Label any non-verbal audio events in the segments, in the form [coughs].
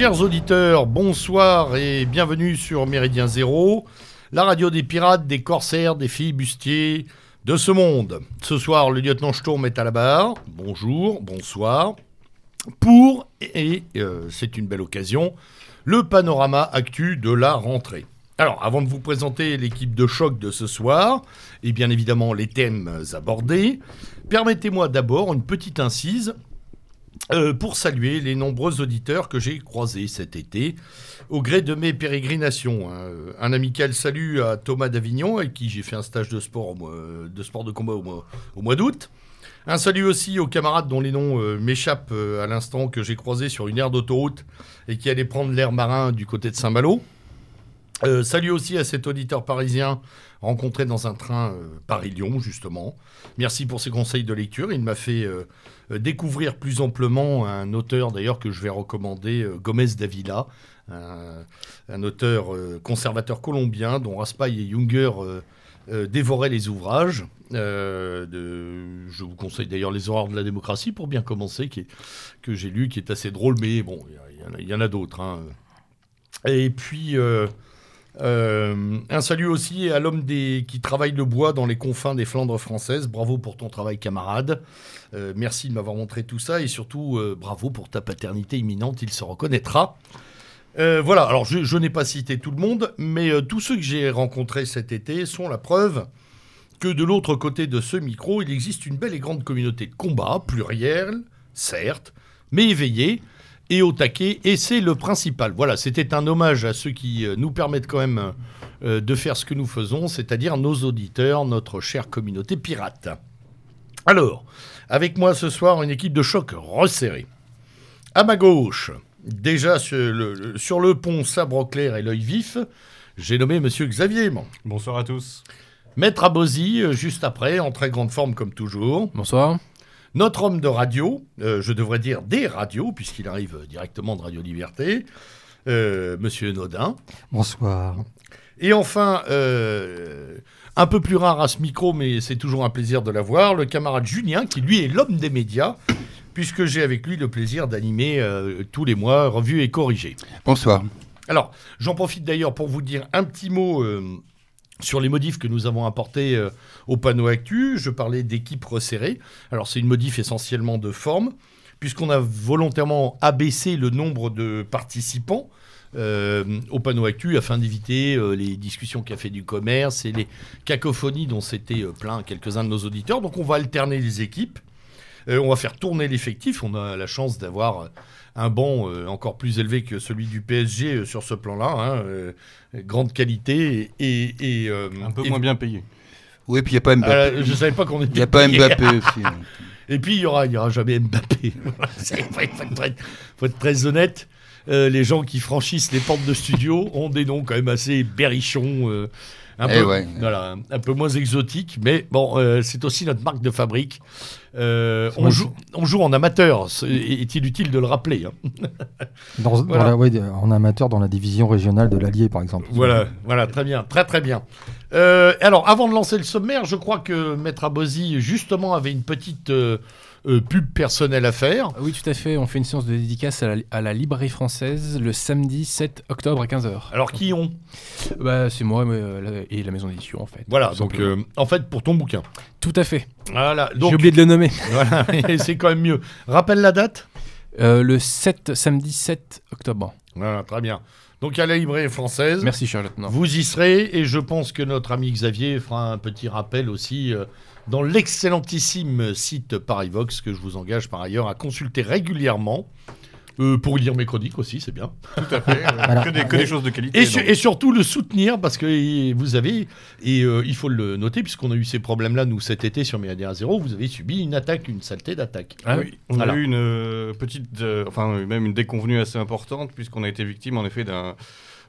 Chers auditeurs, bonsoir et bienvenue sur Méridien Zéro, la radio des pirates, des corsaires, des filibustiers de ce monde. Ce soir, le lieutenant Sturm est à la barre. Bonjour, bonsoir. Pour, et euh, c'est une belle occasion, le panorama actu de la rentrée. Alors, avant de vous présenter l'équipe de choc de ce soir, et bien évidemment les thèmes abordés, permettez-moi d'abord une petite incise euh, pour saluer les nombreux auditeurs que j'ai croisés cet été au gré de mes pérégrinations. hein. Un amical salut à Thomas d'Avignon, avec qui j'ai fait un stage de sport, de, sport de combat au mois, d'août. Un salut aussi aux camarades dont les noms euh, m'échappent euh, à l'instant que j'ai croisé sur une aire d'autoroute et qui allaient prendre l'air marin du côté de Saint-Malo. Euh, salut aussi à cet auditeur parisien rencontré dans un train euh, Paris-Lyon, justement. Merci pour ses conseils de lecture. Il m'a fait euh, euh, découvrir plus amplement un auteur, d'ailleurs, que je vais recommander, euh, Gomez Davila, un, auteur euh, conservateur colombien dont Raspail et Junger euh, euh, dévoraient les ouvrages. Euh, je vous conseille d'ailleurs Les Horreurs de la démocratie pour bien commencer, qui est- que j'ai lu, qui est assez drôle, mais bon, il y en a- d'autres. hein. Et puis, euh, euh, un salut aussi à l'homme qui travaille le bois dans les confins des Flandres françaises. Bravo pour ton travail, camarade. Euh, merci de m'avoir montré tout ça et surtout, euh, bravo pour ta paternité imminente. Il se reconnaîtra. Euh, voilà, alors je, je n'ai pas cité tout le monde, mais tous ceux que j'ai rencontrés cet été sont la preuve que de l'autre côté de ce micro, il existe une belle et grande communauté de combat, plurielle, certes, mais éveillée et au taquet, et c'est le principal. Voilà, c'était un hommage à ceux qui nous permettent quand même de faire ce que nous faisons, c'est-à-dire nos auditeurs, notre chère communauté pirate. Alors, avec moi ce soir, une équipe de choc resserrée. À ma gauche, déjà sur le, le- sur le pont sabre clair et l'œil vif, j'ai nommé Monsieur Xavier. Bon. Bonsoir à tous. Maître Abosi, euh, juste après, en très grande forme comme toujours. Bonsoir. Notre homme de radio, euh, je devrais dire des radios, puisqu'il arrive directement de Radio Liberté, euh, Monsieur Nodin. Bonsoir. Et enfin, euh, un peu plus rare à ce micro, mais c'est toujours un plaisir de l'avoir, le camarade Julien, qui lui est l'homme des médias, puisque j'ai avec lui le plaisir d'animer euh, tous les mois Revue et Corrigé. Bonsoir. Alors, j'en profite d'ailleurs pour vous dire un petit mot euh, sur les modifs que nous avons apportés euh, au panneau actu. Je parlais d'équipe resserrée. Alors, c'est une modif essentiellement de forme, puisqu'on a volontairement abaissé le nombre de participants. Euh, au panneau actu afin d'éviter euh, les discussions café du commerce et les cacophonies dont s'étaient euh, plein quelques-uns de nos auditeurs. Donc on va alterner les équipes, Euh, on va faire tourner l'effectif. On a la chance d'avoir euh, un banc euh, encore plus élevé que celui du PSG euh, sur ce plan-là. hein, euh, grande qualité et. et, euh, Un peu et- moins bien payé. Oui, puis il n'y a pas Mbappé. Ah, je savais pas qu'on Il était. n'y a pas payé. Mbappé aussi. donc. [laughs] Et puis il y aura, il y aura jamais Mbappé. [laughs] Être, faut être très honnête. Euh, les gens qui franchissent les portes de studio ont des noms quand même assez berrichons, euh, un, Eh peu, ouais. voilà, un peu moins exotiques, mais bon, euh, c'est aussi notre marque de fabrique. Euh, on, joue, on joue en amateur, est-il utile de le rappeler hein. [laughs] Dans, dans Voilà. la, ouais, en amateur dans la division régionale de l'Allier, par exemple. Voilà, voilà, très bien, très très bien. Euh, alors, avant de lancer le sommaire, je crois que Maître Abosi, justement, avait une petite euh, euh, pub personnelle à faire. Ah Oui, tout à fait. On fait une séance de dédicace à la, à la librairie française le samedi 7 octobre à 15h. Alors, qui ont? Bah, c'est moi euh, et la maison d'édition, en fait. Voilà, donc euh, en fait, pour ton bouquin. Tout à fait. Voilà, J'ai oublié de le nommer. [laughs] voilà, et c'est quand même mieux. Rappelle la date? Le 7, samedi 7 octobre. Voilà, très bien. Donc à la librairie française, Merci, lieutenant. vous y serez et je pense que notre ami Xavier fera un petit rappel aussi euh, dans l'excellentissime site Parivox que je vous engage par ailleurs à consulter régulièrement. Euh, pour lire mes chroniques aussi, c'est bien. Tout à fait. Voilà. que, des, que des choses de qualité. Et, su- donc. et surtout le soutenir parce que vous avez, et euh, il faut le noter, puisqu'on a eu ces problèmes-là, nous, cet été sur Méridien Zéro, vous avez subi une attaque, une saleté d'attaque. Ah oui, on Voilà. a eu une euh, petite, euh, enfin même une déconvenue assez importante puisqu'on a été victime en effet d'un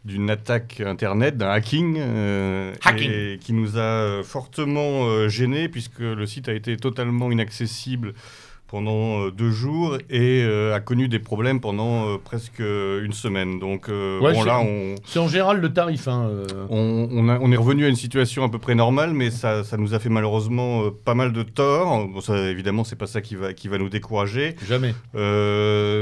d'une attaque internet, d'un hacking, euh, Hacking. et qui nous a fortement euh, gênés puisque le site a été totalement inaccessible pendant euh, deux jours et euh, a connu des problèmes pendant euh, presque une semaine. Donc euh, Ouais, bon c'est- là, on, C'est en général le tarif. hein, on, on a- on est revenu à une situation à peu près normale, mais ça, ça nous a fait malheureusement pas mal de tort. Bon, ça, évidemment, c'est pas ça qui va, qui va nous décourager. Jamais.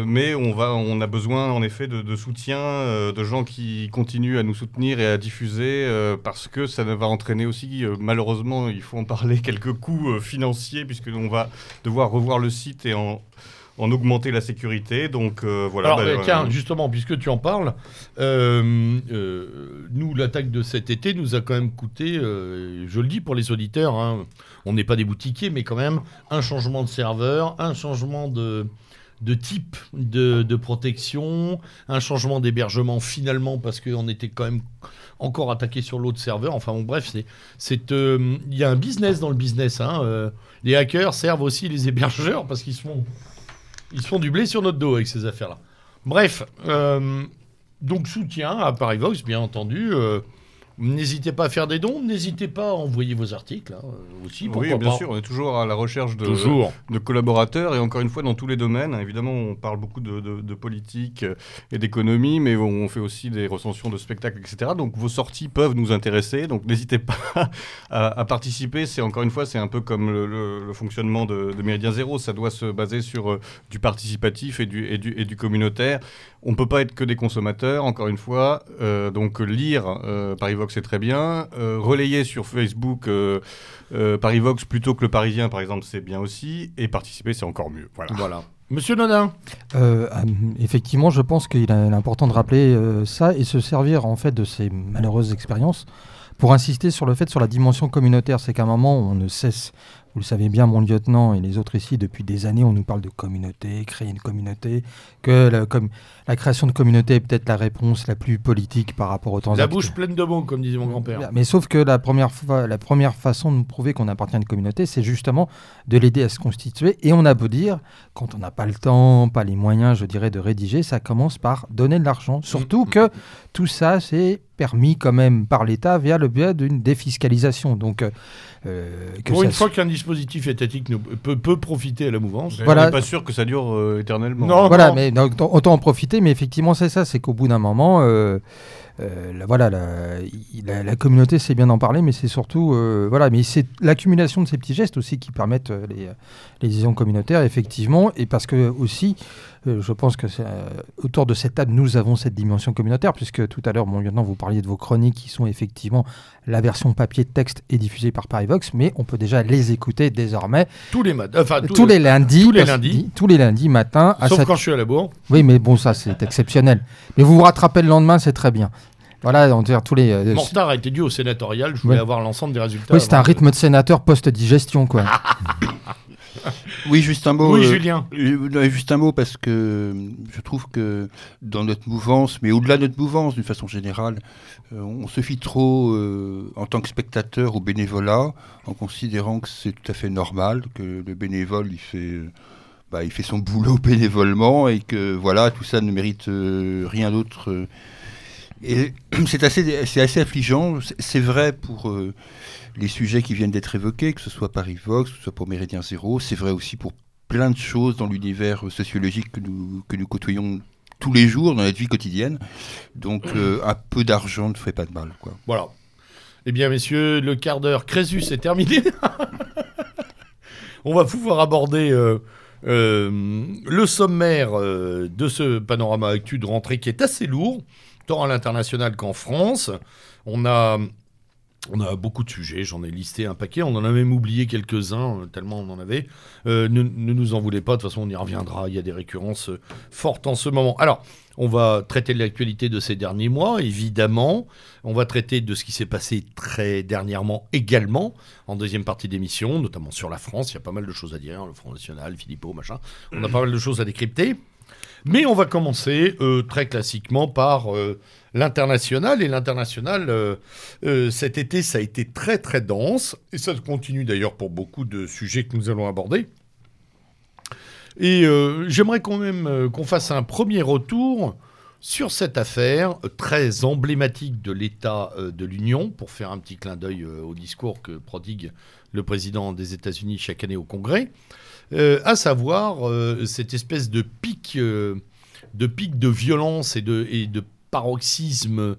Mais on, va, on a besoin en effet de, de soutien, de gens qui continuent à nous soutenir et à diffuser, parce que ça va entraîner aussi, malheureusement, il faut en parler, [laughs] quelques coûts financiers, puisqu'on va devoir revoir le site et en, en augmenter la sécurité. Donc euh, voilà. Alors, bah, euh, justement, puisque tu en parles, euh, nous, l'attaque de cet été nous a quand même coûté, je le dis pour les auditeurs, hein, on n'est pas des boutiquiers, mais quand même, un changement de serveur, un changement de, de type de, de protection, un changement d'hébergement finalement, parce qu'on était quand même encore attaqué sur l'autre serveur. Enfin, bon, bref, c'est, euh, il y a un business dans le business. hein, euh, les hackers servent aussi les hébergeurs parce qu'ils se font, du blé sur notre dos avec ces affaires-là. Bref, euh, donc soutien à Parivox, bien entendu. euh, n'hésitez pas à faire des dons, n'hésitez pas à envoyer vos articles hein, aussi. Oui, bien pas. sûr, on est toujours à la recherche de, Toujours. de collaborateurs et encore une fois dans tous les domaines. Évidemment, on parle beaucoup de, de- de politique et d'économie, mais on fait aussi des recensions de spectacles, etc. Donc vos sorties peuvent nous intéresser. Donc n'hésitez pas [laughs] à, à participer. C'est encore une fois, c'est un peu comme le, le- le fonctionnement de, Méridien Zéro. Ça doit se baser sur euh, du participatif et du, et du, et du communautaire. On ne peut pas être que des consommateurs, encore une fois. Euh, donc lire euh, Parivox, c'est très bien. Euh, relayer sur Facebook euh, euh, Parivox plutôt que le Parisien, par exemple, c'est bien aussi. Et participer, c'est encore mieux. Voilà. Voilà. Monsieur Nodin, Euh, euh, effectivement, je pense qu'il est important de rappeler euh, ça et se servir en fait de ces malheureuses expériences pour insister sur le fait sur la dimension communautaire. C'est qu'à un moment, on ne cesse, vous le savez bien, mon lieutenant et les autres ici, depuis des années, on nous parle de communauté, créer une communauté, que la, comme, la création de communauté est peut-être la réponse la plus politique par rapport au temps la actuel. bouche pleine de mots, comme disait mon grand-père. Mais sauf que la première, fois, la première façon de prouver qu'on appartient à une communauté, c'est justement de l'aider à se constituer. Et on a beau dire, quand on n'a pas le temps, pas les moyens, je dirais, de rédiger, ça commence par donner de l'argent. Surtout Mm. que tout ça, c'est permis quand même par l'État via le biais d'une défiscalisation. Donc, euh, euh, que Pour ça une se- fois qu'un dispositif étatique peut, peut profiter à la mouvance. Voilà. On n'est pas sûr que ça dure euh, éternellement. Non. Voilà, mais donc, autant en profiter, mais effectivement, c'est ça, c'est qu'au bout d'un moment, euh, la, voilà, la, communauté, c'est bien d'en parler, mais c'est surtout, euh, voilà, mais c'est l'accumulation de ces petits gestes aussi qui permettent euh, les, les liaisons communautaires, effectivement, et parce que aussi, euh, je pense que euh, autour de cette table, nous avons cette dimension communautaire, puisque tout à l'heure, mon lieutenant, vous parliez de vos chroniques qui sont effectivement la version papier de texte est diffusée par Parivox, mais on peut déjà les écouter désormais Tous les. Enfin, tous, les lundis, tous les lundis. tous les lundis matin à Sauf 7 quand je suis à la bourre. oui, mais bon, ça, c'est exceptionnel. Mais vous vous rattrapez le lendemain, c'est très bien. Voilà, on dirait tous les. euh, Mon retard a été dû au sénatorial. Je voulais Ouais. avoir l'ensemble des résultats. oui, c'est un rythme de sénateur post-digestion, quoi. [laughs] Oui, juste un mot. Oui, euh, Julien. euh, juste un mot parce que euh, je trouve que dans notre mouvance, mais au-delà de notre mouvance d'une façon générale, euh, on se fie trop euh, en tant que spectateur au bénévolat en considérant que c'est tout à fait normal, que le bénévole il fait, euh, bah, il fait son boulot [laughs] bénévolement et que voilà, tout ça ne mérite euh, rien d'autre. Et [clears throat] c'est assez, affligeant. C'est- vrai pour euh, les sujets qui viennent d'être évoqués, que ce soit Parivox, que ce soit pour Méridien Zéro. C'est vrai aussi pour plein de choses dans l'univers euh, sociologique que nous, côtoyons tous les jours dans notre vie quotidienne. Donc euh, un peu d'argent ne ferait pas de mal. Voilà. Eh bien, messieurs, le quart d'heure Crésus est terminé. [laughs] On va pouvoir aborder le sommaire de ce panorama actu de rentrée qui est assez lourd, tant à l'international qu'en France. On a, on a beaucoup de sujets, j'en ai listé un paquet, on en a même oublié quelques-uns, euh, tellement on en avait. Euh, ne, ne nous en voulez pas, de toute façon on y reviendra, il y a des récurrences euh, fortes en ce moment. Alors, on va traiter de l'actualité de ces derniers mois, évidemment. On va traiter de ce qui s'est passé très dernièrement également, en deuxième partie d'émission, notamment sur la France. Il y a pas mal de choses à dire, le Front National, Philippot, machin. On a pas mal de choses à décrypter. Mais on va commencer euh, très classiquement par euh, l'international. Et l'international, euh, cet été, ça a été très très dense. Et ça continue d'ailleurs pour beaucoup de sujets que nous allons aborder. Et j'aimerais quand même qu'on fasse un premier retour sur cette affaire très emblématique de l'État de l'Union, pour faire un petit clin d'œil au discours que prodigue le président des États-Unis chaque année au Congrès. Euh, à savoir euh, cette espèce de pic, euh, de pic de violence et de, et de paroxysme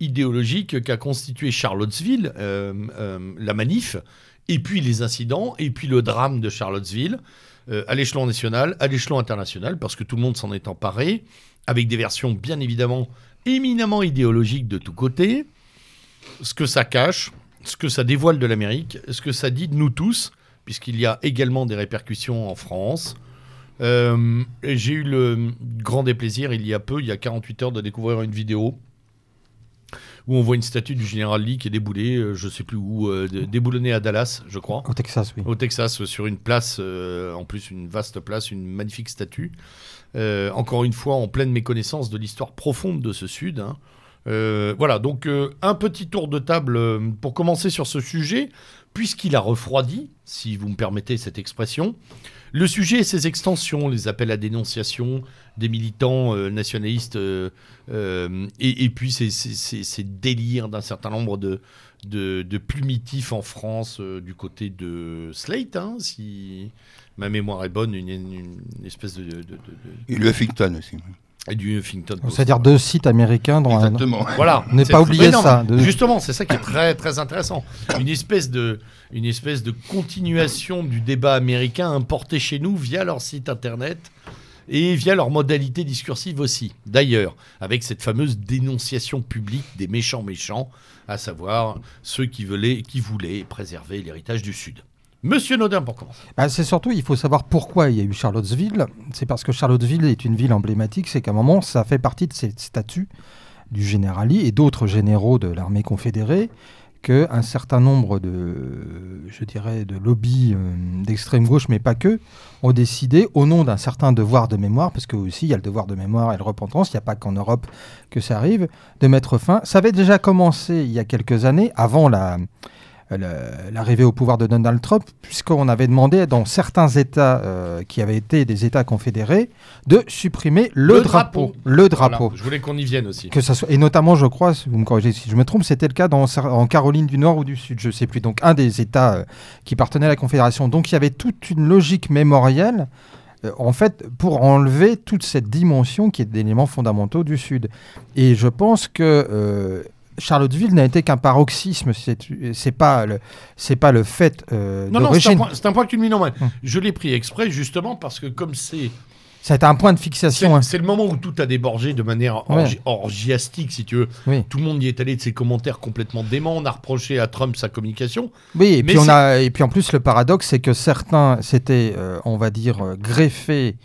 idéologique qu'a constitué Charlottesville, la manif, et puis les incidents, et puis le drame de Charlottesville, à l'échelon national, à l'échelon international, parce que tout le monde s'en est emparé, avec des versions bien évidemment éminemment idéologiques de tous côtés, ce que ça cache, ce que ça dévoile de l'Amérique, ce que ça dit de nous tous, puisqu'il y a également des répercussions en France. Euh, J'ai eu le grand déplaisir, il y a peu, il y a 48 heures, de découvrir une vidéo où on voit une statue du général Lee qui est déboulée, euh, je sais plus où, euh, dé- déboulonnée à Dallas, je crois Au Texas, oui. au Texas, sur une place, euh, en plus une vaste place, une magnifique statue. Encore une fois, en pleine méconnaissance de l'histoire profonde de ce Sud. hein. Voilà, donc un petit tour de table pour commencer sur ce sujet, puisqu'il a refroidi, si vous me permettez cette expression. Le sujet et ses extensions, les appels à dénonciation des militants euh, nationalistes, euh, euh, et, puis ces, délires d'un certain nombre de, plumitifs en France du côté de Slate, hein, si ma mémoire est bonne, une, espèce de- Et le Huffington aussi. Et du Huffington Post. C'est-à-dire deux sites américains un- Exactement. Voilà. Ne C'est- pas non, ça, de- Justement, c'est ça qui est très très intéressant. Une espèce de une espèce de continuation du débat américain importé chez nous via leur site internet et via leur modalité discursive aussi. D'ailleurs, avec cette fameuse dénonciation publique des méchants méchants, à savoir ceux qui voulaient qui voulaient préserver l'héritage du Sud. Monsieur Nodin pour commencer. Bah, c'est surtout, il faut savoir pourquoi il y a eu Charlottesville. C'est parce que Charlottesville est une ville emblématique, c'est qu'à un moment, ça fait partie de ces statuts du général Lee et d'autres généraux de l'armée confédérée qu'un certain nombre de, je dirais, de lobbies euh, d'extrême gauche, mais pas que, ont décidé, au nom d'un certain devoir de mémoire, parce que aussi il y a le devoir de mémoire et le repentance, il n'y a pas qu'en Europe que ça arrive, de mettre fin. Ça avait déjà commencé il y a quelques années, avant la- l'arrivée au pouvoir de Donald Trump, puisqu'on avait demandé dans certains États euh, qui avaient été des États confédérés de supprimer le, Le drapeau. drapeau. Le drapeau. Voilà, je voulais qu'on y vienne aussi. Que ça soit, et notamment, je crois, vous me corrigez si je me trompe, c'était le cas dans, en Caroline du Nord ou du Sud, je ne sais plus. Donc, un des États euh, qui partenaient à la Confédération. Donc, il y avait toute une logique mémorielle, euh, en fait, pour enlever toute cette dimension qui est d'éléments fondamentaux du Sud. Et je pense que euh, Charlottesville n'a été qu'un paroxysme. C'est pas le, c'est pas le fait euh, Non, non, c'est un, un point que tu me mets en main. Hum. Je l'ai pris exprès justement parce que comme c'est Ça a été un point de C'est fixation. hein. c'est le moment où tout a débordé de manière Ouais. orgi- orgiastique, si tu veux. Oui. Tout le monde y est allé de ses commentaires complètement déments. On a reproché à Trump sa communication. Oui, et Mais puis, on a, et puis en plus, le paradoxe, c'est que certains s'étaient, euh, on va dire, euh, greffés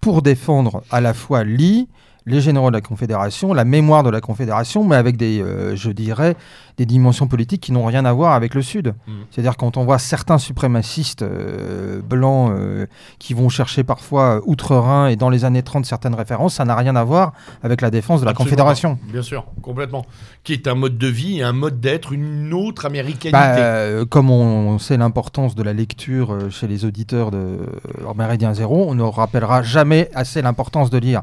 pour défendre à la fois Lee, les généraux de la Confédération, la mémoire de la Confédération, mais avec des, euh, je dirais, des dimensions politiques qui n'ont rien à voir avec le Sud. Mhm. C'est-à-dire quand on voit certains suprémacistes euh, blancs euh, qui vont chercher parfois outre-Rhin et dans les années 30 certaines références, ça n'a rien à voir avec la défense de la Absolument Confédération. pas. Bien sûr, complètement. Qui est un mode de vie, un mode d'être, une autre américanité. Bah, comme on sait l'importance de la lecture chez les auditeurs de Méridien Zéro, on ne rappellera jamais assez l'importance de lire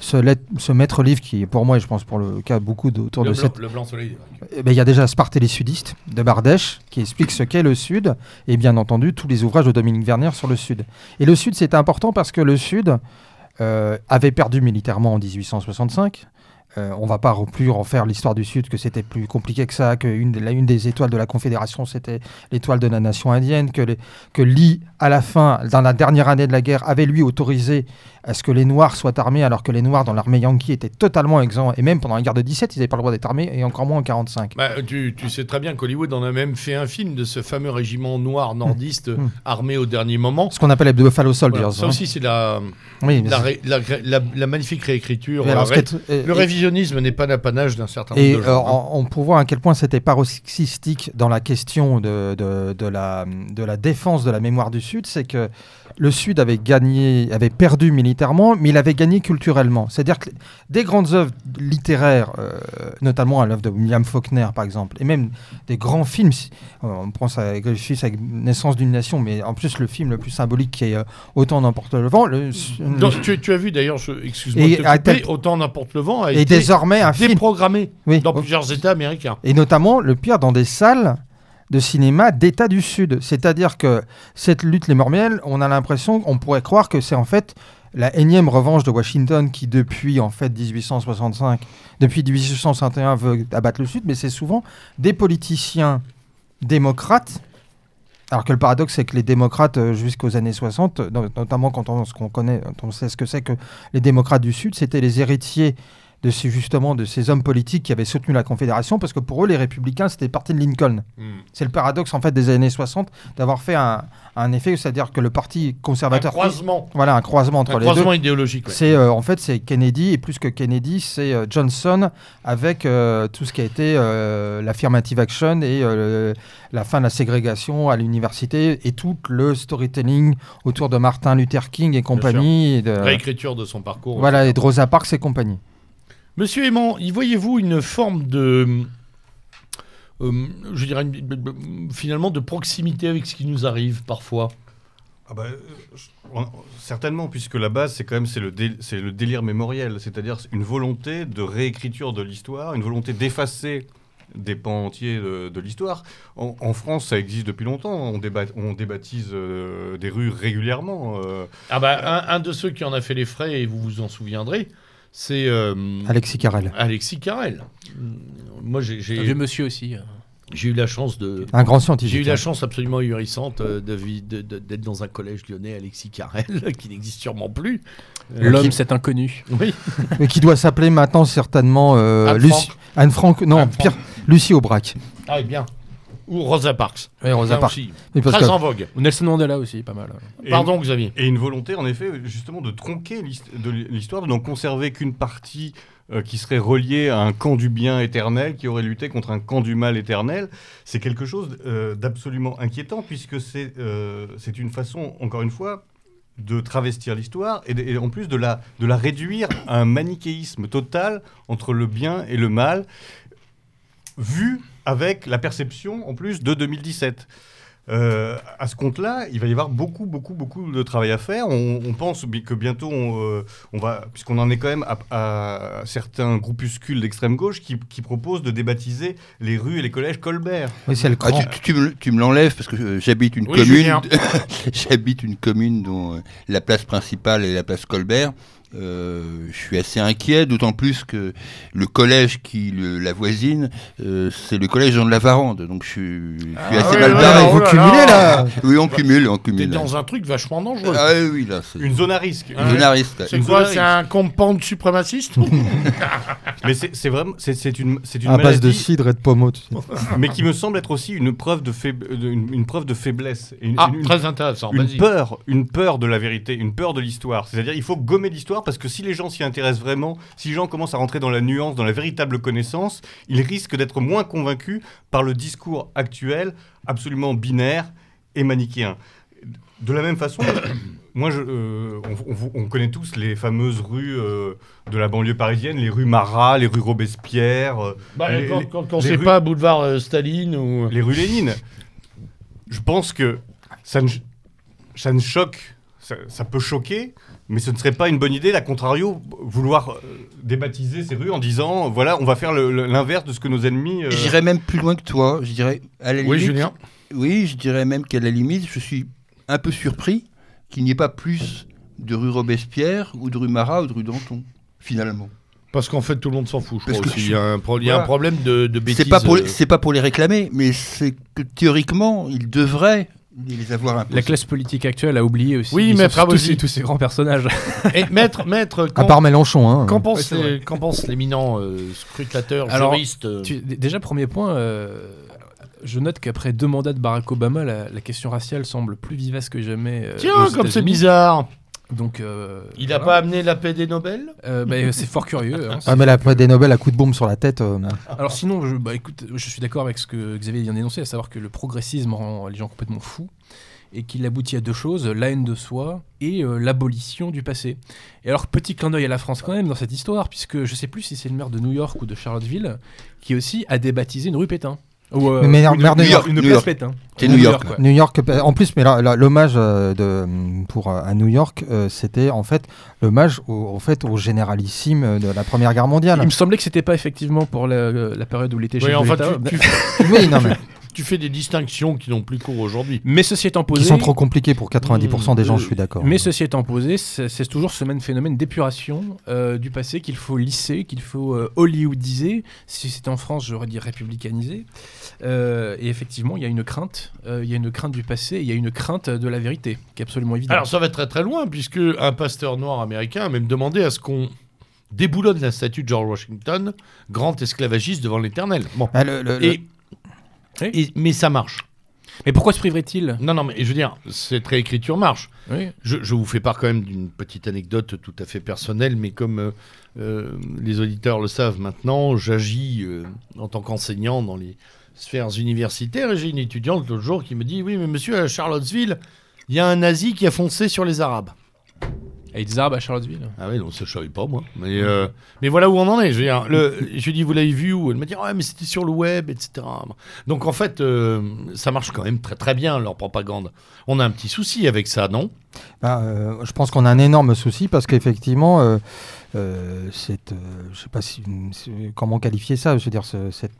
ce, maître livre qui est pour moi et je pense pour le cas beaucoup d'autour le, de blanc, cette... le blanc soleil. Eh ben, Il y a déjà Sparte et les sudistes de Bardèche qui explique ce qu'est le Sud et bien entendu tous les ouvrages de Dominique Vernier sur le Sud. Et le Sud c'est important parce que le Sud euh, avait perdu militairement en 1865. Euh, on va pas plus refaire l'histoire du Sud, que c'était plus compliqué que ça, que une, des- la- une des étoiles de la Confédération, c'était l'étoile de la nation indienne, que, les- que Lee, à la fin, dans la dernière année de la guerre, avait lui autorisé à ce que les Noirs soient armés, alors que les Noirs dans l'armée Yankee étaient totalement exempts, et même pendant la guerre de 17, ils n'avaient pas le droit d'être armés, et encore moins en 45. Bah, tu, tu sais très bien qu'Hollywood en a même fait un film de ce fameux régiment noir nordiste Mm. armé au dernier moment. Ce qu'on appelle les Buffalo Soldiers. Voilà, ça hein. aussi, c'est la, Oui, la, mais ré- la, la- la magnifique réécriture. alors, euh, ré- est- le révisionnisme n'est pas l'apanage d'un certain nombre Et de euh, gens. hein. on, on peut voir à quel point c'était paroxystique dans la question de, de, de la, de la défense de la mémoire du Sud, c'est que le Sud avait gagné, avait perdu militairement, mais il avait gagné culturellement. C'est-à-dire que des grandes œuvres littéraires, euh, notamment l'œuvre de William Faulkner par exemple, et même des grands films, euh, on pense à Griffith avec Naissance d'une nation, mais en plus le film le plus symbolique qui est euh, Autant n'importe le vent, le, le- Donc, tu, tu as vu d'ailleurs, excuse-moi tel- autant n'importe le vent a et été désormais un film déprogrammé Oui. dans plusieurs États américains. Et notamment, le pire, dans des salles de cinéma d'État du Sud. C'est-à-dire que cette lutte, les Mormiels, on a l'impression, on pourrait croire que c'est en fait la énième revanche de Washington qui, depuis en fait 1865, depuis 1861, veut abattre le Sud, mais c'est souvent des politiciens démocrates. Alors que le paradoxe, c'est que les démocrates, euh, jusqu'aux années 60, no- notamment quand on, connaît, quand on sait ce que c'est que les démocrates du Sud, c'était les héritiers de ces, justement de ces hommes politiques qui avaient soutenu la Confédération, parce que pour eux, les républicains, c'était le parti de Lincoln. Hmm. C'est le paradoxe en fait des années 60 d'avoir fait un, un effet, c'est-à-dire que le parti Un conservateur, croisement. voilà, un croisement entre Un les deux. croisement idéologique. ouais. C'est euh, en fait c'est Kennedy et plus que Kennedy, c'est euh, Johnson avec euh, tout ce qui a été l'affirmative action et le- la fin de la ségrégation à l'université et tout le storytelling autour de Martin Luther King et compagnie et de, Réécriture de son parcours. voilà et de Rosa Parks et compagnie. Monsieur Aimant, y voyez-vous une forme de. euh, je dirais finalement de proximité avec ce qui nous arrive parfois? Ah bah, euh, certainement, puisque la base, c'est quand même c'est le, dé- c'est le délire mémoriel, c'est-à-dire une volonté de réécriture de l'histoire, une volonté d'effacer des pans entiers de, de l'histoire. En, en France, ça existe depuis longtemps. On, débat, on débaptise euh, des rues régulièrement. euh. Ah bah, un, un de ceux qui en a fait les frais, et vous vous en souviendrez, c'est euh, Alexis Carrel, Alexis Carrel. Moi, j'ai Un j'ai- vieux monsieur aussi. hein. j'ai eu la chance de. un grand J'ai scientifique. eu la chance absolument ahurissante euh, de vi- de- de- d'être dans un collège lyonnais, Alexis Carrel, [laughs] qui n'existe sûrement plus. Euh, L'homme, cet inconnu. Oui, [laughs] Mais qui doit s'appeler maintenant certainement euh, Anne Lucie- Frank. Anne Frank, non, Anne pire, Lucie Aubrac. ah, bien. Ou Rosa Parks. Oui, Rosa Parks. aussi. Parce Très que- en vogue. Ou Nelson Mandela aussi, pas mal. Et- Pardon, Xavier. Et une volonté, en effet, justement, de tronquer l'hist- de l'histoire, de n'en conserver qu'une partie euh, qui serait reliée à un camp du bien éternel, qui aurait lutté contre un camp du mal éternel. C'est quelque chose euh, d'absolument inquiétant, puisque c'est euh, c'est une façon, encore une fois, de travestir l'histoire et, de- et en plus de la, de la réduire à un manichéisme total entre le bien et le mal, vu avec la perception, en plus, de 2017. Euh, à ce compte-là, il va y avoir beaucoup, beaucoup, beaucoup de travail à faire. On, on pense que bientôt, on, euh, on va, puisqu'on en est quand même à, à certains groupuscules d'extrême gauche qui, qui proposent de débaptiser les rues et les collèges Colbert. Oui, c'est le Ah, tu, tu me, tu me l'enlèves parce que euh, j'habite une Oui, commune. [laughs] J'habite une commune dont euh, la place principale est la place Colbert. Euh, je suis assez inquiet, d'autant plus que le collège qui le- la voisine, euh, c'est le collège Jean de la Varande. Donc je suis, je suis Ah assez ouais, mal ouais, barré. ouais, vous cumulez là Oui, on cumule, on T'es cumule. dans un truc vachement dangereux. Ah oui, oui, là, c'est Une zone à risque. Ah une ouais. zone à risque. C'est quoi C'est un compound suprémaciste [laughs] Mais c'est c'est vraiment, c'est c'est une, c'est une À base de cidre et de pommeau. tu sais. [laughs] mais qui me semble être aussi une preuve de, faib- une, une preuve de faiblesse. Une, Ah, une- très intéressant. une Vas-y. peur, une peur de la vérité, une peur de l'histoire. C'est-à-dire, il faut gommer l'histoire parce que si les gens s'y intéressent vraiment, si les gens commencent à rentrer dans la nuance, dans la véritable connaissance, ils risquent d'être moins convaincus par le discours actuel, absolument binaire et manichéen. De la même façon, [coughs] moi, je, euh, on, on- on connaît tous les fameuses rues euh, de la banlieue parisienne, les rues Marat, les rues Robespierre, euh, Bah, les- quand quand- quand c'est rues- pas boulevard Staline ou. les rues Lénine. Je pense que ça ne, ça ne choque, ça, ça peut choquer, mais ce ne serait pas une bonne idée, à contrario, vouloir euh, débaptiser ces rues en disant, voilà, on va faire l'inverse de ce que nos ennemis... euh, J'irais même plus loin que toi. Je dirais, à la Oui, limite, Julien. Oui, je dirais même qu'à la limite, je suis un peu surpris qu'il n'y ait pas plus de rue Robespierre ou de rue Marat ou de rue Danton, finalement. Parce qu'en fait, tout le monde s'en fout, je Parce crois que aussi. je- Il y a un, pro- il y a un Voilà. problème de, de bêtises. C'est pas pour les- euh, pas pour les réclamer, mais c'est que théoriquement, ils devraient les avoir. La classe politique actuelle a oublié aussi Oui, tous- Maître tous, tous ces grands personnages. [laughs] Et maître, maître, À part Mélenchon. Hein. qu'en pense, l'éminent euh, scrutateur, Alors, juriste euh, Tu- déjà, premier point, euh, je note qu'après deux mandats de Barack Obama, la, la question raciale semble plus vivace que jamais. euh, Tiens, aux comme c'est bizarre. Donc, euh, Il n'a voilà. pas amené la paix des Nobel? Euh, bah, c'est fort curieux. hein. Ah, mais là, après des Nobel à coup de bombe sur la tête. euh, Alors sinon, je, bah, écoute, je suis d'accord avec ce que Xavier vient d'énoncer, à savoir que le progressisme rend les gens complètement fous et qu'il aboutit à deux choses, la haine de soi et euh, l'abolition du passé. Et alors, petit clin d'œil à la France quand même dans cette histoire, puisque je sais plus si c'est le maire de New York ou de Charlottesville qui aussi a débaptisé une rue Pétain. Ou, euh, Mais maire- ou une, maire de une- New York, une New York. C'est Ou New York, ouais. New York, euh, en plus, mais là, là, l'hommage euh, de, pour, à New York, euh, c'était en fait l'hommage au, en fait, au généralissime de la Première Guerre mondiale. Il me semblait que c'était pas effectivement pour la, la période où il était Oui, chef en de fait, l'État. tu, tu- [laughs] oui, non, mais tu fais des distinctions qui n'ont plus cours aujourd'hui. Mais ceci étant posé, Qui sont trop compliqués pour 90% des gens, euh, je suis d'accord. Mais ceci étant posé, c'est toujours ce même phénomène d'épuration euh, du passé qu'il faut lisser, qu'il faut euh, hollywoodiser. Si c'était en France, j'aurais dit républicaniser. Euh, et effectivement, il y a une crainte. euh, il y a une crainte du passé. et Il y a une crainte de la vérité, qui est absolument évidente. Alors ça va très très loin, puisque un pasteur noir américain a même demandé à ce qu'on déboulonne la statue de George Washington, grand esclavagiste devant l'éternel. Bon. Ah, le- le- le- Et, Oui. et- mais ça marche. Mais pourquoi se priverait-il? Non, non, mais je veux dire, cette réécriture marche. Oui. Je, je vous fais part quand même d'une petite anecdote tout à fait personnelle, mais comme euh, euh, les auditeurs le savent maintenant, j'agis euh, en tant qu'enseignant dans les sphères universitaires et j'ai une étudiante l'autre jour qui me dit Oui, mais monsieur, à Charlottesville, il y a un nazi qui a foncé sur les Arabes. Et des Arabes à Charlottesville. Ah oui, non, ça je savais pas moi. Mais, euh, mais voilà où on en est. Je, veux dire, le, [laughs] je lui dis, vous l'avez vu où Elle m'a dit, ouais, mais c'était sur le web, etc. Donc en fait, euh, ça marche quand même très très bien leur propagande. On a un petit souci avec ça, non? Bah, euh, je pense qu'on a un énorme souci parce qu'effectivement, euh, cette, euh, je sais pas si, comment qualifier ça, je veux dire, ce, cette-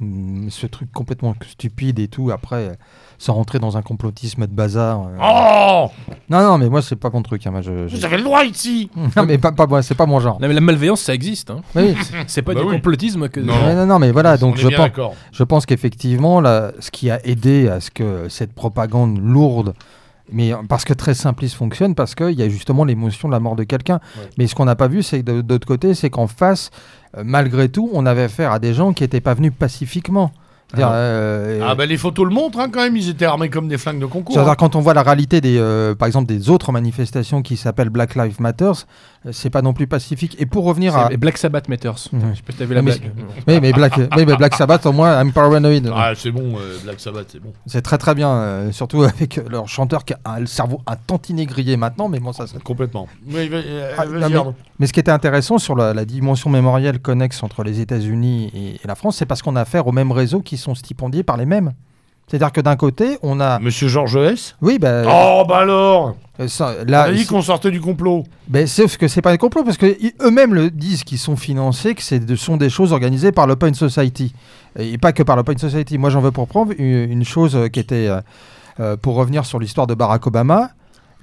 ce truc complètement stupide et tout, après, euh, sans rentrer dans un complotisme de bazar. euh. Oh Non, non, mais moi, c'est pas mon truc. hein, moi, je, je- Vous avez le droit ici [laughs] non, mais pas, pas, moi, c'est pas mon genre. Non, mais la malveillance, ça existe. hein. Oui, [laughs] C'est pas Bah du oui. complotisme que. Non. Non, non, mais voilà, donc je pense, d'accord. Je pense qu'effectivement, ce qui a aidé à ce que cette propagande lourde, mais parce que très simpliste fonctionne, parce qu'il y a justement l'émotion de la mort de quelqu'un. Ouais. Mais ce qu'on n'a pas vu, c'est que l'autre côté, c'est qu'en face, euh, malgré tout, on avait affaire à des gens qui n'étaient pas venus pacifiquement. Ah. euh, Ah bah les photos le montrent hein, quand même, ils étaient armés comme des flingues de concours. c'est-à-dire hein. quand on voit la réalité des, euh, par exemple, des autres manifestations qui s'appellent Black Lives Matter, euh, c'est pas non plus pacifique. Et pour revenir à, Black Sabbath Matters. Je sais pas si la Mais blague. oui, mais Black, oui, mais Black Sabbath, au moins, I'm paranoid. Ah c'est bon, euh, Black Sabbath, c'est bon. C'est très très bien, euh, surtout avec euh, leur chanteur qui a le cerveau un tantinet grillé maintenant, mais bon, ça, ça- Complètement. Euh, Ah, non, mais- ce qui était intéressant sur la, la dimension mémorielle connexe entre les États-Unis et, et la France, c'est parce qu'on a affaire aux mêmes réseaux qui sont stipendiés par les mêmes. C'est-à-dire que d'un côté, on a. Monsieur Georges S. Oui, bah, Oh bah alors euh, ça, On là, a dit qu'on sortait du complot. ben, sauf que c'est pas un complot parce que i- eux-mêmes le disent qu'ils sont financés, que ce sont des choses organisées par l'Open Society et pas que par l'Open Society. Moi, j'en veux pour preuve une, une chose qui était euh, euh, pour revenir sur l'histoire de Barack Obama.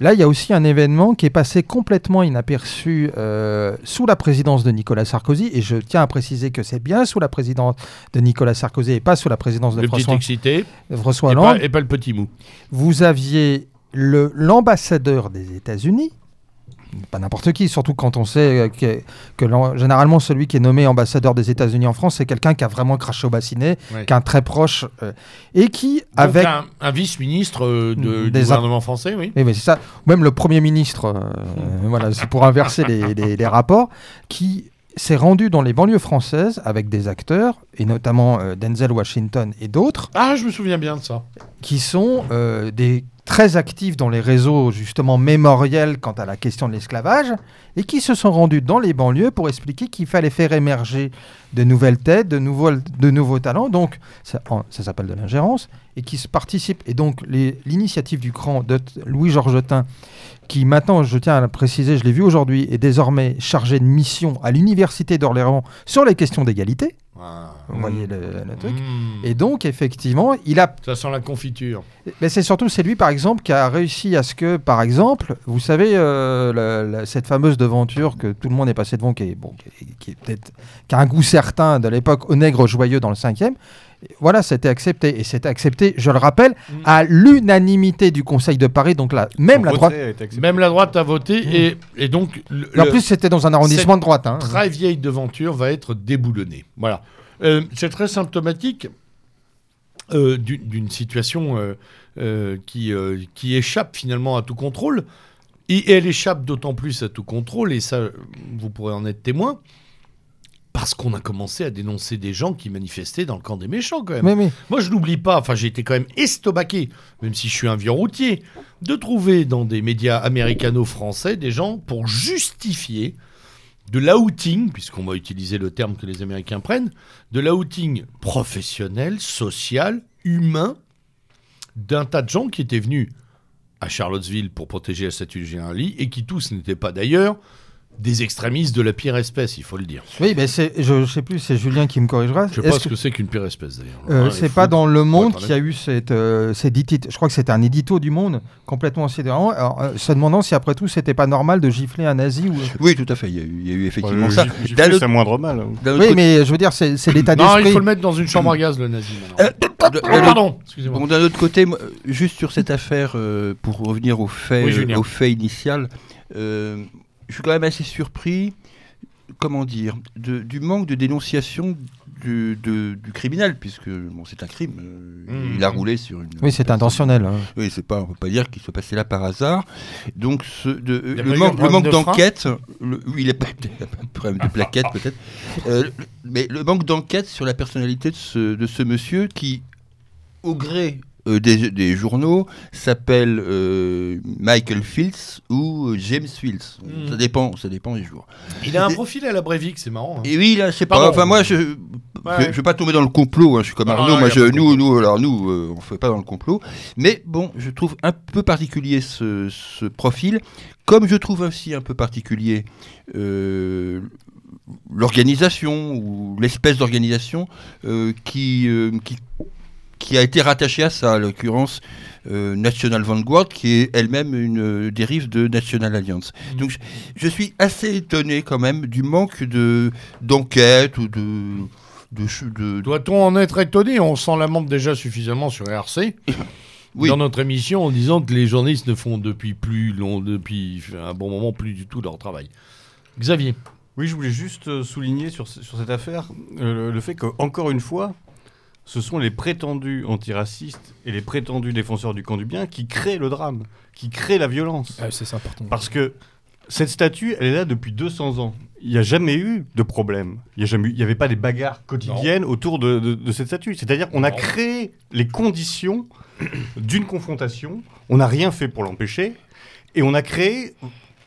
Là, il y a aussi un événement qui est passé complètement inaperçu euh, sous la présidence de Nicolas Sarkozy. Et je tiens à préciser que c'est bien sous la présidence de Nicolas Sarkozy et pas sous la présidence de Le François, excité François et Hollande. pas, et pas le petit mou. Vous aviez le- l'ambassadeur des États-Unis, pas n'importe qui, surtout quand on sait euh, que, généralement celui qui est nommé ambassadeur des États-Unis en France, c'est quelqu'un qui a vraiment craché au bassinet, qui est un très proche, euh, et qui, Donc, avec. un, un vice-ministre euh, de- Des du gouvernement français, oui. Oui, mais c'est ça. Même le Premier ministre, euh, voilà, c'est pour inverser les, les- les rapports, qui s'est rendu dans les banlieues françaises avec des acteurs, et notamment euh, Denzel Washington et d'autres, Ah, je me souviens bien de ça. qui sont euh, des très actifs dans les réseaux justement mémoriels quant à la question de l'esclavage et qui se sont rendus dans les banlieues pour expliquer qu'il fallait faire émerger de nouvelles têtes, de nouveaux, de nouveaux talents. Donc ça s'appelle de l'ingérence et qui se participent. Et donc l'initiative du cran de Louis Georgetin, qui maintenant, je tiens à le préciser, je l'ai vu aujourd'hui, est désormais chargé de mission à l'université d'Orléans sur les questions d'égalité. Ah. Vous voyez le, le truc. Mmh. Et donc effectivement, il a Ça sent la confiture. mais c'est surtout c'est lui par exemple qui a réussi à ce que par exemple vous savez euh, la- la- cette fameuse devanture que tout le monde est passé devant qui est bon qui est, qui est peut-être qui a un goût certain de l'époque au nègre joyeux dans le cinquième voilà c'était accepté et c'était accepté je le rappelle Mm. à l'unanimité du Conseil de Paris donc là même la droite retrait a été accepté. Même la droite a voté et, et donc le, en plus c'était dans un arrondissement de droite hein. très vieille devanture va être déboulonnée. Voilà. Euh, c'est très symptomatique euh, d'une situation euh, euh, qui, euh, qui échappe finalement à tout contrôle. Et elle échappe d'autant plus à tout contrôle, et ça, vous pourrez en être témoin, parce qu'on a commencé à dénoncer des gens qui manifestaient dans le camp des méchants quand même. mais, mais Moi, je n'oublie pas, enfin, j'ai été quand même estomaqué, même si je suis un vieux routier, de trouver dans des médias américano-français des gens pour justifier de l'outing, puisqu'on va utiliser le terme que les Américains prennent, de l'outing professionnel, social, humain, d'un tas de gens qui étaient venus à Charlottesville pour protéger la statue de Lee et qui tous n'étaient pas d'ailleurs des extrémistes de la pire espèce, il faut le dire. Oui, mais je, ne sais plus, c'est Julien qui me corrigera. Je sais Est-ce pas ce que- que c'est qu'une pire espèce d'ailleurs. Euh, Ouais, c'est fou. pas dans Le Monde qu'il y a eu cette, euh, cette édite- Je crois que c'était un édito du Monde complètement sidérant. Alors, euh, se demandant si après tout c'était pas normal de gifler un nazi ou. Oui, tout à fait. Il y a eu, il y a eu effectivement Ouais, ça. c'est moindre mal. hein. Oui, côté- mais je veux dire, c'est, l'état Non, il d'esprit. faut le mettre dans une chambre à gaz, le nazi. Euh, autre- pardon, excusez-moi. Bon, d'un autre côté, euh, juste sur cette affaire, euh, pour revenir au fait, au fait initial, euh, je suis quand même assez surpris, comment dire, de- du manque de dénonciation du, de- du criminel, puisque bon, c'est un crime. euh, Mhm. Il a roulé sur une. Oui, c'est intentionnel. hein. Oui, c'est pas, on peut pas dire qu'il soit passé là par hasard. Donc, ce, de, euh, le, man- manque de d'enquête, oui, il a pas il a pas de problème de plaquette peut-être, Euh, mais le manque d'enquête sur la personnalité de ce, de ce monsieur qui, au gré euh, des, des journaux, s'appelle euh, Michael Fields ou euh, James Fields. Hmm. Ça dépend, ça dépend des jours. Il a un profil à la Breivik, c'est marrant. hein. Et oui, là, sais pas. Enfin, moi, je, Ouais. je, je vais pas tomber dans le complot. hein, je suis comme Non, Arnaud. moi, je, nous, nous, alors nous, euh, on fait pas dans le complot. Mais bon, je trouve un peu particulier ce, ce profil, comme je trouve aussi un peu particulier euh, l'organisation ou l'espèce d'organisation euh, qui, euh, qui qui a été rattachée à ça, à l'occurrence euh, National Vanguard, qui est elle-même une euh, dérive de National Alliance. Mm. Donc je, je suis assez étonné quand même du manque de d'enquête ou de de, Doit-on en être étonné? On s'en lamente déjà suffisamment sur RC. oui. Dans notre émission, en disant que les journalistes ne font depuis plus long, depuis un bon moment plus du tout leur travail. Xavier? Oui, je voulais juste euh, souligner sur, sur cette affaire euh, le, le fait qu'encore une fois, ce sont les prétendus antiracistes et les prétendus défenseurs du camp du bien qui créent le drame, qui créent la violence. Ah, c'est important. Parce que cette statue, elle est là depuis 200 ans. Il n'y a jamais eu de problème. Il n'y avait pas des bagarres quotidiennes autour de, de- de cette statue. C'est-à-dire qu'on a créé les conditions d'une confrontation. On n'a rien fait pour l'empêcher. Et on a créé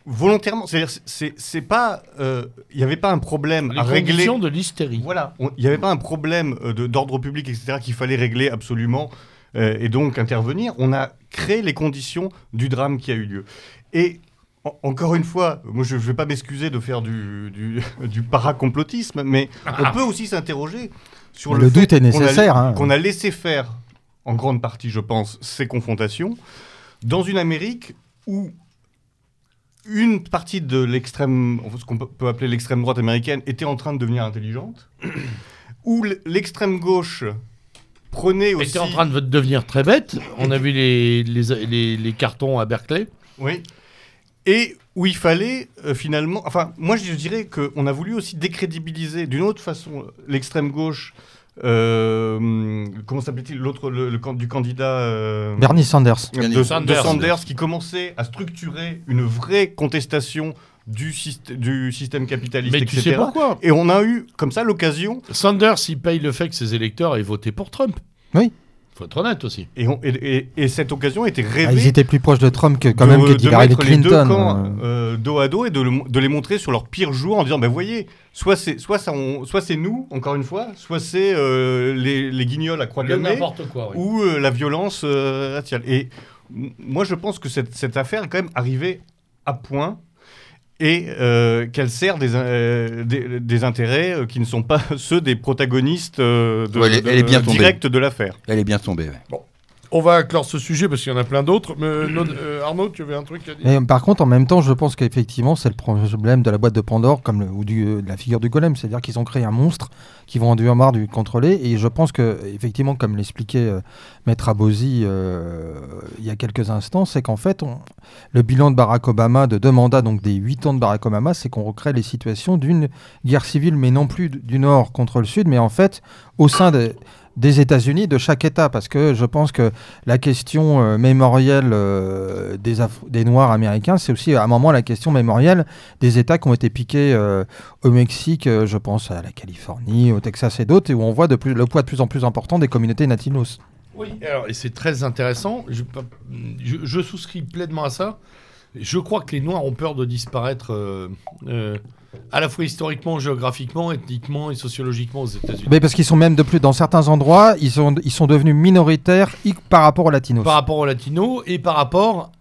volontairement. C'est-à-dire, c'est- c'est pas. euh, Il n'y avait pas un problème Les à régler. conditions de l'hystérie. Voilà, il n'y avait pas un problème euh, de- d'ordre public, etc., qu'il fallait régler absolument euh, et donc intervenir. On a créé les conditions du drame qui a eu lieu. Et en- encore une fois, moi je ne vais pas m'excuser de faire du, du, du paracomplotisme, mais on peut aussi s'interroger sur le, le fait doute est qu'on a- nécessaire, hein. Qu'on a laissé faire, en grande partie, je pense, ces confrontations dans une Amérique où une partie de l'extrême, ce qu'on peut- appeler l'extrême droite américaine, était en train de devenir intelligente, [coughs] où l'extrême gauche prenait aussi. était en train de devenir très bête. On a vu les, les, les- les cartons à Berkeley. Oui. Et où il fallait euh, finalement. Enfin, moi je dirais qu'on a voulu aussi décrédibiliser d'une autre façon l'extrême gauche. Euh, comment s'appelait-il l'autre le, du candidat euh, Bernie Sanders. de, de Sanders. Sanders. qui commençait à structurer une vraie contestation du, syst- du système capitaliste, Mais tu etc. sais pourquoi Et on a eu comme ça l'occasion, Sanders, il paye le fait que ses électeurs aient voté pour Trump. Oui. Faut être honnête aussi. et, on- et- et- et cette occasion était Ah, rêvée ils étaient plus proches de Trump que quand de, même que de mettre les deux Clinton. camps euh. euh, dos à dos et de, le- de les montrer sur leur pire jour en disant ben voyez soit c'est soit ça on- soit c'est nous encore une fois soit c'est euh, les, les guignols à croix de nez quoi. ou euh, la violence euh, raciale et moi je pense que cette, cette affaire est quand même arrivée à point et euh, qu'elle sert des, euh, des, des intérêts euh, qui ne sont pas [laughs] ceux des protagonistes euh, de, Ouais, elle est- de- elle est bien tombée. directs de l'affaire. Elle est bien tombée. ouais. On va clore ce sujet parce qu'il y en a plein d'autres. Mais euh, euh, Arnaud, tu avais un truc à dire Et par contre, en même temps, je pense qu'effectivement, c'est le problème de la boîte de Pandore comme le- ou euh, de la figure du golem. C'est-à-dire qu'ils ont créé un monstre qui vont en marre du contrôler. Et je pense que, effectivement, comme l'expliquait Maître Abosi il y a quelques instants, c'est qu'en fait, le bilan de Barack Obama, de deux mandats, donc des huit ans de Barack Obama, c'est qu'on recrée les situations d'une guerre civile, mais non plus du Nord contre le Sud, mais en fait, au sein de- des États-Unis, de chaque État, parce que je pense que la question euh, mémorielle euh, des, des Noirs américains, c'est aussi à un moment la question mémorielle des États qui ont été piqués euh, au Mexique, je pense à la Californie, au Texas et d'autres, et où on voit de plus, le poids de plus en plus important des communautés latinos. Oui, alors, et c'est très intéressant. Je- je souscris pleinement à ça. Je crois que les Noirs ont peur de disparaître euh, euh, à la fois historiquement, géographiquement, ethniquement et sociologiquement aux États-Unis. Mais parce qu'ils sont même de plus, dans certains endroits, ils sont, ils sont devenus minoritaires par rapport aux latinos. Par rapport aux latinos et par rapport,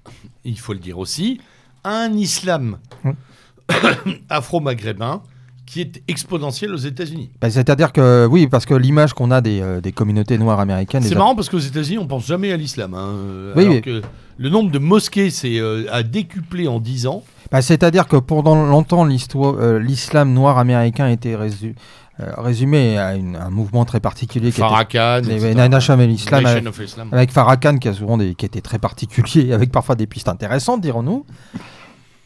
il faut le dire aussi, à un islam [coughs] afro-maghrébin qui est exponentielle aux États-Unis. Bah, C'est-à-dire que, oui, parce que l'image qu'on a des, euh, des communautés noires américaines. C'est marrant parce qu'aux États-Unis, on pense jamais à l'islam. hein, euh, Oui, alors oui. que le nombre de mosquées s'est euh, a décuplé en 10 ans. Bah, C'est-à-dire que pendant longtemps, l'islam noir américain était résu- résumé à une- un mouvement très particulier qui Farrakhan, était etc. les Nation of Islam, Nation avec, Farrakhan qui a souvent des, qui était très particulier, [laughs] avec parfois des pistes intéressantes, dirons-nous.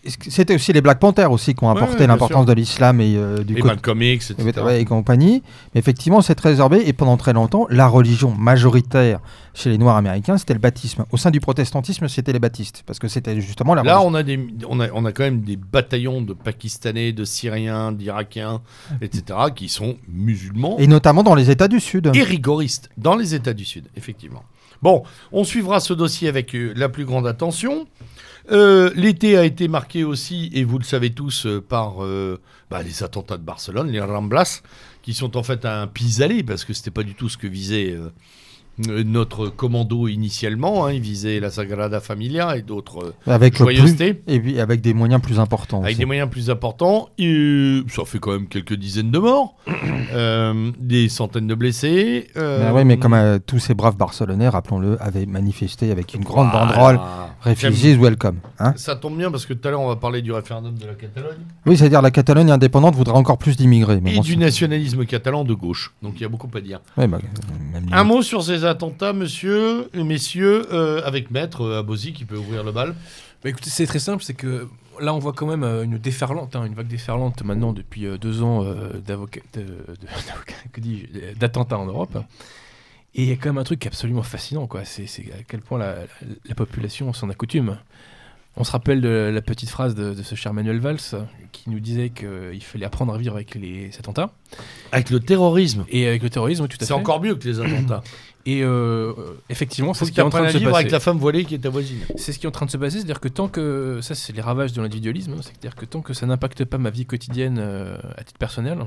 C'était aussi les Black Panthers aussi qui ont apporté ouais, l'importance de l'islam et euh, du Et côté- X, etc. ouais, et compagnie. Mais effectivement, c'est très réservé. Et pendant très longtemps, la religion majoritaire chez les Noirs américains, c'était le baptisme. Au sein du protestantisme, c'était les baptistes. Parce que c'était justement la Là, religion. on a, des, on, a, on a quand même des bataillons de Pakistanais, de Syriens, d'Irakiens, etc., qui sont musulmans Et notamment dans les États du Sud. et rigoristes dans les États du Sud, effectivement. Bon, on suivra ce dossier avec euh, la plus grande attention. Euh, L'été a été marqué aussi, et vous le savez tous, euh, par euh, bah, les attentats de Barcelone, les Ramblas, qui sont en fait un pis-aller, parce que c'était pas du tout ce que visait notre commando initialement. hein. il visait la Sagrada Familia et d'autres euh, Avec, le plus, joyeusetés. et puis avec des moyens plus importants. Avec aussi. des moyens plus importants, et ça fait quand même quelques dizaines de morts, [clears throat] euh, des centaines de blessés. euh, Mais oui, mais comme euh, tous ces braves Barcelonais, rappelons-le, avaient manifesté avec une grande voilà. banderole Refugees Welcome. hein. Ça tombe bien parce que tout à l'heure on va parler du référendum de la Catalogne oui, c'est-à-dire la Catalogne indépendante voudrait encore plus d'immigrés. et bon, du nationalisme catalan de gauche. Donc il y a beaucoup à dire. Ouais, bah, euh, même Un mot sur ces attentats, monsieur, et messieurs, euh, avec Maître euh, Abosi qui peut ouvrir le bal. Bah écoutez, c'est très simple, c'est que là on voit quand même euh, une déferlante, hein, une vague déferlante maintenant depuis deux ans d'avocats- [laughs] d'attentats en Europe. Et il y a quand même un truc absolument fascinant, quoi. C'est c'est à quel point la, la- la population s'en accoutume. On se rappelle de la petite phrase de, de ce cher Manuel Valls qui nous disait qu'il fallait apprendre à vivre avec les attentats Avec le terrorisme. et avec le terrorisme, tout à C'est fait. encore mieux que les attentats. [clears throat] Et euh, effectivement, c'est ce qui est en train de se passer. avec la femme voilée qui est ta voisine. C'est ce qui est en train de se passer, c'est-à-dire que tant que ça, c'est les ravages de l'individualisme, hein, c'est-à-dire que tant que ça n'impacte pas ma vie quotidienne euh, à titre personnel,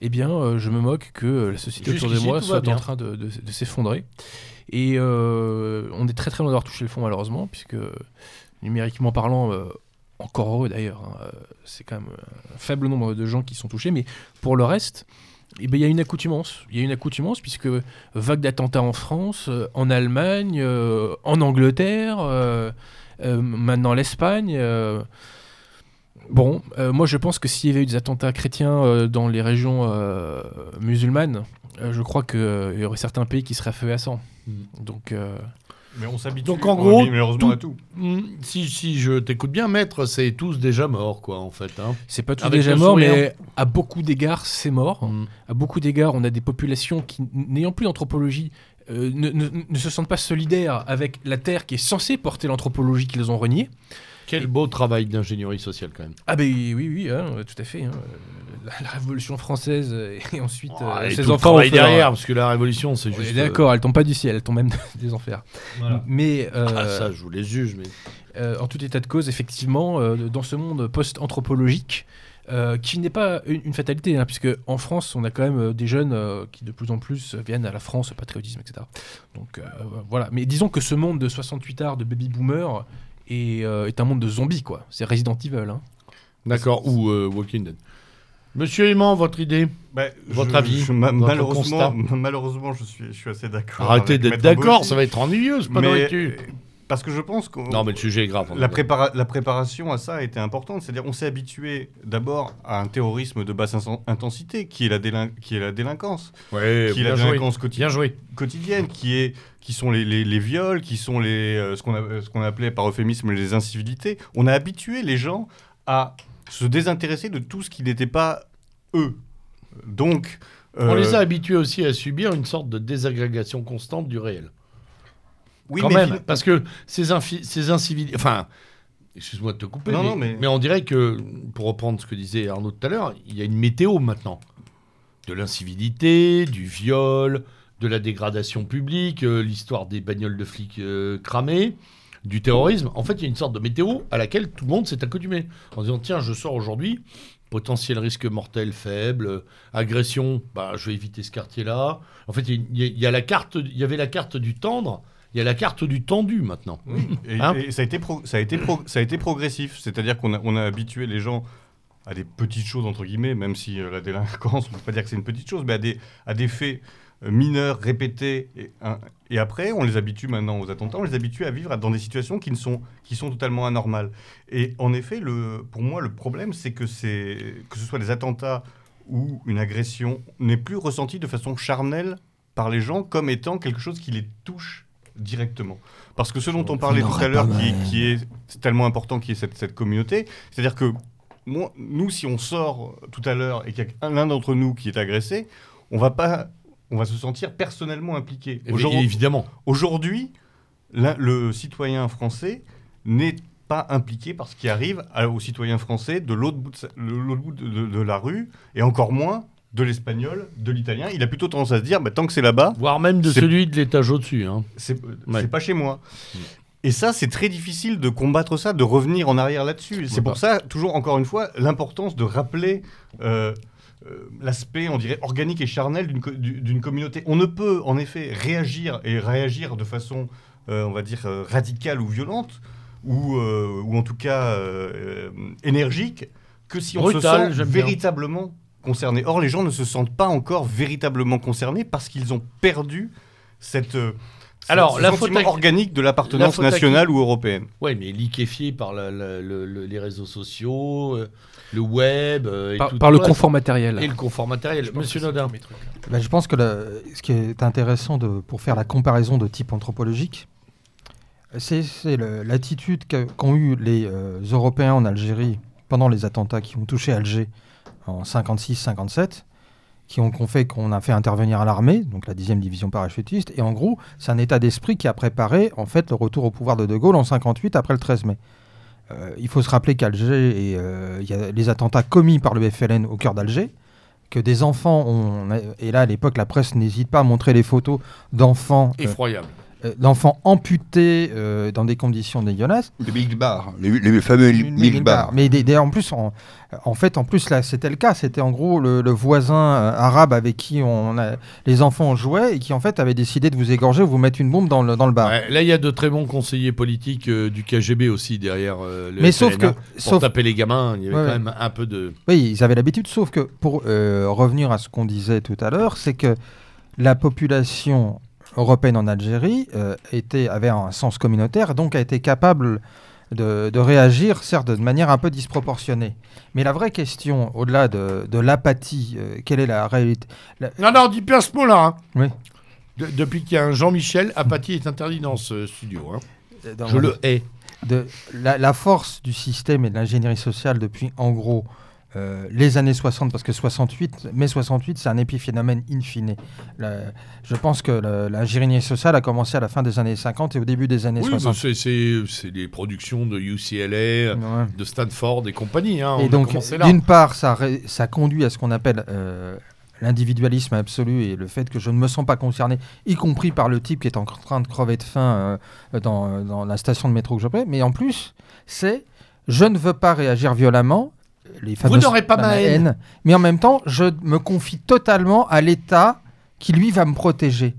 eh bien, euh, je me moque que la société autour de moi soit en train de, de- de s'effondrer. Et on est très très loin d'avoir touché le fond, malheureusement, puisque numériquement parlant, encore heureux d'ailleurs, hein, c'est quand même un faible nombre de gens qui sont touchés, mais pour le reste, eh ben, il y a une accoutumance. Il y a une accoutumance puisque vague d'attentats en France, euh, en Allemagne, euh, en Angleterre, euh, euh, maintenant l'Espagne. euh. Bon, moi je pense que s'il y avait eu des attentats chrétiens dans les régions musulmanes, je crois qu'il y aurait certains pays qui seraient à feu et à sang. Donc, euh, Mais on s'habitue. Donc, en gros, vit malheureusement tout- à tout. Hmm, Si, si je t'écoute bien, Maître, c'est tous déjà morts, quoi, en fait. hein. c'est pas tout Avec déjà le mort, sourire. mais à beaucoup d'égards, c'est mort. Hmm. À beaucoup d'égards, on a des populations qui, n'ayant plus d'anthropologie, euh, ne, ne- ne se sentent pas solidaires avec la Terre qui est censée porter l'anthropologie qu'ils ont reniée. Quel beau travail d'ingénierie sociale, quand même. Ah ben oui, oui, hein, tout à fait. hein. La, la Révolution française euh, et ensuite euh, Ah, et ses tout le enfants travail derrière, parce que la révolution, c'est juste. D'accord, elle tombe pas du ciel, elle tombe même [laughs] des enfers. euh, voilà. Mais euh, Ah, ça, je vous les juge, mais. euh, en tout état de cause, effectivement, euh, dans ce monde post-anthropologique, euh, qui n'est pas une, une fatalité, hein, puisque en France, on a quand même euh, des jeunes euh, qui de plus en plus viennent à la France, au patriotisme, etc. Donc euh, voilà. Mais disons que ce monde de 68 arts de baby boomers est, euh, est un monde de zombies, quoi. C'est Resident Evil. Hein. D'accord, ou euh, Walking Dead. Monsieur Aimant, votre idée? Bah, Votre je- avis, je- ma- votre malheureusement, [laughs] je suis, je suis assez d'accord. Arrêtez d'être d'accord, ça va être ennuyeux, c'est pas mais-. Parce que je pense que Non, mais le sujet est grave. est la, d'accord. prépara- la préparation à ça a été importante. C'est-à-dire, on s'est habitué d'abord à un terrorisme de basse in- intensité, qui est la, délin- qui est la délinquance, Ouais, qui est la bien joué. délinquance quotidi- Bien joué. quotidienne, qui est qui sont les, les- les viols, qui sont les euh, ce qu'on a- euh, ce qu'on appelait par euphémisme les incivilités. On a habitué les gens à se désintéresser de tout ce qui n'était pas eux. Donc, On euh, les a habitués aussi à subir une sorte de désagrégation constante du réel. oui, Quand mais même, parce que ces, incivilités... Enfin, excuse-moi de te couper, Non, mais, non, mais- mais on dirait que, pour reprendre ce que disait Arnaud tout à l'heure, il y a une météo maintenant. De l'incivilité, du viol, de la dégradation publique, euh, l'histoire des bagnoles de flics euh, cramées, du terrorisme. En fait, il y a une sorte de météo à laquelle tout le monde s'est accoutumé. En disant, tiens, je sors aujourd'hui, potentiel risque mortel faible, agression, bah, je vais éviter ce quartier-là. En fait, il y, a- il y a la carte, il y avait la carte du tendre, il y a la carte du tendu maintenant. Oui, et, Hein et ça, a été pro- ça, a été pro- ça a été progressif. C'est-à-dire qu'on a, on a habitué les gens à des petites choses, entre guillemets, même si euh, la délinquance, on ne peut pas dire que c'est une petite chose, mais à des, à des faits mineurs répétés. Et, et après, on les habitue maintenant aux attentats, on les habitue à vivre dans des situations qui, ne sont, qui sont totalement anormales. Et en effet, le, pour moi, le problème, c'est que, que ce soit des attentats ou une agression, n'est plus ressenti de façon charnelle par les gens comme étant quelque chose qui les touche directement. Parce que ce dont on parlait tout à l'heure, qui, qui, est tellement important, qui est cette, cette communauté, c'est-à-dire que moi, nous, si on sort tout à l'heure et qu'il y a l'un d'entre nous qui est agressé, on va pas, on va se sentir personnellement impliqué. Aujourd'hui, évidemment. Aujourd'hui, le citoyen français n'est pas impliqué par ce qui arrive aux citoyens français de l'autre bout, de, bout de, de, la rue, et encore moins de l'espagnol, de l'italien. Il a plutôt tendance à se dire, bah, tant que c'est là-bas... Voire même de celui de l'étage au-dessus. Hein. C'est ouais. pas chez moi. Et ça, c'est très difficile de combattre ça, de revenir en arrière là-dessus. C'est pour ça, toujours encore une fois, l'importance de rappeler euh, l'aspect, on dirait, organique et charnel d'une communauté. On ne peut, en effet, réagir et réagir de façon, euh, on va dire, euh, radicale ou violente ou, euh, ou en tout cas euh, énergique que si on Brutal, se sent véritablement concerné. Or, les gens ne se sentent pas encore véritablement concernés parce qu'ils ont perdu cette. Alors, la sentiment organique de l'appartenance nationale ou européenne. Oui, mais liquéfié par la, la, le, le, les réseaux sociaux, euh, le web. Euh, par, et tout, par tout le confort matériel. Et le confort matériel. Monsieur Nodin. Ben, je pense que le, ce qui est intéressant de, pour faire la comparaison de type anthropologique, c'est l'attitude qu'ont eu les euh, Européens en Algérie pendant les attentats qui ont touché Alger en 56-57, qui ont, qu ont fait qu'on a fait intervenir l'armée, donc la 10e division parachutiste, et en gros, c'est un état d'esprit qui a préparé en fait le retour au pouvoir de De Gaulle en 58 après le 13 mai. Euh, il faut se rappeler qu'Alger, il euh, y a les attentats commis par le FLN au cœur d'Alger, que des enfants ont, et là à l'époque la presse n'hésite pas à montrer les photos d'enfants effroyables euh, d'enfants amputés euh, dans des conditions dégueulasses. Les milk bars, les, les fameux milk bars. Mais des, des, en plus, en, en, fait, en plus là, c'était le cas. C'était en gros le, le voisin euh, arabe avec qui on a, les enfants jouaient et qui en fait avait décidé de vous égorger ou vous mettre une bombe dans le, dans le bar. Ouais, là, il y a de très bons conseillers politiques euh, du KGB aussi derrière euh, le Mais sauf que pour sauf, taper les gamins, il y avait Ouais, quand même un peu de. Oui, ils avaient l'habitude, sauf que pour euh, revenir à ce qu'on disait tout à l'heure, c'est que la population européenne en Algérie euh, était, avait un sens communautaire, donc a été capable de, de, réagir, certes de manière un peu disproportionnée. Mais la vraie question, au-delà de, de l'apathie, euh, quelle est la réalité la... Non, non, dis bien ce mot-là. Hein. Oui. De, depuis qu'il y a un Jean-Michel, apathie est interdit dans ce studio. Hein. Dans Je le hais. De, la, la, force du système et de l'ingénierie sociale depuis, en gros, euh, les années 60, parce que 68, mai 68, c'est un épiphénomène in fine. La, je pense que l'ingénierie sociale a commencé à la fin des années 50 et au début des années oui, 60. Bah c'est les productions de UCLA, ouais. de Stanford et compagnie. Hein, et donc, d'une part, ça, ça conduit à ce qu'on appelle euh, l'individualisme absolu et le fait que je ne me sens pas concerné, y compris par le type qui est en train de crever de faim euh, dans, dans, la station de métro que je prends. Mais en plus, c'est je ne veux pas réagir violemment. Les Vous n'aurez pas ma haine. haine. Mais en même temps, je me confie totalement à l'État qui, lui, va me protéger.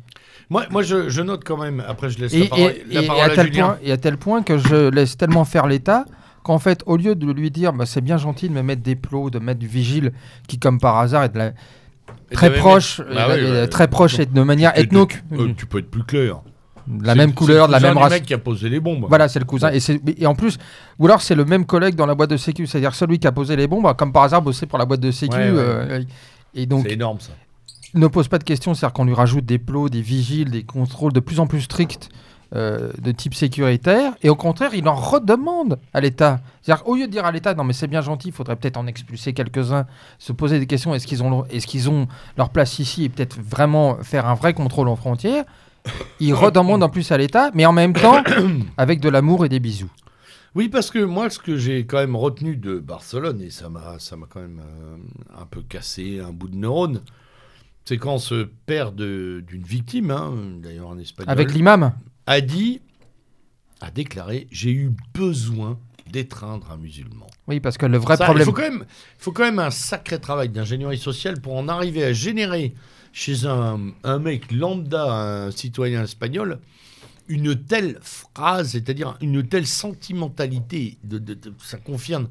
Moi, moi je, je, note quand même, après je laisse et, la parole, et, la et à, à, tel Julien. Point, et à tel point que je laisse tellement faire l'État qu'en fait, au lieu de lui dire bah, c'est bien gentil de me mettre des plots, de mettre du vigile, qui comme par hasard est de la... très proche, bah oui, très proche et de manière ethno. Euh, tu peux être plus clair. La même couleur, de la même race. C'est le mec qui a posé les bombes. Voilà, c'est le cousin. Et, et, en plus, ou alors c'est le même collègue dans la boîte de sécu, c'est-à-dire celui qui a posé les bombes, comme par hasard bossé pour la boîte de sécu. Ouais, ouais. Euh, et donc, c'est énorme ça. Ne pose pas de questions, c'est-à-dire qu'on lui rajoute des plots, des vigiles, des contrôles de plus en plus stricts euh, de type sécuritaire, et au contraire, il en redemande à l'État. C'est-à-dire, au lieu de dire à l'État, non mais c'est bien gentil, il faudrait peut-être en expulser quelques-uns, se poser des questions, est-ce qu'ils ont, est qu'ils ont leur place ici, et peut-être vraiment faire un vrai contrôle en frontière, il redemande en plus à l'État, mais en même temps, [coughs] avec de l'amour et des bisous. Oui, parce que moi, ce que j'ai quand même retenu de Barcelone, et ça m'a, ça m'a quand même euh, un peu cassé un bout de neurone, c'est quand ce père de, d'une victime, hein, d'ailleurs en espagnol, avec l'imam, a dit, a déclaré, j'ai eu besoin d'étreindre un musulman. Oui, parce que le vrai ça, problème. Il faut, quand même, il faut quand même un sacré travail d'ingénierie sociale pour en arriver à générer chez un, un mec lambda, un citoyen espagnol, une telle phrase, c'est-à-dire une telle sentimentalité, de, de, de, ça confirme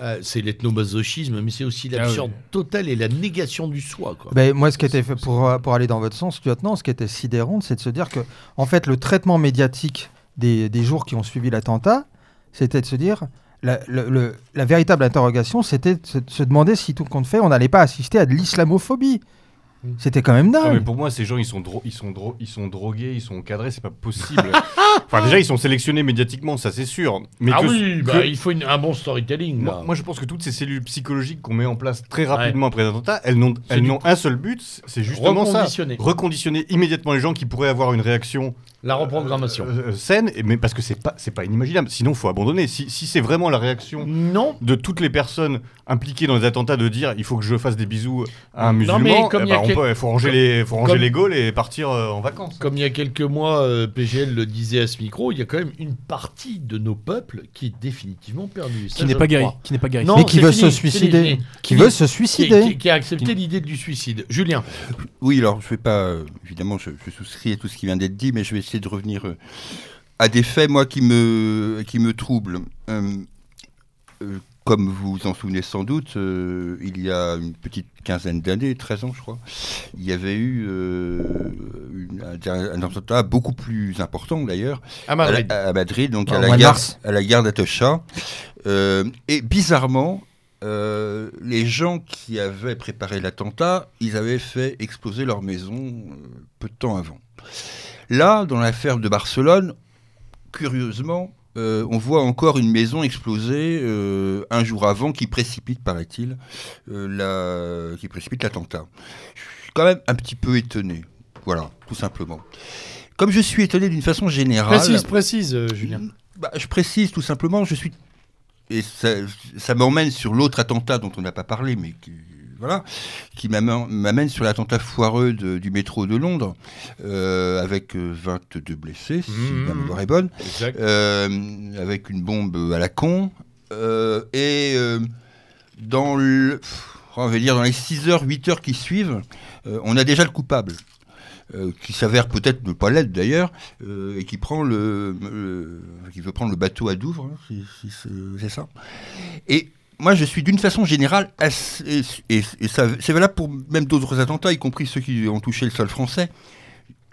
euh, c'est l'ethnomasochisme, mais c'est aussi Ah l'absurde oui. totale et la négation du soi. Quoi. Ben, moi, ce qui était fait pour, euh, pour aller dans votre sens, lieutenant, ce qui était sidérant, c'est de se dire que, en fait, le traitement médiatique des, des jours qui ont suivi l'attentat, c'était de se dire. La, le- le- la véritable interrogation, c'était de se, de se demander si tout compte fait, on n'allait pas assister à de l'islamophobie. C'était quand même Non, mais dingue. pour moi, ces gens, ils sont, dro- ils, sont dro- ils sont drogués, ils sont encadrés, c'est pas possible. [laughs] enfin, déjà, ils sont sélectionnés médiatiquement, ça c'est sûr. Mais ah que- oui, que- bah, il faut une- un bon storytelling. moi, je pense que toutes ces cellules psychologiques qu'on met en place très rapidement après l'attentat, elles n'ont du- un seul but, c'est justement ça. Reconditionner. Reconditionner immédiatement les gens qui pourraient avoir une réaction La reprogrammation. euh, euh, saine, mais parce que c'est pas, c'est pas inimaginable. Sinon, il faut abandonner. Si, si c'est vraiment la réaction non, de toutes les personnes impliquées dans les attentats de dire il faut que je fasse des bisous à un Non, musulman, mais comme eh il ben, on quel- peut- il faut ranger, les, faut ranger comme- les gaules et partir euh, en vacances. comme il y a quelques mois, euh, PGL le disait à ce micro, il y a quand même une partie de nos peuples qui est définitivement perdue. Qui n'est pas guéri. Qui n'est pas guéri. Non, Mais qui veut fini, se suicider. Qui Fini. veut se suicider. qui- qui a accepté l'idée du suicide. Julien, Oui, alors je vais pas, euh, évidemment, je, je souscris à tout ce qui vient d'être dit, mais je vais essayer de revenir euh, à des faits, moi, qui me, qui me troublent. Euh, euh, comme vous vous en souvenez sans doute, euh, il y a une petite quinzaine d'années, 13 ans je crois, il y avait eu euh, une- un, attentat beaucoup plus important d'ailleurs, à à, Madrid. la- à Madrid, donc à la, gare, à la gare d'Atocha. Euh, et bizarrement, euh, les gens qui avaient préparé l'attentat, ils avaient fait exploser leur maison euh, peu de temps avant. Là, dans l'affaire de Barcelone, curieusement, euh, on voit encore une maison exploser euh, un jour avant qui précipite, paraît-il, euh, la... qui précipite l'attentat. Je suis quand même un petit peu étonné. Voilà, tout simplement. Comme je suis étonné d'une façon générale. Précise, précise, Julien. Bah, je précise tout simplement, je suis. Et ça, ça m'emmène sur l'autre attentat dont on n'a pas parlé, mais qui, voilà, qui m'amène sur l'attentat foireux de- du métro de Londres, euh, avec euh, 22 blessés, si Mhm. ma mémoire est bonne, euh, avec une bombe à la con. euh, et euh, dans le. pff, On va dire dans les 6 heures, 8 heures qui suivent, euh, on a déjà le coupable. euh, qui s'avère peut-être ne pas l'être d'ailleurs, euh, et qui prend le, le- qui veut prendre le bateau à Douvres, hein, si- c'est ça. Et moi, je suis d'une façon générale, assez- et, c'est valable pour même d'autres attentats, y compris ceux qui ont touché le sol français.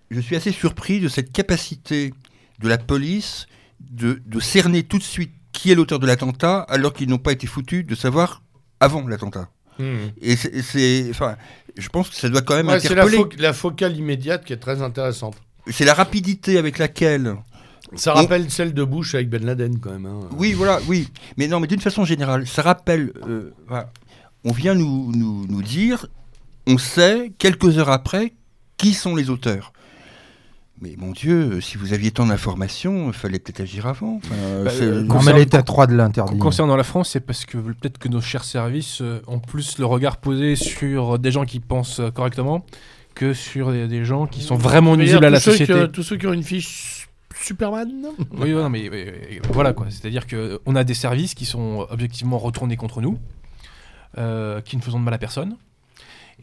Je suis assez surpris de cette capacité de la police de, de cerner tout de suite qui est l'auteur de l'attentat, alors qu'ils n'ont pas été foutus de savoir avant l'attentat. Mhm. Et c'est, c'est- enfin, je pense que ça doit quand même Ouais, c'est la, interpeller. fo- la focale immédiate qui est très intéressante. C'est la rapidité avec laquelle Ça On- rappelle celle de Bush avec Ben Laden quand même. hein. Oui, voilà, oui. Mais non, mais d'une façon générale, ça rappelle. euh, voilà. On vient nous, nous, nous dire, on sait, quelques heures après, qui sont les auteurs. Mais mon Dieu, si vous aviez tant d'informations, il fallait peut-être agir avant. Enfin, Bah, euh, Concernant- l'état 3 de l'interdit. Concernant la France, c'est parce que peut-être que nos chers services euh, ont plus le regard posé sur des gens qui pensent euh, correctement que sur des, gens qui sont vraiment nuisibles à la société. tous ceux qui ont une fiche Superman Oui, non, mais oui, voilà quoi. C'est-à-dire que on a des services qui sont objectivement retournés contre nous, euh, qui ne faisons de mal à personne.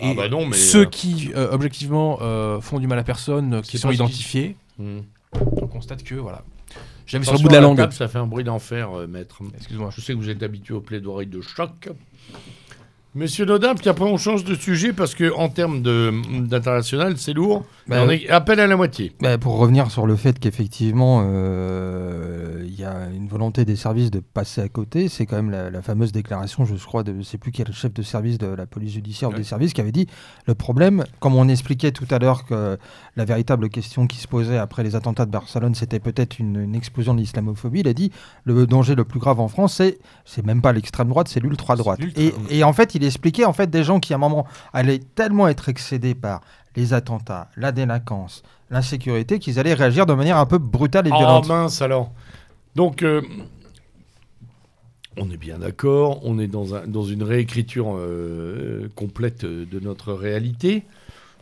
Ah bah non, mais, ceux euh, qui euh, objectivement euh, font du mal à personne, euh, qui sont qui- identifiés, Hmm. on constate que voilà. J'avais sur le bout de la langue. table, ça fait un bruit d'enfer, euh, maître. Excuse-moi. Je sais que vous êtes habitué aux plaidoiries de choc. Monsieur Nodin, puis après on change de sujet parce que en termes d'international, c'est lourd. Bah, on est appel à la moitié. Bah, pour revenir sur le fait qu'effectivement, euh, il y a une volonté des services de passer à côté, c'est quand même la, la fameuse déclaration, je crois, de je sais plus quel chef de service de la police judiciaire ou des services qui avait dit le problème, comme on expliquait tout à l'heure que la véritable question qui se posait après les attentats de Barcelone, c'était peut-être une, une explosion de l'islamophobie. Il a dit le danger le plus grave en France, c'est c'est même pas l'extrême droite, c'est l'ultra droite. Et, et en fait, il expliquait en fait des gens qui à un moment allaient tellement être excédés par les attentats, la délinquance, l'insécurité, qu'ils allaient réagir de manière un peu brutale et Oh violente. mince alors. Donc, euh, on est bien d'accord, on est dans, un- dans une réécriture euh, complète de notre réalité.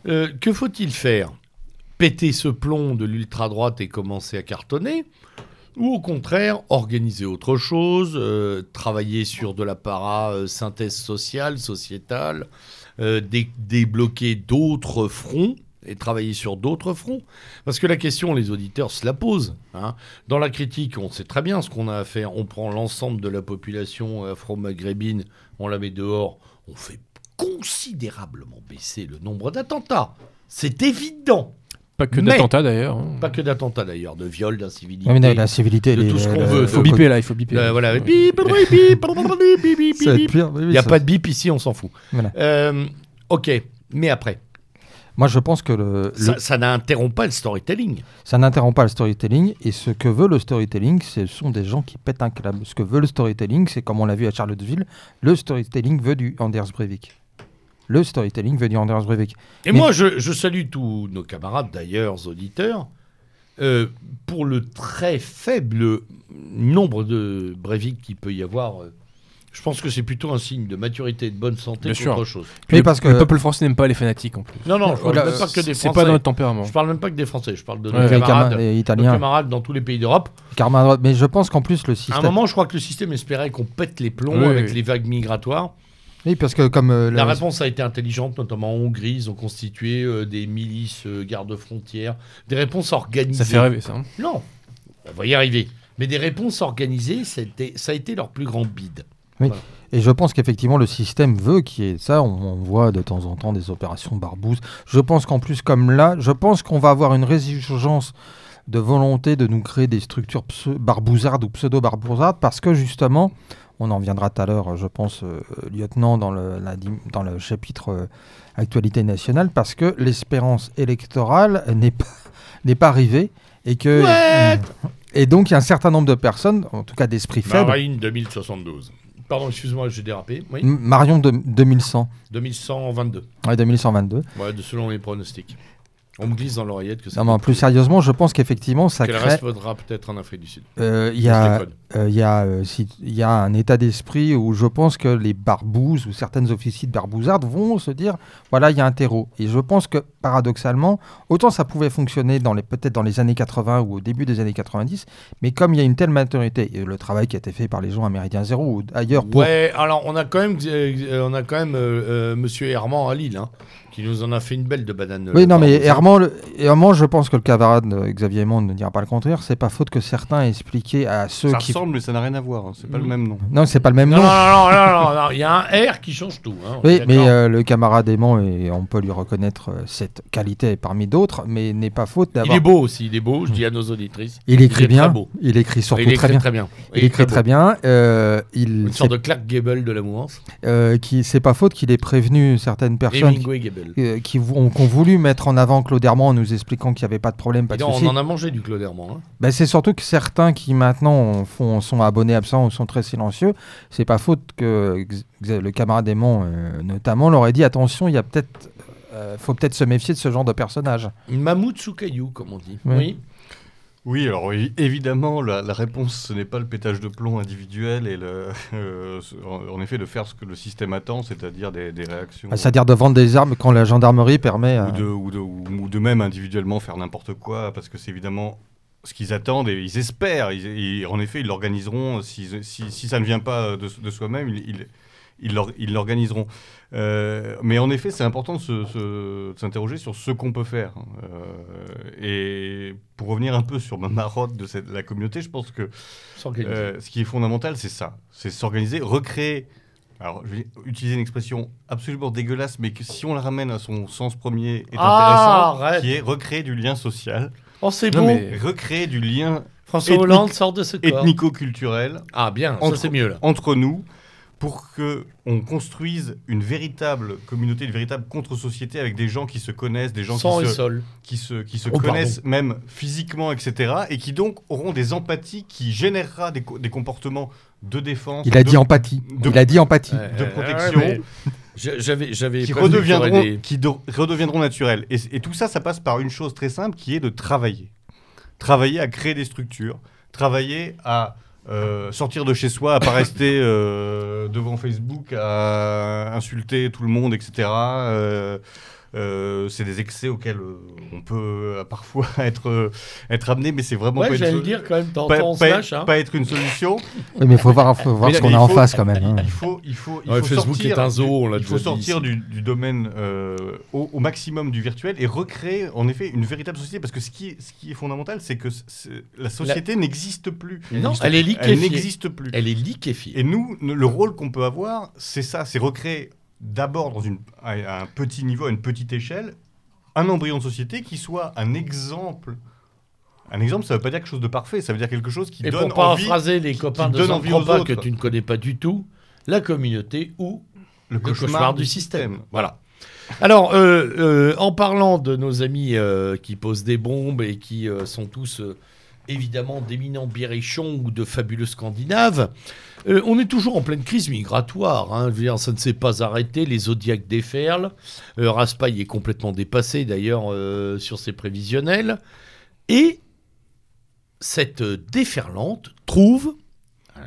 Euh, que faut-il faire? Péter ce plomb de l'ultra-droite et commencer à cartonner? Ou au contraire, organiser autre chose, travailler sur de la para-synthèse sociale, sociétale, euh, dé- débloquer d'autres fronts et travailler sur d'autres fronts. Parce que la question, les auditeurs se la posent. hein. Dans la critique, on sait très bien ce qu'on a à faire. On prend l'ensemble de la population afro-maghrébine, on la met dehors, on fait considérablement baisser le nombre d'attentats. C'est évident. Pas que d'attentats d'ailleurs. hein. Pas que d'attentats d'ailleurs, de viols, d'incivilité. Oui, mais la civilité, de tout ce qu'on veut, Il faut biper là, il faut biper. Voilà. Bip, bip, bip, bip, bip, bip, Ça va être bip. pire, oui, oui, Il n'y a pas de bip ici, on s'en fout. Euh, ok, mais après, Moi, je pense que le, le- ça, ça n'interrompt pas le storytelling. ça n'interrompt pas le storytelling. Et ce que veut le storytelling, ce sont des gens qui pètent un câble. Ce que veut le storytelling, c'est comme on l'a vu à Charlottesville, le storytelling veut du Anders Breivik. Le storytelling veut du Anders Breivik. Et Mais- moi, je, je salue tous nos camarades, d'ailleurs, auditeurs, euh, pour le très faible nombre de Breivik qu'il peut y avoir. euh, je pense que c'est plutôt un signe de maturité et de bonne santé qu'autre chose. Le- parce que- le peuple français n'aime pas les fanatiques en plus. Non, non, je parle même pas que des C'est Français. pas dans notre tempérament. Je parle même pas que des Français, je parle de nos Ouais, camarades, Cam- les nos Italiens, camarades dans tous les pays d'Europe. mais je pense qu'en plus le À un système. moment, je crois que le système espérait qu'on pète les plombs Oui, avec oui. les vagues migratoires. Oui, parce que comme euh, La le- réponse a été intelligente, notamment en Hongrie. Ils ont constitué euh, des milices euh, gardes-frontières, des réponses organisées. Ça fait rêver ça. hein. Non, on va y arriver. Mais des réponses organisées, c'était- ça a été leur plus grand bide. Et je pense qu'effectivement, le système veut qu'il y ait ça. On, on voit de temps en temps des opérations barbouzes. Je pense qu'en plus, comme là, je pense qu'on va avoir une résurgence de volonté de nous créer des structures barbouzardes ou pseudo-barbouzardes parce que justement, on en viendra tout à l'heure, je pense, euh, lieutenant, dans le, la dim- dans le chapitre euh, actualité nationale, parce que l'espérance électorale n'est pas, [laughs] n'est pas arrivée et que. Et donc, il y a un certain nombre de personnes, en tout cas d'esprit faible. Marine 2072. Pardon, excuse-moi, j'ai dérapé. Oui, Marion de 2100. 2122. Ouais, 2122. Ouais, de selon les pronostics. On me glisse dans l'oreillette que ça. Non, mais plus sérieusement, je pense qu'effectivement, ça que le crée. reste faudra peut-être en Afrique du Sud. euh, Il y, a, déconne. euh, il y, a, euh, si- il y a un état d'esprit où je pense que les barbouzes ou certaines officiers de barbouzardes vont se dire voilà, il y a un terreau. Et je pense que paradoxalement, autant ça pouvait fonctionner dans les peut-être dans les années 80 ou au début des années 90, mais comme il y a une telle maturité, et le travail qui a été fait par les gens à Méridien Zéro ou ailleurs pour. Ouais, alors on a quand même, euh, on a quand même euh, euh, Monsieur Herman à Lille, hein, qui nous en a fait une belle de banane. Oui, non, mais. Herman, le- Herman, je pense que le camarade euh, Xavier Aymon ne dira pas le contraire. C'est pas faute que certains aient expliqué à ceux Ça qui. ressemble, mais ça n'a rien à voir. hein. C'est pas le Mhm. même nom. Non, c'est pas le même Non, nom. non, non, non, non, non, il y a un R qui change tout. hein, Oui, mais euh, le camarade aimant, et on peut lui reconnaître euh, cette qualité parmi d'autres, mais n'est pas faute il d'avoir. est beau aussi, il est beau, je dis à nos auditrices. Il écrit bien. très beau. Il écrit surtout il écrit très bien. très bien. Il écrit très bien. euh, il, Une sorte de Clark Gable de la mouvance. euh, qui, c'est pas faute qu'il ait prévenu certaines personnes qui, Hemingway Gable. Euh, qui ont, voulu mettre en avant Claude Herman en nous expliquant qu'il n'y avait pas de problème, pas Et de non, souci. on en a mangé du Claude Herman. hein. Ben, c'est surtout que certains qui maintenant font, sont abonnés absents ou sont très silencieux, c'est pas faute que le camarade Aimant euh, notamment leur ait dit attention, il y a peut-être, euh, faut peut-être se méfier de ce genre de personnage. Mammouth sous caillou, comme on dit. Oui. Oui. Oui, alors évidemment, la, la réponse, ce n'est pas le pétage de plomb individuel et le, [laughs] euh, en, effet de faire ce que le système attend, c'est-à-dire des, des réactions. C'est-à-dire de vendre des armes quand la gendarmerie permet. euh, ou, de, ou, de, ou, ou de même individuellement faire n'importe quoi, parce que c'est évidemment ce qu'ils attendent et ils espèrent. Ils- en effet, ils l'organiseront. Si, si, si ça ne vient pas de, de soi-même, ils l'organiseront. Euh, mais en effet, c'est important de se- se- de s'interroger sur ce qu'on peut faire. Euh, et pour revenir un peu sur ma marotte de cette, la communauté, je pense que euh, ce qui est fondamental, c'est ça. C'est s'organiser, recréer. Alors, je vais utiliser une expression absolument dégueulasse, mais que si on la ramène à son sens premier, est Ah, intéressant, arrête. qui est recréer du lien social, Oh, c'est Non, mais- recréer du lien François Hollande sort de ce corps. ethnico-culturel Ah, bien, Entre- ça c'est mieux là. entre nous, pour que on construise une véritable communauté, une véritable contre-société avec des gens qui se connaissent, des gens qui se, sol. qui se, qui se Oh, connaissent même physiquement, etc. Et qui donc auront des empathies qui générera des, co- des comportements de défense. Il a de- dit empathie. de- Il a dit empathie. De protection. ouais, mais j'a- J'avais, j'avais qui redeviendront, des- qui do- redeviendront naturels. Et, et tout ça, ça passe par une chose très simple qui est de travailler. Travailler à créer des structures, travailler à euh, sortir de chez soi, à pas rester euh, devant Facebook, à insulter tout le monde, etc. Euh, c'est des excès auxquels euh, on peut euh, parfois [laughs] être, euh, être amené, mais c'est vraiment pas Ouais, une so- le dire quand même, pas, pas- slash. Hein. pas être une solution. Oui, mais il faut voir, faut voir Mais ce qu'on a en face quand même. hein. Il faut, il faut, il Ouais, faut Facebook sortir est un zoo, du- on l'a Il faut sortir du, du domaine euh, au, au maximum du virtuel et recréer en effet une véritable société. Parce que ce qui est, ce qui est fondamental, c'est que la société n'existe plus. Non, n'existe elle est liquéfiée. Elle n'existe plus. Elle est liquéfiée. Et nous, le rôle qu'on peut avoir, c'est ça, c'est recréer d'abord dans une, à un petit niveau, à une petite échelle, un embryon de société qui soit un exemple. Un exemple, ça veut pas dire quelque chose de parfait, ça veut dire quelque chose qui Et donne pour envie, paraphraser les copains de aux Zantropa que tu ne connais pas du tout, la communauté ou le le cauchemar, du système. Voilà. Alors, euh, euh, en parlant de nos amis euh, qui posent des bombes et qui sont tous évidemment d'éminents biérichons ou de fabuleux scandinaves, euh, on est toujours en pleine crise migratoire. hein. Ça ne s'est pas arrêté. Les zodiacs déferlent. Euh, Raspail est complètement dépassé d'ailleurs euh, sur ses prévisionnels. Et cette déferlante trouve,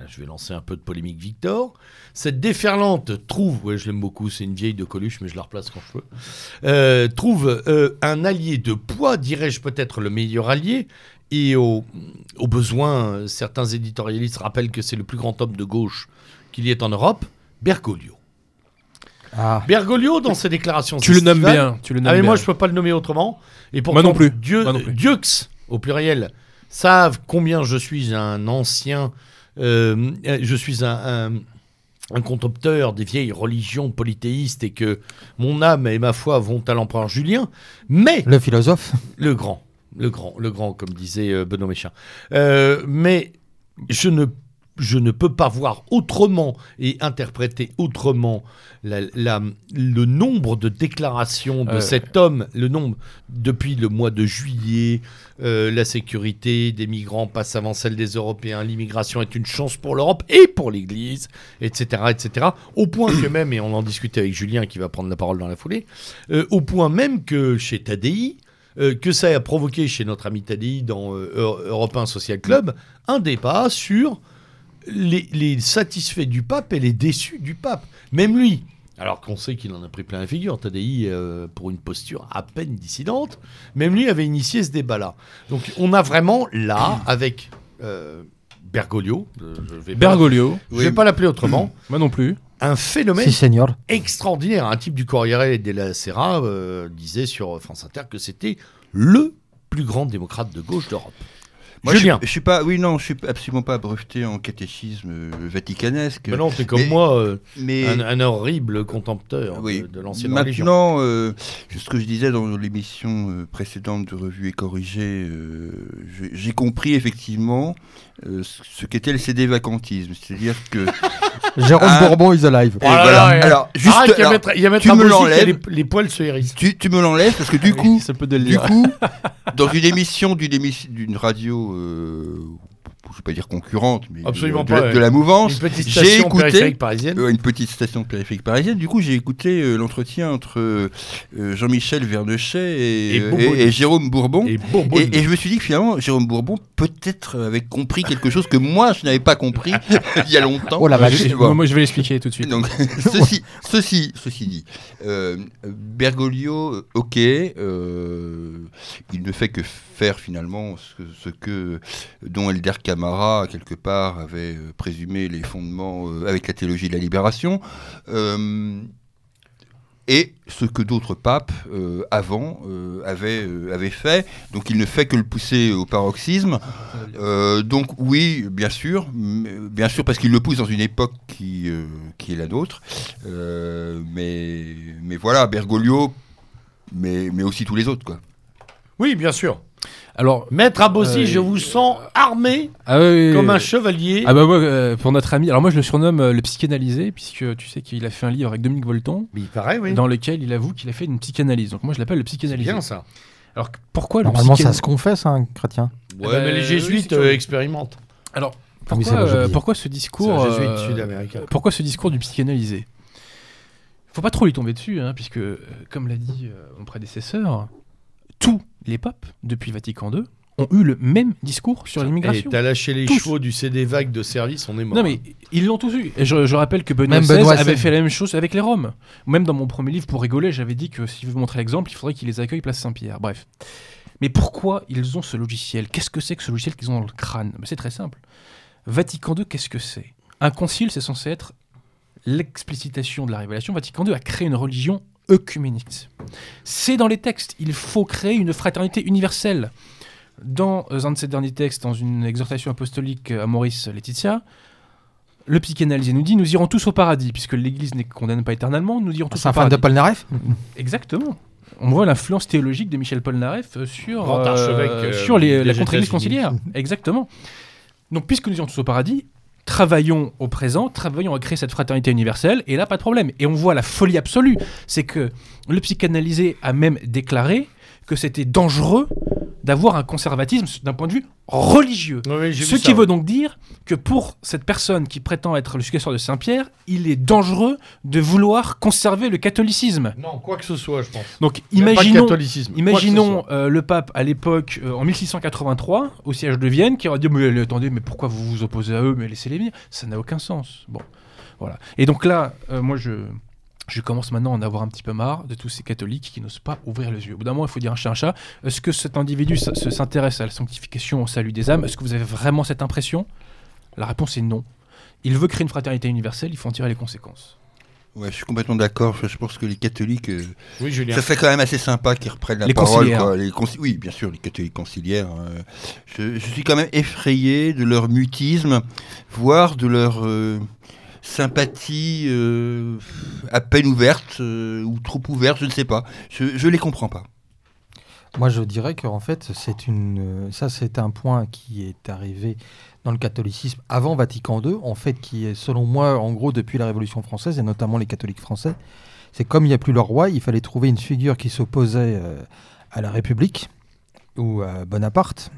je vais lancer un peu de polémique Victor, cette déferlante trouve, ouais je l'aime beaucoup, c'est une vieille de Coluche mais je la replace quand je peux, trouve un allié de poids, dirais-je peut-être le meilleur allié, et au, au besoin, certains éditorialistes rappellent que c'est le plus grand homme de gauche qu'il y ait en Europe, Bergoglio. Ah, Bergoglio, dans ses déclarations Tu le nommes bien. Tu le nommes ah mais bien. moi je peux pas le nommer autrement. Et Moi non plus. Dieu, Moi non plus. Dieux au pluriel savent combien je suis un ancien, euh, je suis un, un, un contempteur des vieilles religions polythéistes et que mon âme et ma foi vont à l'empereur Julien. Mais le philosophe. le grand, le grand, le grand, comme disait euh, Benoît Méchin. Euh, mais je ne, je ne peux pas voir autrement et interpréter autrement la- la- le nombre de déclarations de Euh. cet homme, le nombre depuis le mois de juillet, euh, la sécurité des migrants passe avant celle des Européens, l'immigration est une chance pour l'Europe et pour l'Église, etc., etc. Au point que même, et on en discutait avec Julien qui va prendre la parole dans la foulée, au point même que chez Tadei, euh, que ça a provoqué chez notre ami Tadei dans euh, Eu- Europe 1 Social Club un débat sur les, les satisfaits du pape et les déçus du pape. Même lui, alors qu'on sait qu'il en a pris plein la figure, Tadei, euh, pour une posture à peine dissidente, même lui avait initié ce débat-là. Donc on a vraiment là, avec euh, Bergoglio, je je vais pas l'appeler autrement, Moi non plus. Un phénomène Si, extraordinaire. Un type du Corriere della Sera euh, disait sur France Inter que c'était le plus grand démocrate de gauche d'Europe. Moi, Julien. suis- je suis pas, oui, non, je suis absolument pas breveté en catéchisme vaticanesque. Mais non, t'es comme Mais- moi, euh, mais un, un horrible contempteur Oui. de, de l'ancienne religion. Maintenant, euh, ce que je disais dans l'émission euh, précédente de Revue et Corrigée, euh, j'ai compris effectivement euh, ce qu'était le CD vacantisme. C'est-à-dire que. [laughs] Jérôme Ah. Bourbon is alive. Oh là voilà. là, ouais. Alors, juste. Arrête, il y a alors, mettre, il y a mettre tu me l'enlèves. les, les poils se hérissent. tu, tu me l'enlèves parce que du coup, ça peut de le du coup, [laughs] dans une émission d'une d'une radio, euh, je vais pas dire concurrente, mais Absolument de, pas, de, ouais. de la mouvance, Une petite j'ai station écouté- périphérique parisienne. Euh, une petite station périphérique parisienne. Du coup, j'ai écouté euh, l'entretien entre euh, Jean-Michel Vernochet et, Et Bourbon. et- et Jérôme Bourbon. Et Bourbon. Et, et je me suis dit que finalement, Jérôme Bourbon peut-être avait compris quelque chose que moi, je n'avais pas compris [laughs] il y a longtemps. Oh la Moi, vache. je- Bon. moi, je vais l'expliquer tout de suite. Donc, [laughs] ceci, ceci, ceci dit, euh, Bergoglio, ok, euh, il ne fait que faire finalement ce, que dont Elder Camara quelque part avait euh, présumé les fondements euh, avec la théologie de la libération. Euh, et ce que d'autres papes avant avaient, fait. Donc il ne fait que le pousser au paroxysme. Donc oui, bien sûr, bien sûr parce qu'il le pousse dans une époque qui, est la nôtre. Mais, mais voilà, Bergoglio, mais, mais aussi tous les autres. Quoi. Oui, bien sûr. Alors, Maître Abossi, Euh, je vous sens armé ah oui, comme un chevalier. Ah bah moi, euh, pour notre ami, alors moi je le surnomme euh, le psychanalysé, puisque tu sais qu'il a fait un livre avec Dominique Volton, Mais il paraît, oui. dans lequel il avoue qu'il a fait une psychanalyse. Donc moi je l'appelle le C'est psychanalysé. bien ça. Alors pourquoi le Normalement, ça psychan- se confesse, un chrétien. Ouais, bah, mais les jésuites euh, expérimentent. Alors oui, pourquoi, euh, ce discours un jésuite euh, sud-américain. Pourquoi ce discours du psychanalysé Faut pas trop lui tomber dessus, hein, puisque, euh, comme l'a dit euh, mon prédécesseur, tous les papes, depuis Vatican II, ont eu le même discours sur l'immigration. t'as lâché les Tous. chevaux du CD vague de service, on est mort. Non mais ils l'ont tous eu. Et je, je rappelle que Benoît Même XVI Benoît avait XVI. fait la même chose avec les Roms. Même dans mon premier livre, pour rigoler, j'avais dit que si vous montrer l'exemple, il faudrait qu'ils les accueillent place Saint-Pierre. Bref. Mais pourquoi ils ont ce logiciel? Qu'est-ce que c'est que ce logiciel qu'ils ont dans le crâne? Ben, C'est très simple. Vatican II, qu'est-ce que c'est? Un concile, c'est censé être l'explicitation de la révélation. Vatican II a créé une religion œcuménique. C'est dans les textes. Il faut créer une fraternité universelle. Dans euh, un de ses derniers textes, dans une exhortation apostolique à Maurice Laetitia, le psychanalysé nous dit nous irons tous au paradis, puisque l'Église ne condamne pas éternellement, nous irons tous C'est au un fan de paradis. Polnareff Exactement. On voit l'influence théologique de Michel Polnareff euh, sur, archevêque, euh, sur les- la contre-église conciliaire. Exactement. Donc, puisque nous irons tous au paradis, travaillons au présent, travaillons à créer cette fraternité universelle, et là, pas de problème. Et on voit la folie absolue, c'est que le psychanalysé a même déclaré que c'était dangereux d'avoir un conservatisme d'un point de vue religieux. Ce qui ça, veut donc dire que pour cette personne qui prétend être le successeur de Saint-Pierre, il est dangereux de vouloir conserver le catholicisme. Non, quoi que ce soit, je pense. Donc Même imaginons, imaginons euh, le pape à l'époque, euh, en 1683, au siège de Vienne, qui aurait dit mais attendez, mais pourquoi vous vous opposez à eux Mais laissez-les venir? Ça n'a aucun sens. Bon, voilà. Et donc là, euh, moi je. Je commence maintenant à en avoir un petit peu marre de tous ces catholiques qui n'osent pas ouvrir les yeux. Au bout d'un moment, il faut dire un chat un chat. Est-ce que cet individu s'intéresse à la sanctification, au salut des âmes? Est-ce que vous avez vraiment cette impression? La réponse est non. Il veut créer une fraternité universelle, il faut en tirer les conséquences. Ouais, je suis complètement d'accord. Je pense que les catholiques, euh, Oui, Julien. ça serait quand même assez sympa qu'ils reprennent la Les parole. quoi. Les Oui, bien sûr, les catholiques conciliaires. Je, je suis quand même effrayé de leur mutisme, voire de leur euh, sympathie euh, à peine ouverte euh, ou trop ouverte, je ne sais pas. Je, je les comprends pas. Moi, je dirais qu'en fait, c'est une, euh, ça, c'est un point qui est arrivé dans le catholicisme avant Vatican II, en fait, qui est, selon moi, en gros, depuis la Révolution française, et notamment les catholiques français, c'est comme il n'y a plus le roi, il fallait trouver une figure qui s'opposait à la République ou à Bonaparte,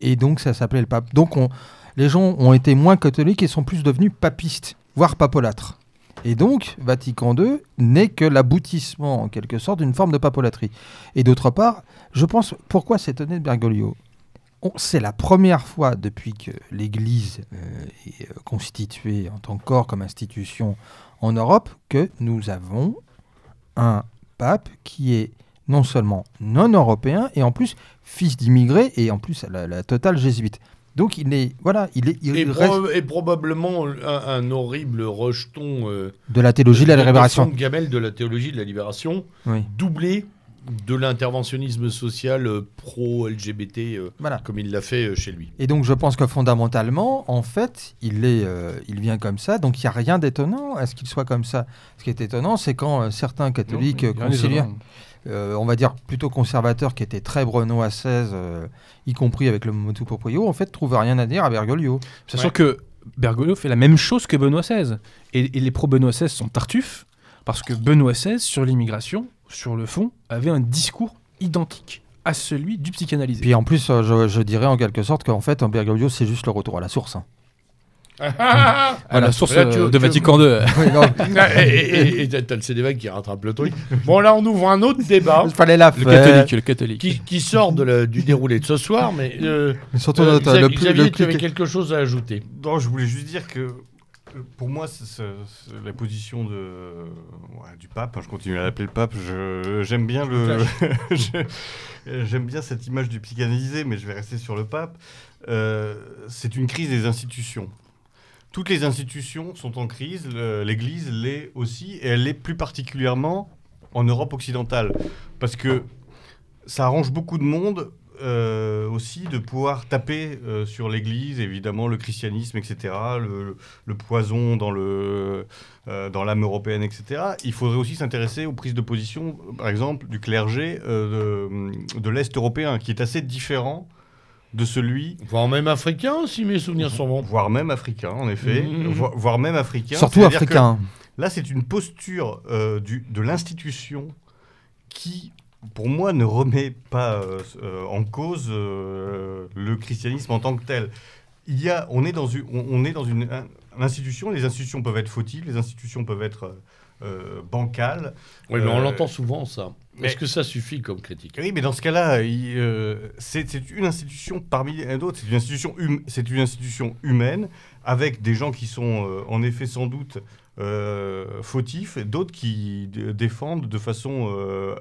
et donc ça s'appelait le pape. Donc, on, les gens ont été moins catholiques et sont plus devenus papistes, voire papolâtres. Et donc, Vatican II n'est que l'aboutissement, en quelque sorte, d'une forme de papolatrie. Et d'autre part, je pense, pourquoi s'étonner de Bergoglio? C'est la première fois depuis que l'Église euh, est euh, constituée en tant que corps, comme institution en Europe, que nous avons un pape qui est non seulement non européen, et en plus fils d'immigrés, et en plus la, la totale jésuite. Donc il est, voilà, il est, il Et, reste pro- et probablement un, un horrible rejeton euh, de la théologie de la de libération. Gamel de la théologie de la libération, Oui. doublé de l'interventionnisme social euh, pro-LGBT, euh, Voilà. comme il l'a fait euh, chez lui. Et donc je pense que fondamentalement, en fait, il, est, euh, il vient comme ça, donc il n'y a rien d'étonnant à ce qu'il soit comme ça. Ce qui est étonnant, c'est quand euh, certains catholiques conciliaires. Euh, on va dire plutôt conservateurs, qui étaient très Brenois XVI, euh, y compris avec le motu proprio, en fait, trouvent rien à dire à Bergoglio. Sachant Ouais. que Bergoglio fait la même chose que Benoît XVI. Et, et les pro-Benoît XVI sont tartuffes, parce que Benoît XVI, sur l'immigration, sur le fond, avait un discours identique à celui du psychanalysé. Puis en plus, euh, je, je dirais en quelque sorte qu'en fait, Bergoglio, c'est juste le retour à la source. hein. À la source Là, tu- de tu- Vatican II. [laughs] Oui, non, [laughs] et et- et t'as t'as le CD qui rattrape le truc. Bon, là, on ouvre un autre débat il fallait la Le catholique, le catholique. qui, qui sort de la- du déroulé de ce soir, mais euh, Mais Surtout euh, Xavier, le plus, Xavier, le tu avais quelque chose à ajouter. Non, je voulais juste dire que euh, pour moi, la position de, ouais, du pape, je continue à l'appeler le pape, je- j'aime bien, le, [laughs] j'aime bien cette image du psychanalysé, mais je vais rester sur le pape. Euh, c'est une crise des institutions. Toutes les institutions sont en crise, l'Église l'est aussi, et elle l'est plus particulièrement en Europe occidentale. Parce que ça arrange beaucoup de monde euh, aussi de pouvoir taper euh, sur l'Église, évidemment le christianisme, etc., le, poison dans euh, l'âme européenne, etc. Il faudrait aussi s'intéresser aux prises de position, par exemple, du clergé de l'Est européen, qui est assez différent de celui, Voire même africain, si mes souvenirs sont bons. voire même africain, en effet, vo- voire même africain. Surtout africain. Là, c'est une posture euh, du, de l'institution qui, pour moi, ne remet pas euh, euh, en cause euh, le christianisme en tant que tel. Il y a, on est dans une, on, on est dans une, un- institution. Les institutions peuvent être fautives, les institutions peuvent être bancales. Oui, mais on l'entend souvent, ça. Mais- Est-ce que ça suffit comme critique? Oui, mais dans ce cas-là, euh, c'est une institution parmi d'autres. C'est une institution, hum- c'est une institution humaine avec des gens qui sont euh, en effet sans doute euh, fautifs, d'autres qui défendent de façon euh,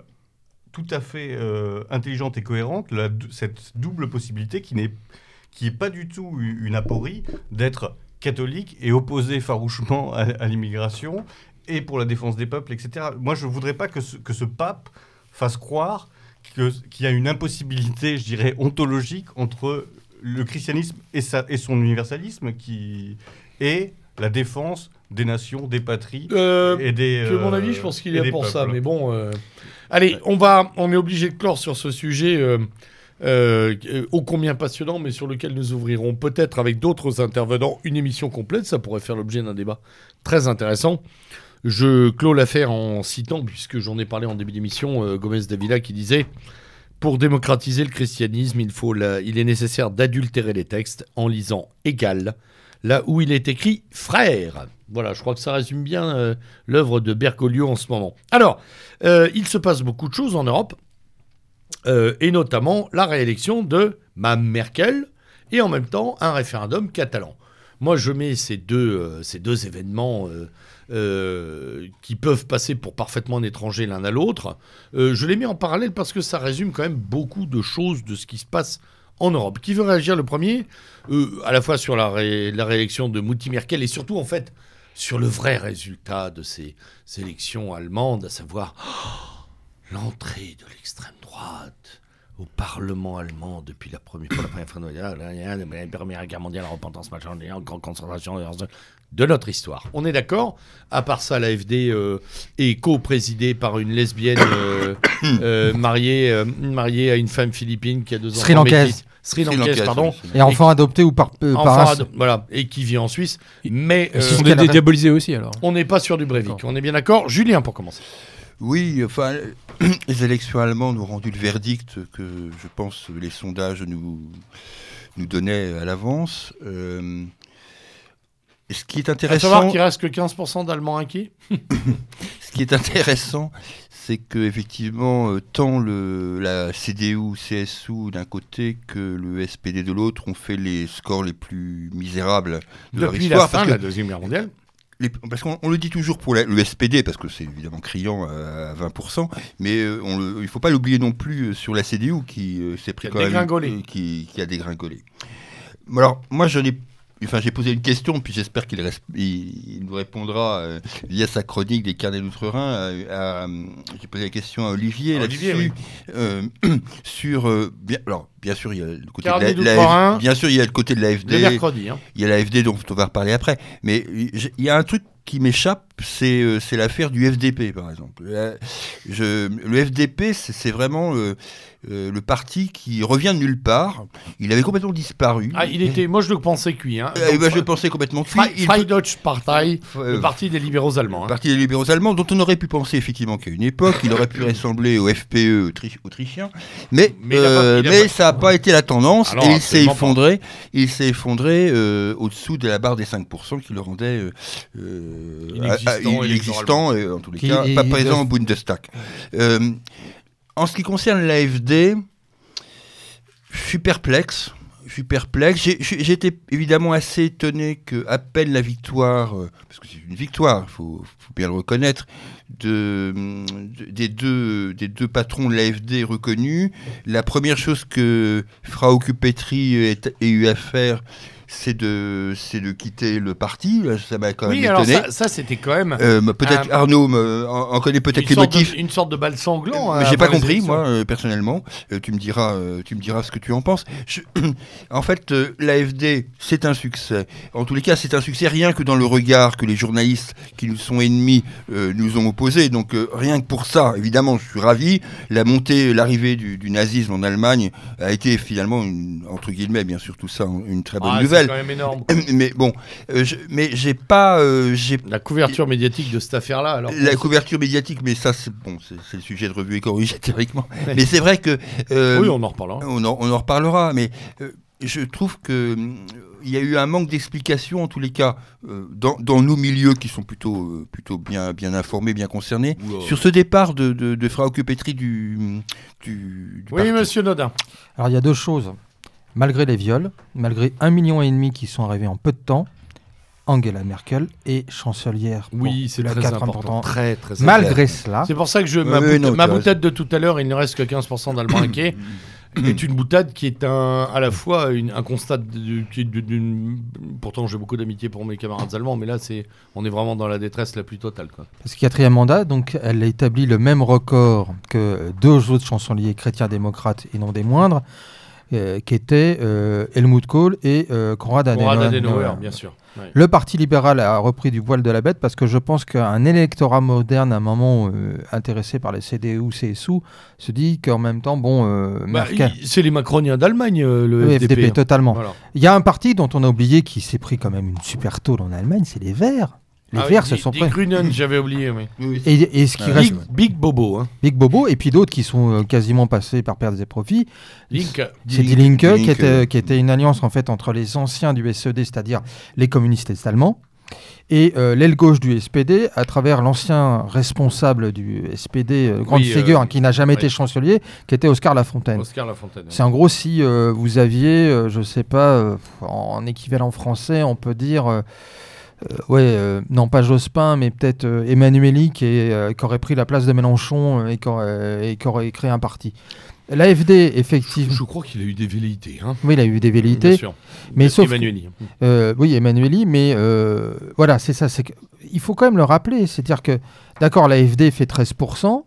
tout à fait intelligente et cohérente la cette double possibilité qui n'est qui est pas du tout une aporie d'être catholique et opposé farouchement à, à l'immigration et pour la défense des peuples, etc. Moi, je voudrais pas que ce, que ce pape fasse croire qu'il y a une impossibilité, je dirais, ontologique entre le christianisme et, sa, et son universalisme qui est la défense des nations, des patries Euh, et des. Que mon euh, avis, je pense qu'il est pour ça. Mais bon, euh, allez, on va, on est obligé de clore sur ce sujet. euh, euh, euh, ô combien passionnant, mais sur lequel nous ouvrirons peut-être avec d'autres intervenants une émission complète. Ça pourrait faire l'objet d'un débat très intéressant. Je clôt l'affaire en citant, puisque j'en ai parlé en début d'émission, euh, Gomez Davila qui disait Pour démocratiser le christianisme, il, faut il est nécessaire d'adultérer les textes en lisant égal, là où il est écrit frère. Voilà, je crois que ça résume bien euh, l'œuvre de Bergoglio en ce moment. Alors, euh, il se passe beaucoup de choses en Europe, et notamment la réélection de Mme Merkel, et en même temps un référendum catalan. Moi, je mets ces deux, ces deux événements euh, qui peuvent passer pour parfaitement un étranger l'un à l'autre. Euh, je les mets en parallèle parce que ça résume quand même beaucoup de choses de ce qui se passe en Europe. Qui veut réagir le premier? Euh, À la fois sur la réélection de Mouti Merkel et surtout, en fait, sur le vrai résultat de ces élections allemandes, à savoir oh, l'entrée de l'extrême droite au Parlement allemand depuis la première, pour la première fois de la Première Guerre mondiale, la repentance, machin, la grande concentration de notre histoire. On est d'accord? À part ça, l'AFD euh, est co-présidée par une lesbienne euh, [coughs] euh, mariée, euh, mariée à une femme philippine qui a deux Sri enfants. Lankaise. métis. Sri Lankaise, pardon. Et enfant adopté ou par, euh, par voilà, et qui vit en Suisse. Mais Ils sont qu'elle dé- a- diabolisés aussi alors. on n'est pas sur du Breivik. On est bien d'accord Julien, pour commencer. Oui, enfin, [clears throat] les élections allemandes ont rendu le verdict que je pense les sondages nous, nous donnaient à l'avance. Euh, ce qui est À savoir intéressant, qu'il reste que 15% d'Allemands inquiets. [laughs] ce qui est intéressant, c'est que effectivement, euh, tant le, la CDU, CSU d'un côté que le SPD de l'autre ont fait les scores les plus misérables de leur Depuis histoire, la fin parce de la Deuxième Guerre mondiale. Les- parce qu'on on le dit toujours pour la- le SPD, parce que c'est évidemment criant à, à 20%, mais euh, on le- il ne faut pas l'oublier non plus euh, sur la CDU qui euh, s'est pris Qui a quand même- dégringolé. qui, qui a dégringolé. Alors, moi, je n'ai Enfin, j'ai posé une question, puis j'espère qu'il res- il, il nous répondra euh, via sa chronique des carnets d'outre-Rhin. euh, à- j'ai posé la question à Olivier là-dessus. Olivier, euh, [clears throat] sur, euh, bien, alors, bien sûr, il y a le côté Carnet de la, la- bien sûr, il y a le côté de l'AFD. mercredi. hein. Il y a l'AFD dont on va reparler après. Mais il y a un truc qui m'échappe, c'est euh, l'affaire du FDP, par exemple. Euh, je- le FDP, c'est vraiment euh, le parti qui revient de nulle part. Il avait complètement disparu. Ah, il était, moi je le pensais cuit. Hein. Euh, Donc, bah, je le pensais complètement cuit. Fre- Il- Freie Deutsche Partei, euh, le parti des libéraux allemands. le hein. Parti des libéraux allemands, dont on aurait pu penser effectivement qu'à une époque, il aurait pu [coughs] ressembler au FPE autri- autrichien, mais, Mais a pas- euh, a ça n'a pas été la tendance Alors, et il s'est pas. effondré. Il s'est effondré euh, au-dessous de la barre des 5% qui le rendait Inexistant à- à- inexistant et en tous les Qui- cas pas présent au Bundestag. Euh, en ce qui concerne l'AFD, je suis perplexe. Je suis perplexe. J'étais évidemment assez étonné que, à peine la victoire, euh, parce que c'est une victoire, il faut, bien le reconnaître, de, de- des, deux, des deux patrons de l'AFD reconnus, la première chose que Frau ait eu à faire, c'est de, c'est de quitter le parti. Ça m'a quand même Oui, alors ça, ça, c'était quand même Euh, peut-être un- Arnaud me- en, en connaît peut-être les motifs. de, une sorte de balle sanglant. Mais hein, j'ai pas compris, moi, euh, personnellement. Euh, tu me diras, euh, tu me diras ce que tu en penses. Je- [clears throat] en fait, euh, l'AFD, c'est un succès. En tous les cas, c'est un succès rien que dans le regard que les journalistes qui nous sont ennemis euh, nous ont opposé. Donc, euh, rien que pour ça, évidemment, je suis ravi. La montée, l'arrivée du, du nazisme en Allemagne a été finalement, une, entre guillemets, bien sûr, tout ça, une très bonne Ah, c'est quand même énorme. Mais bon, euh, je- mais j'ai pas, euh, j'ai La couverture médiatique de cette affaire-là. Alors, la couverture médiatique, mais ça, c'est bon, c'est c'est le sujet de revue et corrigé [laughs] théoriquement. Ouais. Mais c'est vrai que euh, oui, on en reparlera. on, en, on en reparlera. Mais euh, je trouve que euh, il y a eu un manque d'explication, en tous les cas, euh, dans, dans nos milieux qui sont plutôt, euh, plutôt bien, bien informés, bien concernés, sur ce départ de, de, de Occupétrie du, du, du Oui, parti. monsieur Nodin. Alors il y a deux choses. Malgré les viols, malgré un million et demi qui sont arrivés en peu de temps, Angela Merkel est chancelière. pour Oui, c'est très important. pourtant. Très, très Malgré cela, C'est pour ça que je, ma, Oui, non, boutade de tout à l'heure, il ne reste que 15% d'Allemands inquiets, est une boutade qui est un, à la fois une- un constat d'une. Pourtant, j'ai beaucoup d'amitié pour mes camarades allemands, mais là, c'est, on est vraiment dans la détresse la plus totale. Quoi. parce que quatrième mandat, donc elle a établi le même record que deux autres chanceliers chrétiens démocrates et non des moindres, euh, qui étaient euh, Helmut Kohl et euh, Konrad Adenauer. Bien sûr. Ouais. Le Parti libéral a repris du poil de la bête parce que je pense qu'un électorat moderne, à un moment euh, intéressé par les CDU, CSU, se dit qu'en même temps, bon, Bah, c'est les Macroniens d'Allemagne, le Oui, FDP. FDP, hein. totalement. Voilà. Il y a un parti dont on a oublié qui s'est pris quand même une super tôle en Allemagne, c'est les Verts. Les Ah Verts se sont. Grünen, j'avais oublié, oui. Et, et ce qui Ah, reste, Big, Big Bobo, hein. Big Bobo, et puis d'autres qui sont euh, quasiment passés par perte des profits. Link. C'est Die Linke, qui, était, qui était une alliance en fait entre les anciens du SED, c'est-à-dire les communistes est-allemands, et euh, l'aile gauche du SPD, à travers l'ancien responsable du SPD, euh, grande Oui, euh, figure hein, qui n'a jamais ouais. été chancelier, qui était Oscar Lafontaine. Oscar Lafontaine. C'est en gros si euh, vous aviez, euh, je sais pas, euh, en équivalent français, on peut dire, euh, euh, ouais, euh, non pas Jospin, mais peut-être euh, Emmanueli qui, est, euh, qui aurait pris la place de Mélenchon euh, et, qui aurait, euh, et qui aurait créé un parti. L'AFD, effectivement, Je crois qu'il a eu des velléités. Hein. oui, il a eu des Bien velléités, sûr. mais sauf que- Emmanueli. euh, oui, Emmanueli, mais euh, voilà, c'est ça. Que- il faut quand même le rappeler, c'est-à-dire que, d'accord, l'AFD fait 13%.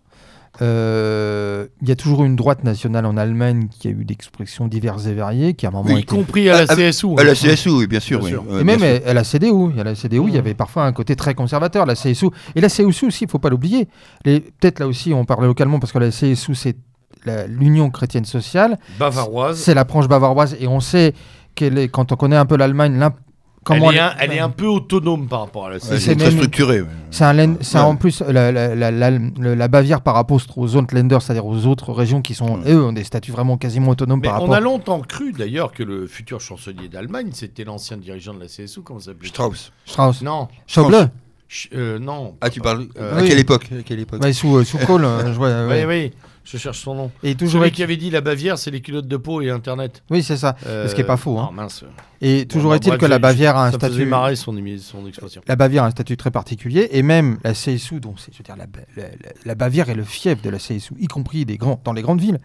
Euh, Il y a toujours une droite nationale en Allemagne qui a eu d'expressions diverses et variées, qui à un moment Oui, Y compris à la Ah, ah, CSU. À hein. la CSU, oui, bien sûr. Bien oui. sûr. Ouais, Et même bien sûr. à la CDU, il y a la CDU, il y avait parfois un côté très conservateur, la CSU. Et la CSU aussi, il faut pas l'oublier. Les- Peut-être là aussi, on parle localement parce que la CSU, c'est la- l'Union chrétienne sociale, Bavaroise. c'est la branche bavaroise, et on sait qu'elle est, quand on connaît un peu l'Allemagne, comment elle, est un, elle est un peu autonome par rapport à la c'est très structuré. C'est un, len- c'est Ouais. en plus la, la- la- la- Bavière par rapport aux autres Länder, c'est-à-dire aux autres régions qui sont, Ouais. eux, ont des statuts vraiment quasiment autonomes Mais par on rapport. a longtemps cru d'ailleurs que le futur chancelier d'Allemagne, c'était l'ancien dirigeant de la CSU, comment ça s'appelait? Strauss. Strauss. Non, Schauble Ch- euh, non. Ah, tu parles Euh, À oui. quelle époque À quelle époque? Ouais, sous, euh, sous [laughs] Kohl, euh, je vois, Oui, oui, je cherche son nom. Et toujours Celui est- qui avait dit la Bavière, c'est les culottes de peau et Internet. Oui, c'est ça. Euh, Ce qui est pas faux, hein. mince. Et toujours est-il que la Bavière a un Ça statut. marrer son, son expression. La Bavière a un statut très particulier et même la CSU, donc je veux dire, la, Ba- la- la- la Bavière est le fief de la CSU, y compris des grands, dans les grandes villes.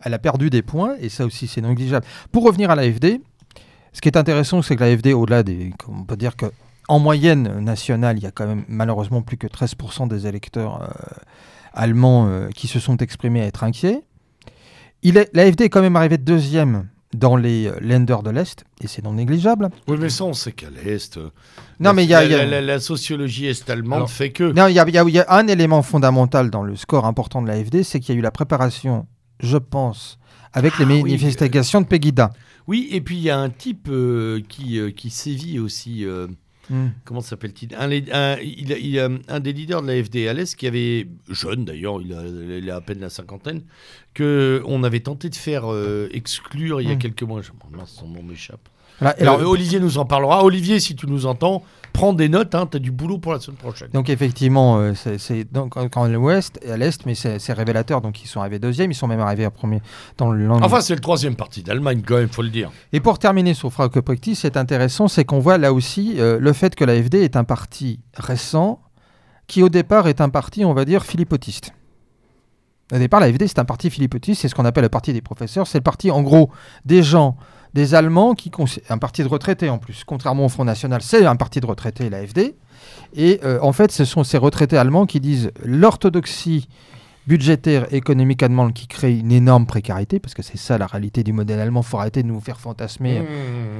Elle a perdu des points et ça aussi c'est négligeable. Pour revenir à l'AFD, ce qui est intéressant, c'est que l'AFD, au-delà des, on peut dire que en moyenne nationale, il y a quand même malheureusement plus que 13% des électeurs euh, allemands euh, qui se sont exprimés à être inquiets. Il est, l'AFD est quand même arrivé deuxième dans les euh, lenders de l'Est, et c'est non négligeable. Oui, mais ça, on sait qu'à l'Est. euh, Non, la- mais il y a- la, sociologie est-allemande Alors, fait que. Non, il y a, y y un élément fondamental dans le score important de l'AFD, c'est qu'il y a eu la préparation, je pense, avec les Ah oui, manifestations de Pegida. Oui, et puis il y a un type euh, qui, euh, qui sévit aussi. Euh, Hmm. comment s'appelle-t-il? Un, un- il, a- un des leaders de la FD à l'Est qui avait, jeune d'ailleurs, il a, il a à peine la cinquantaine, que on avait tenté de faire euh, exclure il y a Mm. quelques mois. Je, mince, son nom m'échappe. Voilà, et Euh, alors, Olivier nous en parlera. Olivier, si tu nous entends, prends des notes, hein, tu as du boulot pour la semaine prochaine. donc effectivement, euh, c'est- c'est donc quand l'Ouest et à l'Est, mais c'est c'est révélateur. Donc ils sont arrivés deuxième, ils sont même arrivés en premier dans le lendemain. Enfin, c'est le troisième parti d'Allemagne quand même, faut le dire. Et pour terminer sur Frauke Practice, c'est intéressant, c'est qu'on voit là aussi euh, le fait que l'AFD est un parti récent qui au départ est un parti, on va dire, philippotiste. Au départ, l'AFD c'est un parti philippotiste, c'est ce qu'on appelle le parti des professeurs. C'est le parti en gros des gens, des Allemands, qui un parti de retraités en plus. Contrairement au Front National, c'est un parti de retraités, l'AFD. Et euh, en fait, ce sont ces retraités allemands qui disent l'orthodoxie budgétaire, économique allemande qui crée une énorme précarité, parce que c'est ça la réalité du modèle allemand. faut arrêter de nous faire fantasmer. Mmh.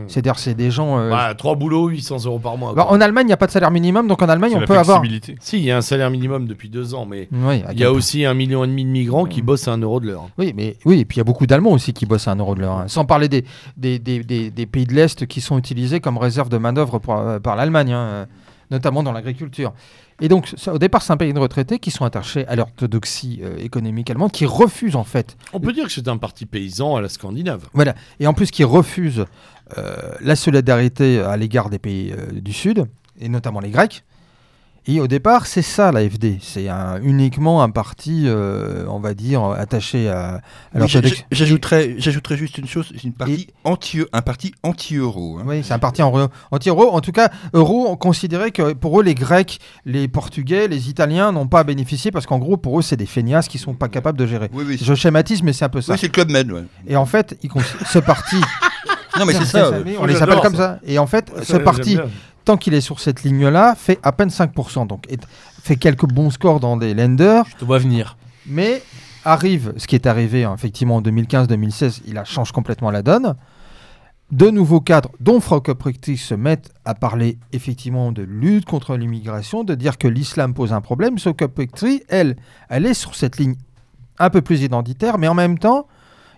C'est-à-dire, c'est des gens. euh, Bah, trois boulots, 800 euros par mois. bah, en Allemagne, il n'y a pas de salaire minimum, donc en Allemagne, on peut avoir. Si, il y a un salaire minimum depuis deux ans, mais Oui, il y a aussi un million et demi de migrants qui bossent à un euro de l'heure. Oui, mais oui, et puis il y a beaucoup d'Allemands aussi qui bossent à un euro de l'heure. hein. Sans parler des, des, des, des- des pays de l'Est qui sont utilisés comme réserve de main-d'œuvre euh, par l'Allemagne. hein. notamment dans l'agriculture. Et donc, ça, au départ, c'est un pays de retraités qui sont attachés à l'orthodoxie euh, économique allemande, qui refusent en fait On peut dire que c'est un parti paysan à la scandinave. Voilà. Et en plus, qui refuse euh, la solidarité à l'égard des pays euh, du Sud, et notamment les Grecs. Et au départ, c'est ça l'AFD. C'est un- uniquement un parti, euh, on va dire, attaché à, à Oui, J'ajouterais, j'ajouterais juste une chose, c'est une partie anti, un parti anti-euro. hein. Oui, c'est un parti anti-euro. En tout cas, euro, on considérait que pour eux, les Grecs, les Portugais, les Italiens n'ont pas bénéficié parce qu'en gros, pour eux, c'est des feignasses qui sont pas capables de gérer. Oui, oui, c'est- Je schématise, mais c'est un peu ça. oui, c'est le Club Med. ouais. Et en fait, ce parti, [laughs] Non, mais c'est ça. on les appelle comme ça. ça. Et en fait, ce parti, bien. Tant qu'il est sur cette ligne-là, fait à peine 5%. Donc, fait quelques bons scores dans des lenders, Je te vois venir. mais arrive ce qui est arrivé hein, effectivement en 2015-2016, il a change complètement la donne. De nouveaux cadres, dont Frauke Prechtig, se mettent à parler effectivement de lutte contre l'immigration, de dire que l'islam pose un problème. Prechtig, elle, elle est sur cette ligne un peu plus identitaire, mais en même temps,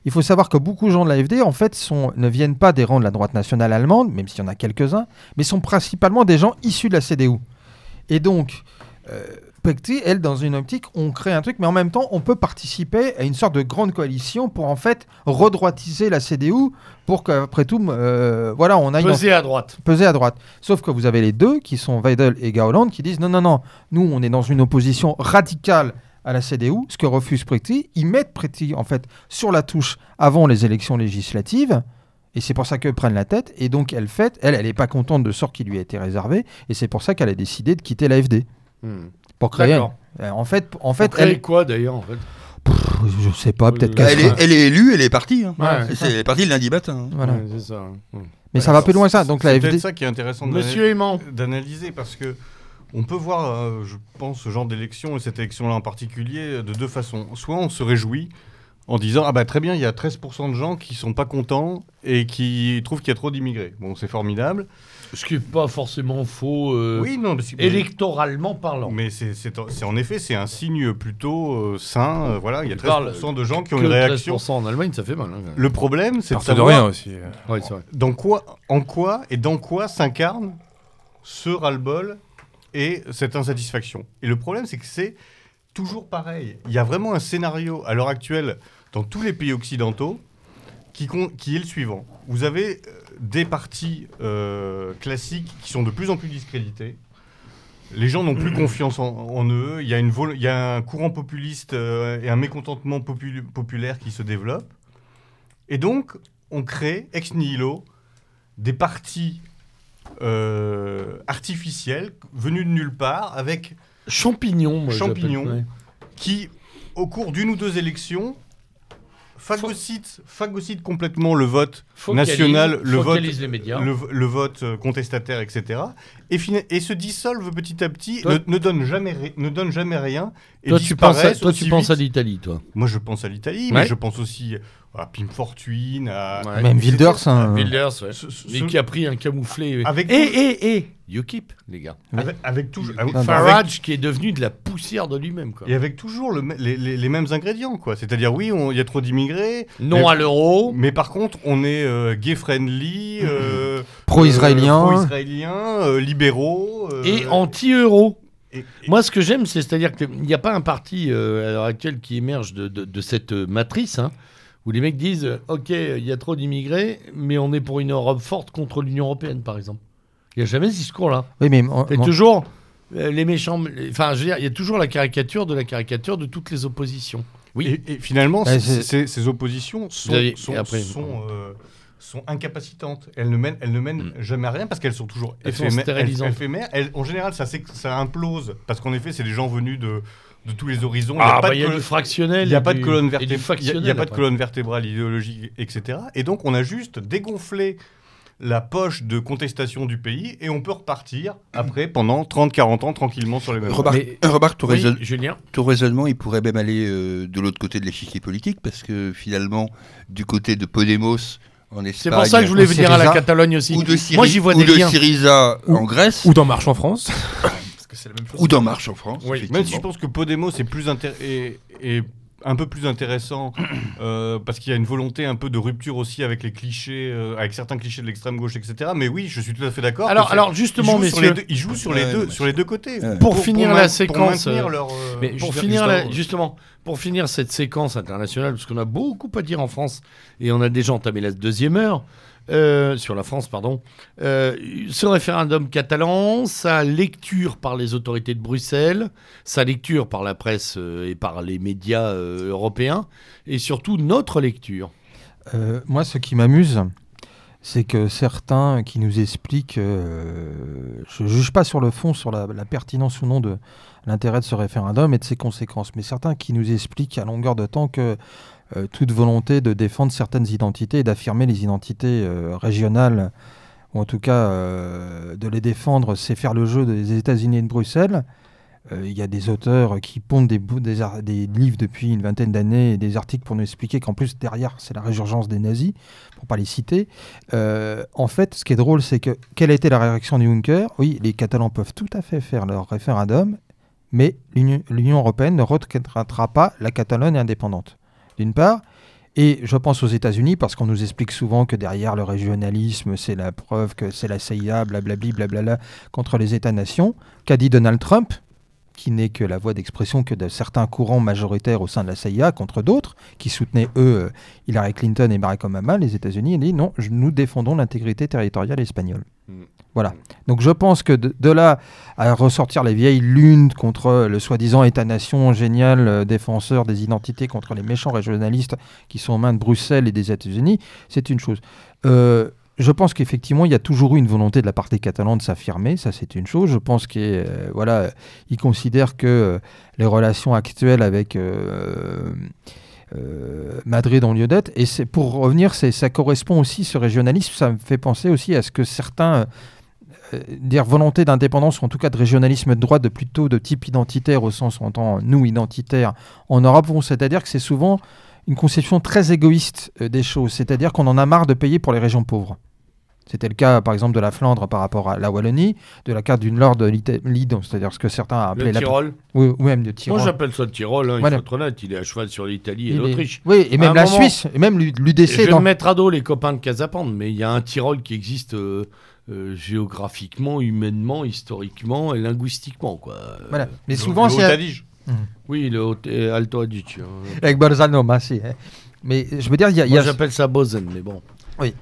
il faut savoir que beaucoup de gens de l'AFD, en fait, sont, ne viennent pas des rangs de la droite nationale allemande, même s'il y en a quelques-uns, mais sont principalement des gens issus de la CDU. Et donc, euh, Pecti, elle, dans une optique, on crée un truc, mais en même temps, on peut participer à une sorte de grande coalition pour en fait redroitiser la CDU pour qu'après tout, euh, voilà, on aille dans- Pesé à droite. peser à droite. Sauf que vous avez les deux, qui sont Weidel et Gauland, qui disent non, non, non, nous, on est dans une opposition radicale à la CDU, ce que refuse Preti. Ils mettent Preti, en fait, sur la touche avant les élections législatives. Et c'est pour ça qu'eux prennent la tête. Et donc, elle fait, elle, elle n'est pas contente de sort qui lui a été réservé. Et c'est pour ça qu'elle a décidé de quitter l'AFD. Hmm. Pour créer. Euh, En fait, en fait Elle elle. quoi d'ailleurs en fait? Pff, je sais pas, peut-être Euh, qu'elle Elle est, elle est élue, elle est partie. hein. Ouais, c'est c'est parti le lundi matin. hein. Voilà. Ouais, c'est ça. Mais ça va plus loin que ça. Donc, c'est la FD. ça qui est intéressant de Monsieur Aimant. d'analyser parce que on peut voir, euh, je pense, ce genre d'élection et cette élection-là en particulier euh, de deux façons. Soit on se réjouit en disant ah bah très bien, il y a 13% de gens qui sont pas contents et qui trouvent qu'il y a trop d'immigrés. Bon, c'est formidable. Ce qui n'est pas forcément faux euh, oui, non, électoralement parlant. mais c'est en effet c'est un signe plutôt euh, sain. euh, voilà, il y a Tu parles 13% de gens qui ont Que une réaction. 13% en Allemagne, ça fait mal. hein. Le problème, c'est de Partout de savoir rien aussi. Ouais, c'est vrai. dans quoi, en quoi et dans quoi s'incarne ce ras-le-bol et cette insatisfaction. Et le problème, c'est que c'est toujours pareil. Il y a vraiment un scénario à l'heure actuelle dans tous les pays occidentaux qui, qui est le suivant. Vous avez euh, des partis euh, classiques qui sont de plus en plus discrédités. Les gens n'ont plus confiance en, eux. Il y, a une il y a un courant populiste euh, et un mécontentement popul- populaire qui se développe. Et donc, on crée ex nihilo des partis euh, artificiels venus de nulle part avec Champignons, moi. Champignons. Ouais. qui, au cours d'une ou deux élections, phagocytent, phagocytent complètement le vote Focalise- national, le vote, focalise les médias. le, le vote euh, contestataire, etc. Et, se dissolvent petit à petit, Toi- ne, ne donnent jamais, ne donnent jamais rien. Et Toi, tu penses, à, toi, tu à l'Italie, toi. Moi, je pense à l'Italie, Ouais. mais je pense aussi à Pim Fortuyn, à... Ouais. Même Wilders. hein. Wilders, ouais. Ce- ce- Mais qui a pris un camouflé. Avec Eh, tout- eh, eh UKIP, les gars. avec, avec toujours... Avec- Farage qui est devenu de la poussière de lui-même. quoi. Et avec toujours le, les, les- les mêmes ingrédients, quoi. C'est-à-dire, oui, on- il y a trop d'immigrés, Non Mais- à l'euro. mais par contre, on est euh, gay-friendly, euh, [laughs] Pro-israélien. euh, pro-israélien, euh, libéraux. euh, Et anti-euro. et- et- Moi, ce que j'aime, c'est c'est-à-dire qu'il n'y a pas un parti euh, à l'heure actuelle qui émerge de, de- de cette euh, matrice, hein, où les mecs disent euh, Ok, il y a trop d'immigrés, mais on est pour une Europe forte contre l'Union Européenne, par exemple. Il n'y a jamais ce discours-là. Oui, mais on- C'est on- toujours euh, les méchants. Enfin, je veux dire, il y a toujours la caricature de la caricature de toutes les oppositions. Oui. Et, et finalement, ces, ces oppositions sont, Vous avez- sont, et après- sont, euh, sont incapacitantes. Elles ne mènent, elles ne mènent Mm. jamais à rien parce qu'elles sont toujours Elles sont éphémères- stérilisantes. éphémères. Elles- en général, ça, ça implose parce qu'en effet, c'est des gens venus de, de tous les horizons. Il y a Ah, pas bah, de il y a du fractionnel. Il n'y a pas de colonne vertébrale. Il y a- y pas de colonne vertébrale idéologique, etc. Et donc, on a juste dégonflé la poche de contestation du pays et on peut repartir après pendant 30-40 ans tranquillement sur les mêmes. Remarque, Mais- remarque, ton, Oui, raisonne- Julien. ton raisonnement, il pourrait même aller euh, de l'autre côté de l'échiquier politique, parce que finalement, du côté de Podemos en Espagne, C'est pour ça que je voulais ou venir à la Catalogne aussi. ou de, Syri- Moi, j'y vois ou des de liens. Syriza Ou- en Grèce, Ou dans Marche en France. [laughs] Que c'est la même chose. ou d'En Marche en France. Oui, Même si je pense que Podemos est plus intér- est, est un peu plus intéressant [clears throat] euh, parce qu'il y a une volonté un peu de rupture aussi avec les clichés, euh, avec certains clichés de l'extrême gauche, etc. Mais oui, je suis tout à fait d'accord. Alors, alors justement, ils jouent sur messieurs, les deux, ils jouent sur les Ouais, deux, ouais. sur les deux côtés. Ouais. Pour finir la séquence, pour euh, leur, euh, mais pour finir, la- justement, pour finir cette séquence internationale, parce qu'on a beaucoup à dire en France, et on a déjà entamé la deuxième heure, euh, sur la France, pardon, euh, ce référendum catalan, sa lecture par les autorités de Bruxelles, sa lecture par la presse euh, et par les médias européens, et surtout notre lecture. Moi, ce qui m'amuse, c'est que certains qui nous expliquent, je ne juge pas sur le fond, sur la, pertinence ou non de l'intérêt de ce référendum et de ses conséquences, mais certains qui nous expliquent à longueur de temps que toute volonté de défendre certaines identités et d'affirmer les identités euh, régionales, ou en tout cas euh, de les défendre, c'est faire le jeu des États-Unis et de Bruxelles. Euh, Il y a des auteurs qui pondent des, livres depuis une vingtaine d'années et des articles pour nous expliquer qu'en plus derrière c'est la résurgence des nazis, pour pas les citer. Euh, en fait, ce qui est drôle, c'est que quelle a été la réaction de Juncker? Oui, les Catalans peuvent tout à fait faire leur référendum, mais l'Union l'Union européenne ne retraitera pas la Catalogne indépendante. D'une part. Et je pense aux États-Unis parce qu'on nous explique souvent que derrière le régionalisme, c'est la preuve que c'est la CIA, blablabli, blablabla, contre les États-nations. Qu'a dit Donald Trump qui n'est que la voix d'expression que de certains courants majoritaires au sein de la CIA contre d'autres, qui soutenaient, eux, euh, Hillary Clinton et Barack Obama, les États-Unis, et dit non, nous défendons l'intégrité territoriale espagnole. Voilà. Donc je pense que de, là à ressortir les vieilles lunes contre le soi-disant État-nation génial euh, défenseur des identités contre les méchants régionalistes qui sont aux mains de Bruxelles et des États-Unis, c'est une chose. Euh, je pense qu'effectivement, il y a toujours eu une volonté de la part des Catalans de s'affirmer, ça c'est une chose. Je pense qu'ils euh, voilà, considèrent que les relations actuelles avec Madrid ont lieu d'être. Et pour revenir, ça correspond aussi, ce régionalisme, ça me fait penser aussi à ce que certains dire volonté d'indépendance, ou en tout cas de régionalisme de droite, de plutôt de type identitaire, au sens où on entend nous identitaire en Europe, c'est-à-dire que c'est souvent une conception très égoïste euh, des choses, c'est-à-dire qu'on en a marre de payer pour les régions pauvres. C'était le cas, par exemple, de la Flandre par rapport à la Wallonie, de la carte du Nord de l'Italie, c'est-à-dire ce que certains appelaient Le la... Tyrol. Oui, ou même de Tyrol. Moi j'appelle ça le Tyrol, hein, il faut être honnête, il est à cheval sur l'Italie et l'Autriche. Oui, et même la moment- Suisse, et même l'UDC. Je vais dans- mettre à dos les copains de Casapande, mais il y a un Tyrol qui existe euh, euh, géographiquement, humainement, historiquement et linguistiquement. Quoi. Voilà. Mais Le- souvent, c'est Haut-Adige. Oui, le Haut- euh, Alto Adige. hein. avec Bolzano, si, hein. Mais je veux dire, il y a. Moi a- j'appelle ça Bozen, mais bon. Oui,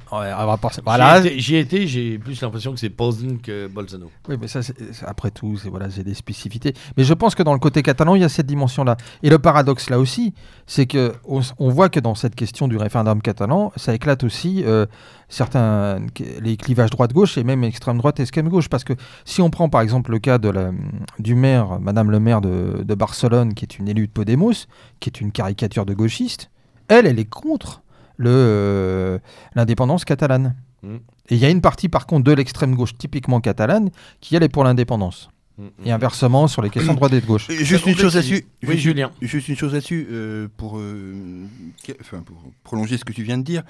Voilà. J'y J'y étais, j'ai plus l'impression que c'est Bozen que Bolzano. Oui, mais ça, après tout, c'est voilà, des spécificités. Mais je pense que dans le côté catalan, il y a cette dimension-là. Et le paradoxe là aussi, c'est que on, voit que dans cette question du référendum catalan, ça éclate aussi euh, certains les clivages droite-gauche et même extrême droite et extrême gauche. Parce que si on prend par exemple le cas de la, du maire, Madame le maire de, de Barcelone, qui est une élue de Podemos, qui est une caricature de gauchiste, elle, elle est contre l'indépendance catalane. Mm. Et il y a une partie par contre de l'extrême gauche typiquement catalane qui elle est pour l'indépendance. Et inversement sur les questions de droite et de gauche. Euh, [coughs] Juste une chose là-dessus. Oui, Juste- Julien. Juste une chose là-dessus, euh, pour, euh, enfin, pour prolonger ce que tu viens de dire.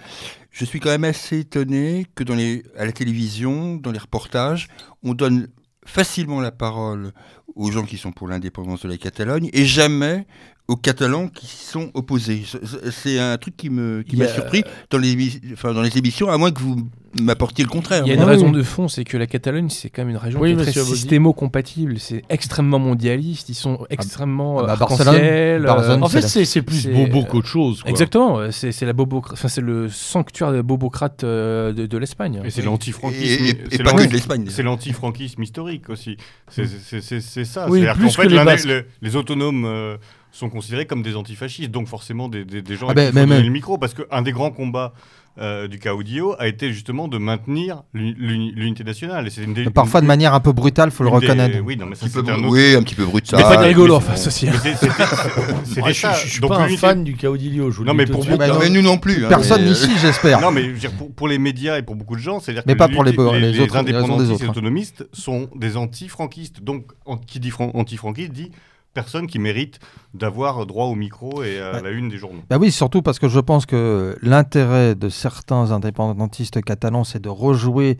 Je suis quand même assez étonné que dans les, à la télévision, dans les reportages, on donne facilement la parole aux gens qui sont pour l'indépendance de la Catalogne et jamais aux Catalans qui sont opposés. C'est- un truc qui qui m'a a- surpris dans les, émi- enfin, dans les émissions, à moins que vous m'apportiez le contraire. Il y a une Ah oui. raison de fond, c'est que la Catalogne, c'est quand même une région Oui, qui est très monsieur Abodi. systémo-compatible. C'est extrêmement mondialiste. Ils sont extrêmement ah bah, euh, Barcelone- arc-en-ciel, Barcelone, euh, En fait, c'est plus bobo qu'autre chose. quoi. Exactement. euh, C'est c'est la bobo, enfin c'est le sanctuaire de bobocrate euh, de, de l'Espagne. Et c'est Et, l'antifranquisme. et- et c'est pas que de l'Espagne. C'est l'antifranquisme historique aussi. C'est c'est- c'est- c'est ça. Oui, C'est-à-dire plus qu'en que fait, les l'un des- Basques. le- les autonomes euh, sont considérés comme des antifascistes, donc forcément des, des- des gens Ah ben, qui il donner mais- le micro, parce qu'un des grands combats euh, du Caudillo a été justement de maintenir l'uni- l'uni- l'unité nationale. Et c'est une des- Parfois de manière un peu brutale, faut le reconnaître. Oui, non, mais ça, Un petit peu c'était un autre- oui, un petit peu brutal. Mais pas Ah, rigolo, ceci. mais c'est- c'était- [laughs] ça. je suis pas un fan du Caudillo. Je vous le Non, dis mais pour de beaucoup- hein. Nous non plus. hein, Personne mais, euh, ici, j'espère. Non, mais je veux dire, pour, pour les médias et pour beaucoup de gens, c'est-à-dire que pas pour les- indépendantistes et autres. autonomistes sont des anti-franquistes. Donc, en- qui dit fran- anti-franquiste dit personne qui mérite d'avoir droit au micro et à la une des journaux. Bah oui, surtout parce que je pense que l'intérêt de certains indépendantistes catalans, c'est de rejouer,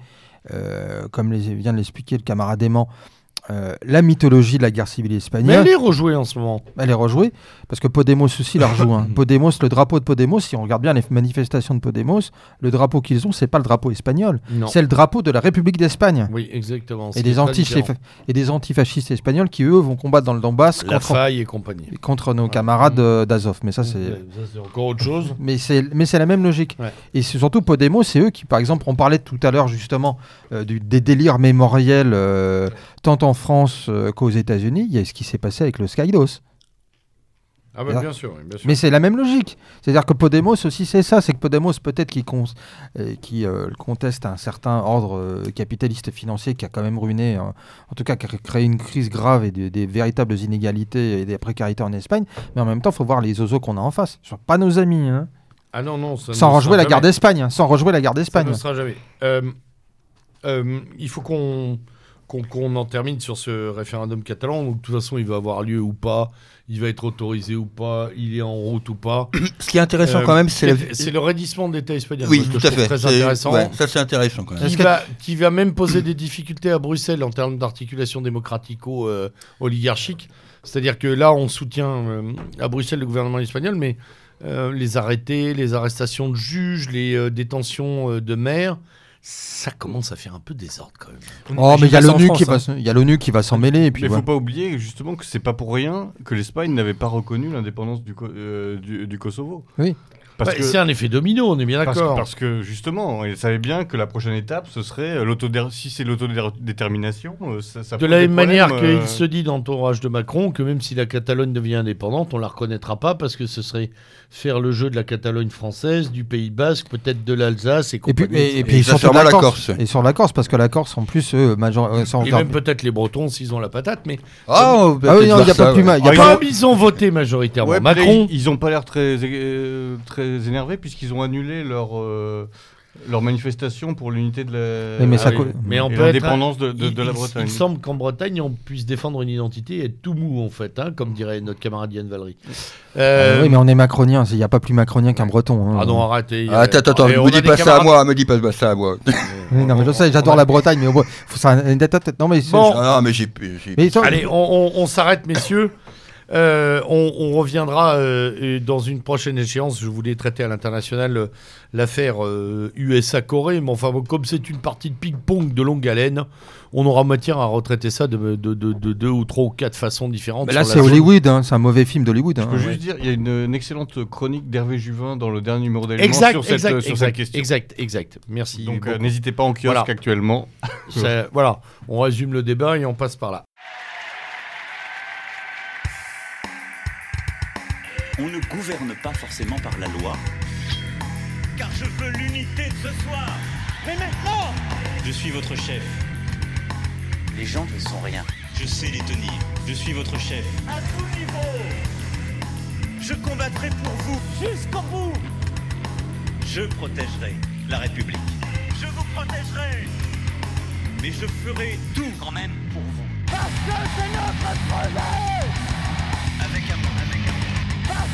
euh, comme les, vient de l'expliquer le camarade aimant, euh, la mythologie de la guerre civile Mais espagnole. elle est rejouée en ce moment. Elle est rejouée parce que Podemos aussi la rejoue. hein. [laughs] Podemos, le drapeau de Podemos, si on regarde bien les manifestations de Podemos, le drapeau qu'ils ont, c'est pas le drapeau espagnol, c'est le drapeau de la République d'Espagne. Oui, exactement. Et des, anti et des antifascistes espagnols qui, eux, vont combattre dans le Donbass La contre, faille et compagnie. contre nos camarades euh, d'Azov. Mais ça, c'est. Ouais, ça, c'est encore autre chose. [laughs] Mais c'est mais c'est la même logique. Ouais. Et c'est surtout Podemos, c'est eux qui, par exemple, on parlait tout à l'heure justement euh, du- des délires mémoriels euh, tant en France euh, qu'aux États-Unis. Il y a ce qui s'est passé avec le Skydos. Ah bah bien sûr, bien sûr. Mais c'est la même logique. C'est-à-dire que Podemos aussi, c'est ça. C'est que Podemos, peut-être, qui, con- euh, qui euh, conteste un certain ordre euh, capitaliste financier qui a quand même ruiné, euh, en tout cas, qui a créé une crise grave et des, des véritables inégalités et des précarités en Espagne. Mais en même temps, il faut voir les ozos qu'on a en face. Ce sont pas nos amis. hein. Ah non, non, ça Sans ne rejouer la guerre d'Espagne. hein. Sans rejouer la guerre Ça d'Espagne. ne sera jamais. Euh, il faut qu'on qu'on en termine sur ce référendum catalan. Donc, de toute façon, il va avoir lieu ou pas. Il va être autorisé ou pas. Il est en route ou pas. [clears throat] Ce qui est intéressant Euh, quand même, c'est la... Le raidissement de l'État espagnol. Oui, tout à fait. Très intéressant. ouais, ça, c'est intéressant quand même. Qui va, qui va même poser des difficultés à Bruxelles en termes d'articulation démocratico-oligarchique. C'est-à-dire que là, on soutient euh, à Bruxelles le gouvernement espagnol, mais euh, les arrêtés, les arrestations de juges, les euh, détentions euh, de maires, ça commence à faire un peu désordre quand même. Oh, mais il y a Imagine ça en l'ONU qui, France, va hein. il y a l'ONU qui va s'en mêler. Et puis Mais il voilà. faut pas oublier justement que c'est pas pour rien que l'Espagne n'avait pas reconnu l'indépendance du, euh, du, du Kosovo. Oui. Parce Ouais, que C'est un effet domino, on est bien Parce que, d'accord. parce que, justement, il savait bien que la prochaine étape, ce serait euh, l'autodé- si c'est l'autodétermination, euh, ça, ça De la même manière qu'il se dit dans l'entourage de Macron que même si la Catalogne devient indépendante, on la reconnaîtra pas parce que ce serait faire le jeu de la Catalogne française, du Pays Basque, peut-être de l'Alsace et Et puis, compagnie, et, puis Et surtout accessoirement la la Corse. Corse. Et sur la Corse, parce que la Corse, en plus, eux, major... euh, Et même peut-être les Bretons s'ils ont la patate, mais Ah, on peut Ah oui, non, il n'y a ça, pas plus ouais. y Ah, pas- comme ils ont voté majoritairement ouais, Macron, ils, ils ont pas l'air très, euh, très énervés puisqu'ils ont annulé leur, euh, leur manifestation pour l'unité de la mais Ah ça oui, co- mais on être l'indépendance de, de- il, de la il- Bretagne. il semble qu'en Bretagne, on puisse défendre une identité et être tout mou, en fait, hein, comme dirait notre camarade Yann Valery. Euh, Ah oui, mais on est macronien. Il n'y a pas plus macronien qu'un breton. hein. Ah non, arrêtez. il Ah, Attends, attends, on me dis pas ça à moi, me dis pas ça à moi. Non, mais je sais, j'adore la Bretagne, mais au moins, faut ça. Non, mais Bon. Ah, non, mais j'ai. Mais Allez, on, on- on s'arrête, messieurs. Euh, on, on reviendra euh, dans une prochaine échéance. Je voulais traiter à l'international euh, l'affaire euh, USA-Corée, mais enfin, bon, comme c'est une partie de ping-pong de longue haleine, on aura matière à retraiter ça de, de- de- de deux ou trois ou quatre façons différentes. Mais là, c'est. Hollywood, hein, c'est un mauvais film d'Hollywood. Je hein. peux ouais. juste dire, il y a une, une excellente chronique d'Hervé Juvin dans le dernier numéro Exact, sur, cette, exact, sur cette question. exact, exact. Merci. Donc euh, n'hésitez pas en kiosque Voilà. actuellement. Ça- voilà, on résume le débat et on passe par là. On ne gouverne pas forcément par la loi. car je veux l'unité de ce soir. Mais maintenant Je suis votre chef. Les gens ne sont rien. Je sais les tenir. Je suis votre chef. À tout niveau Je combattrai pour vous jusqu'au bout Je protégerai la République. Je vous protégerai Mais je ferai tout Quand même pour vous. Parce que c'est notre projet Avec amour,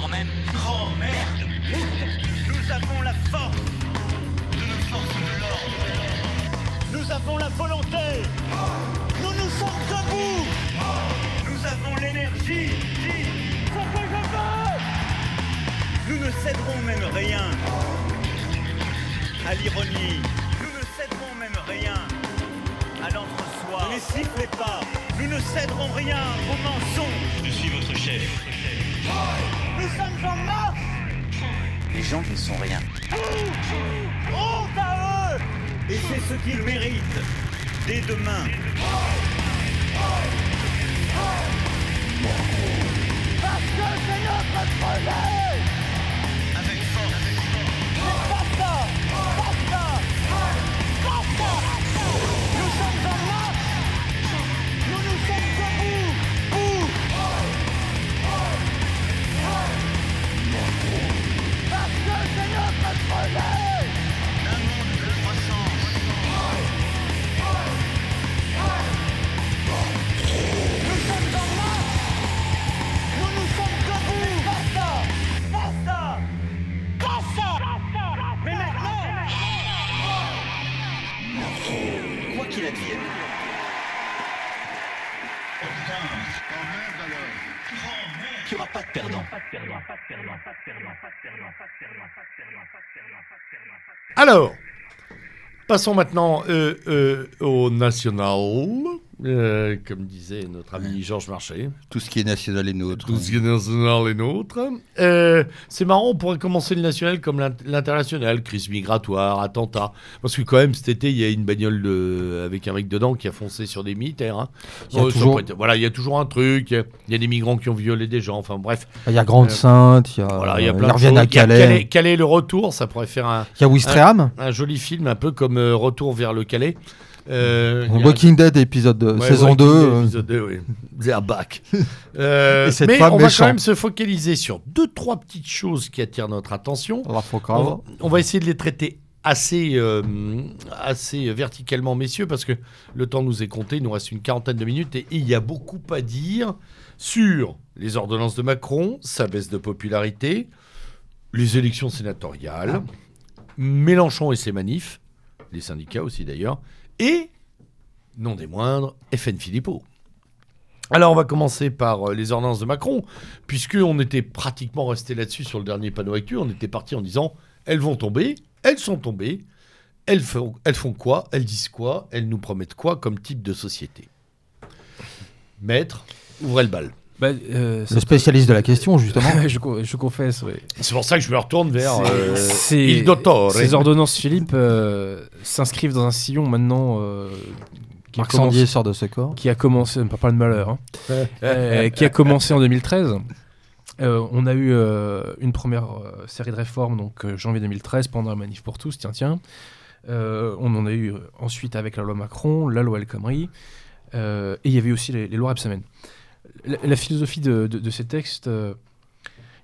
Quand même. Oh merde Nous avons la force De nos forces de l'ordre. Nous avons la volonté Nous nous sommes debout Nous avons l'énergie Nous ne céderons même rien à l'ironie. Nous ne céderons même rien à l'entre-soi. Ne sifflez pas Nous ne céderons rien au mensonge. Je suis votre chef. Nous sommes en marche Les gens ne sont rien. Honte à eux Et c'est ce qu'ils méritent dès demain. Alors, passons maintenant euh, euh, au national, euh, comme disait notre ami Georges Marchais. Tout ce qui est national est nôtre. Tout ce qui est national est nôtre. Euh, c'est marrant, on pourrait commencer le national comme l'in- l'international, crise migratoire, attentat. Parce que quand même, cet été, il y a une bagnole de- avec un mec dedans qui a foncé sur des militaires. hein. Il y a toujours- Voilà, il y a toujours un truc. Il y a- des migrants qui ont violé des gens. Enfin bref, Il y a Grande Euh, Sainte, il y a, voilà, il y a ils plein de choses. à Il y a Calais. Calais, Calais, le retour, ça pourrait faire un, Il y a un joli film, un peu comme euh, Retour vers le Calais. Euh, a- Walking Dead, épisode de, Ouais, saison ouais, 2. euh, épisode 2, oui. They are back. [laughs] Euh, mais on va quand même se focaliser sur deux, trois petites choses qui attirent notre attention. faut On va, on va essayer de les traiter assez, euh, assez verticalement, messieurs, parce que le temps nous est compté. Il nous reste une quarantaine de minutes et il y a beaucoup à dire sur les ordonnances de Macron, sa baisse de popularité, les élections sénatoriales, Mélenchon et ses manifs, les syndicats aussi d'ailleurs, et, non des moindres, FN Philippot. Alors on va commencer par euh, les ordonnances de Macron, puisqu'on était pratiquement resté là-dessus sur le dernier panneau actu, on était parti en disant elles vont tomber, elles sont tombées, elles font, elles font quoi, elles disent quoi, elles nous promettent quoi comme type de société? Maître, ouvrez le bal. Bah, euh, Le spécialiste de la question, justement. [laughs] je, co- je confesse, oui. C'est pour ça que je me retourne vers C'est- euh, Il Dottore. Ces ordonnances, Philippe, euh, s'inscrivent dans un sillon maintenant euh, qui, Marc Sandier sort de ce corps. qui a commencé, pas pas de malheur, hein, [laughs] euh, qui a commencé en 2013. Euh, on a eu euh, une première euh, série de réformes, donc euh, janvier 2013, pendant la manif pour tous, tiens, tiens. Euh, on en a eu ensuite avec la loi Macron, la loi El Khomri, euh, et il y avait aussi les, les lois Rebsamen. La, philosophie de, ces textes euh,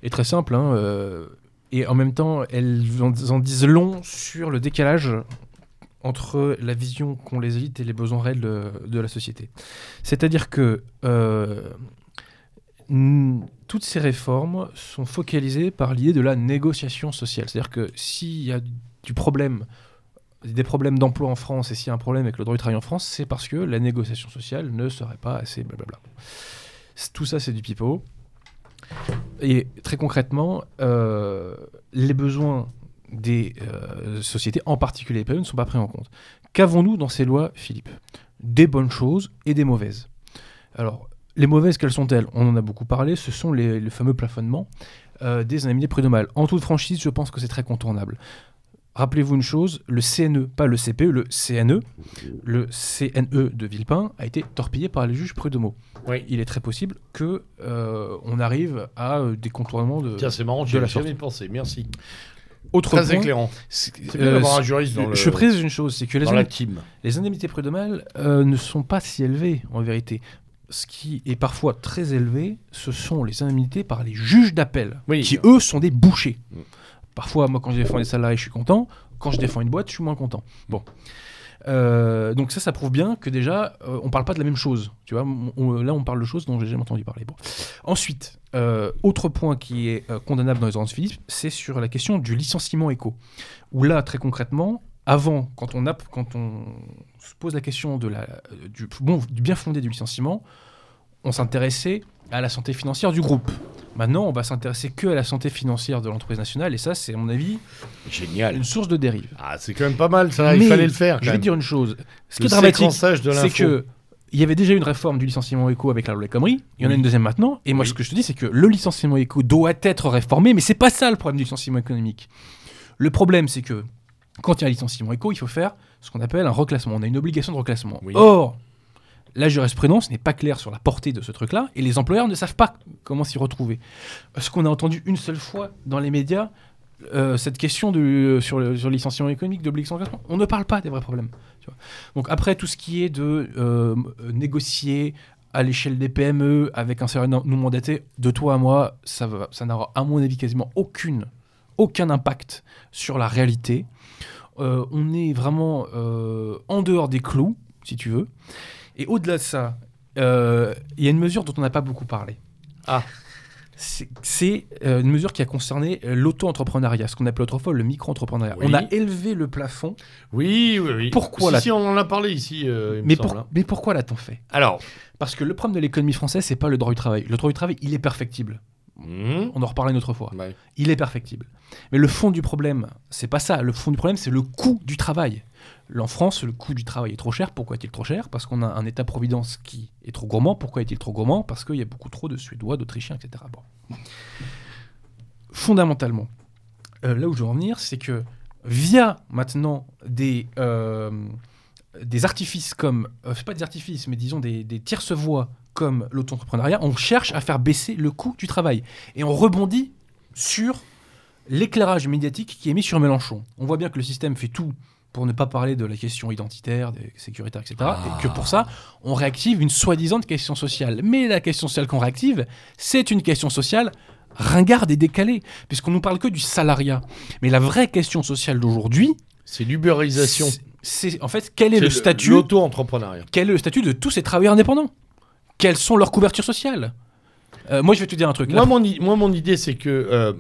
est très simple, hein, euh, et en même temps, elles en, en disent long sur le décalage entre la vision qu'ont les élites et les besoins réels de, la société. C'est-à-dire que euh, toutes ces réformes sont focalisées par l'idée de la négociation sociale. C'est-à-dire que s'il y a du problème, des problèmes d'emploi en France et s'il y a un problème avec le droit du travail en France, c'est parce que la négociation sociale ne serait pas assez blablabla. Tout ça, c'est du pipeau. Et très concrètement, euh, les besoins des euh, sociétés, en particulier les PME, ne sont pas pris en compte. Qu'avons-nous dans ces lois, Philippe? Des bonnes choses et des mauvaises. Alors, les mauvaises, quelles sont-elles? On en a beaucoup parlé, ce sont les, le fameux plafonnement euh, des indemnités prud'homales. En toute franchise, je pense que c'est très contournable. Rappelez-vous une chose, le CNE, pas le CPE, le CNE, le CNE de Villepin a été torpillé par les juges prud'homaux. Oui. Il est très possible que euh, on arrive à euh, des contournements de. Tiens, c'est marrant, de je la l'ai jamais pensé. Merci. Autre Très point, éclairant. c'est bien euh, d'avoir un juriste dans, le, je précise une chose, c'est que les, indemnités- les indemnités prud'homales euh, ne sont pas si élevées en vérité. Ce qui est parfois très élevé, ce sont les indemnités par les juges d'appel, Oui. qui eux sont des bouchers. Parfois, moi, quand je défends les salariés, je suis content. Quand je défends une boîte, je suis moins content. Bon. Euh, donc ça, ça prouve bien que déjà, euh, on parle pas de la même chose. Tu vois, là, on parle de choses dont j'ai jamais entendu parler. Ensuite, euh, autre point qui est euh, condamnable dans les ordonnances Philippe, c'est sur la question du licenciement éco. Où là, très concrètement, avant, quand on, quand on se pose la question du bien fondé du licenciement, on s'intéressait à la santé financière du groupe. Maintenant, on va s'intéresser que à la santé financière de l'entreprise nationale, et ça, c'est à mon avis Génial. une source de dérive. Ah, c'est quand même pas mal, ça. Il fallait le faire. Je vais même. te dire une chose. Ce qui est dramatique, c'est que il y avait déjà une réforme du licenciement éco avec la loi Khomri. Il y en a Oui. une deuxième maintenant. Et moi, Oui. ce que je te dis, c'est que le licenciement éco doit être réformé, mais c'est pas ça le problème du licenciement économique. Le problème, c'est que quand il y a un licenciement éco, il faut faire ce qu'on appelle un reclassement. On a une obligation de reclassement. Oui. Or, la jurisprudence n'est pas claire sur la portée de ce truc-là, et les employeurs ne savent pas comment s'y retrouver. Ce qu'on a entendu une seule fois dans les médias, euh, cette question de, sur, le, sur licenciement économique, d'obligation de reclassement, on ne parle pas des vrais problèmes. Donc après, tout ce qui est de euh, euh, négocier à l'échelle des PME avec un salaire non mandaté, de toi à moi, ça, va- ça n'aura à mon avis quasiment aucune, aucun impact sur la réalité. Euh, on est vraiment euh, en dehors des clous, si tu veux. Et au-delà de ça, euh, il y a une mesure dont on n'a pas beaucoup parlé. Ah. C'est euh, une mesure qui a concerné l'auto-entrepreneuriat, ce qu'on appelait autrefois le micro-entrepreneuriat. Oui. On a élevé le plafond, Oui, oui, oui. Pourquoi si, si, on en a parlé ici, euh, il me mais, semble, pour- hein. mais pourquoi l'a-t-on fait? Alors, Parce que le problème de l'économie française, c'est pas le droit du travail. Le droit du travail, il est perfectible. Mmh. On en reparlera une autre fois. Ouais. Il est perfectible. Mais le fond du problème, c'est pas ça. Le fond du problème, c'est le coût du travail. En France, le coût du travail est trop cher. Pourquoi est-il trop cher? Parce qu'on a un État-providence qui est trop gourmand. Pourquoi est-il trop gourmand? Parce qu'il y a beaucoup trop de Suédois, d'Autrichiens, etc. Fondamentalement, euh, là où je veux en venir, c'est que via maintenant des, euh, des artifices comme, euh, c'est pas des artifices, mais disons des, des tierces voies comme l'auto-entrepreneuriat, on cherche à faire baisser le coût du travail. Et on rebondit sur l'éclairage médiatique qui est mis sur Mélenchon. On voit bien que le système fait tout pour ne pas parler de la question identitaire, des sécuritaire, etc. Et que pour ça, on réactive une soi-disant question sociale. Mais la question sociale qu'on réactive, c'est une question sociale ringarde et décalée, puisqu'on nous parle que du salariat. Mais la vraie question sociale d'aujourd'hui, C'est l'ubérisation. c'est- en fait quel est, C'est le statut L'auto-entrepreneuriat. quel est le statut de tous ces travailleurs indépendants? Quelles sont leurs couvertures sociales? Euh, Moi, je vais te dire un truc. Moi mon, moi, mon idée, c'est que. euh,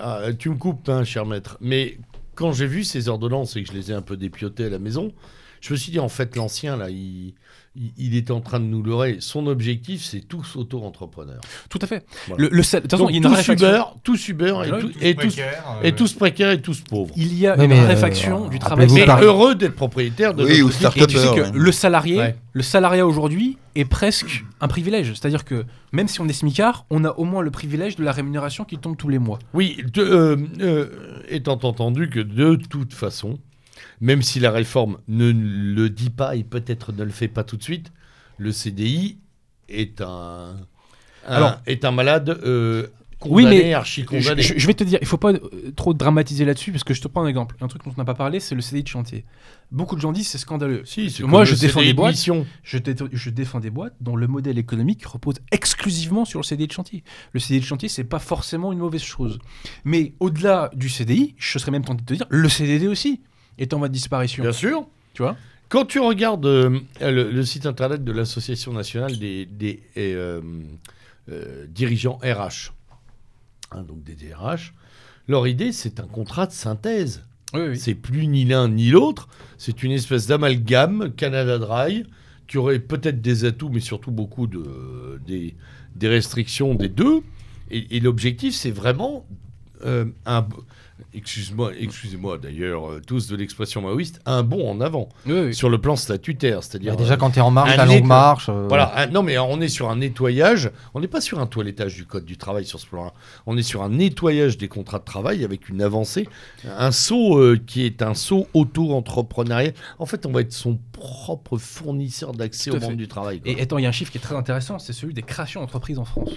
ah, tu me coupes, hein, cher maître. Mais quand j'ai vu ces ordonnances et que je les ai un peu dépiotées à la maison, je me suis dit, en fait, l'ancien, là, il, il, est en train de nous leurrer. Son objectif, c'est tous auto-entrepreneurs. Tout à fait. Voilà. Le, le de toute façon, Donc, il y a une tous. Uber, tous Uber et, tous et, tous, précaires, euh, et tous précaires et tous pauvres. Il y a une mais, euh, du travail. Mais par- heureux d'être propriétaire de Oui, ou Et tu sais que ouais. le salarié, Ouais. le salariat aujourd'hui est presque un privilège. C'est-à-dire que même si on est smicard, on a au moins le privilège de la rémunération qui tombe tous les mois. Oui, de- euh, euh, étant entendu que de toute façon, même si la réforme ne le dit pas et peut-être ne le fait pas tout de suite, le CDI est un, un- Alors- est un malade euh, Oui, mais archi Je, condamné. je- je vais te dire, il faut pas euh, trop dramatiser là-dessus parce que je te prends un exemple. Un truc dont on n'a pas parlé, c'est le CDI de chantier. Beaucoup de gens disent c'est scandaleux. Si, Moi, je défends des de boîtes. mission. Je, dé- je défends des boîtes dont le modèle économique repose exclusivement sur le CDI de chantier. Le CDI de chantier, c'est pas forcément une mauvaise chose. Mais au-delà du CDI, je serais même tenté de te dire, le CDD aussi est en voie de disparition. Bien sûr. Tu vois? Quand tu regardes euh, le, le site internet de l'Association nationale des, des, euh, euh, dirigeants RH, hein, donc des DRH, leur idée, c'est un contrat de synthèse. Oui, oui. C'est plus ni l'un ni l'autre. C'est une espèce d'amalgame Canada Dry qui aurait peut-être des atouts, mais surtout beaucoup de, des, des restrictions des deux. Et, et l'objectif, c'est vraiment euh, un. Excuse-moi, excusez-moi d'ailleurs, euh, tous de l'expression maoïste, un bond en avant Oui, oui. sur le plan statutaire. C'est-à-dire. Déjà, euh, quand tu es en marche, la longue marche. euh, voilà, un- non mais on est sur un nettoyage, on n'est pas sur un toilettage du code du travail sur ce plan-là, on est sur un nettoyage des contrats de travail avec une avancée, un saut euh, qui est un saut auto-entrepreneurial. En fait, on va être son propre fournisseur d'accès au monde du travail. quoi. Et attends, il y a un chiffre qui est très intéressant, c'est celui des créations d'entreprises en France.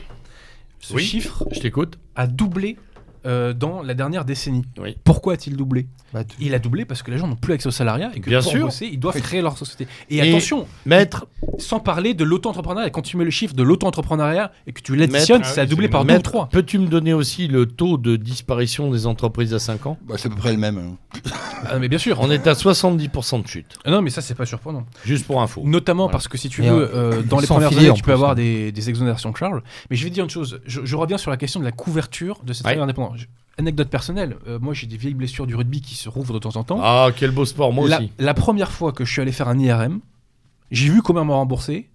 Ce Oui. chiffre Je t'écoute. a doublé euh, dans la dernière décennie. Oui. Pourquoi a-t-il doublé bah, tu- Il a doublé parce que les gens n'ont plus accès au salariat et que Bien pour sûr. bosser, ils doivent créer leur société. Et, Et- attention, Maître, sans parler de l'auto-entrepreneuriat, quand tu mets le chiffre de l'auto-entrepreneuriat et que tu l'additionnes, Maître, ça a ah doublé c'est par deux ou maître, trois. peux-tu me donner aussi le taux de disparition des entreprises à 5 ans? Bah, c'est à peu près le même. hein. Ah, mais bien sûr. On est à 70% de chute, Ah Non, mais ça, c'est pas surprenant. juste pour info. Notamment Voilà. parce que si tu Et, veux, euh, dans les premières années, tu peux plus, avoir hein. des, des exonérations de charges. Mais je vais te dire une chose. Je, je reviens sur la question de la couverture de ces Ouais. travailleurs Je- Anecdote personnelle. euh, moi, j'ai des vieilles blessures du rugby qui se rouvrent de temps en temps. Ah, quel beau sport, moi la, aussi. la première fois que je suis allé faire un IRM, j'ai vu combien m'a remboursé.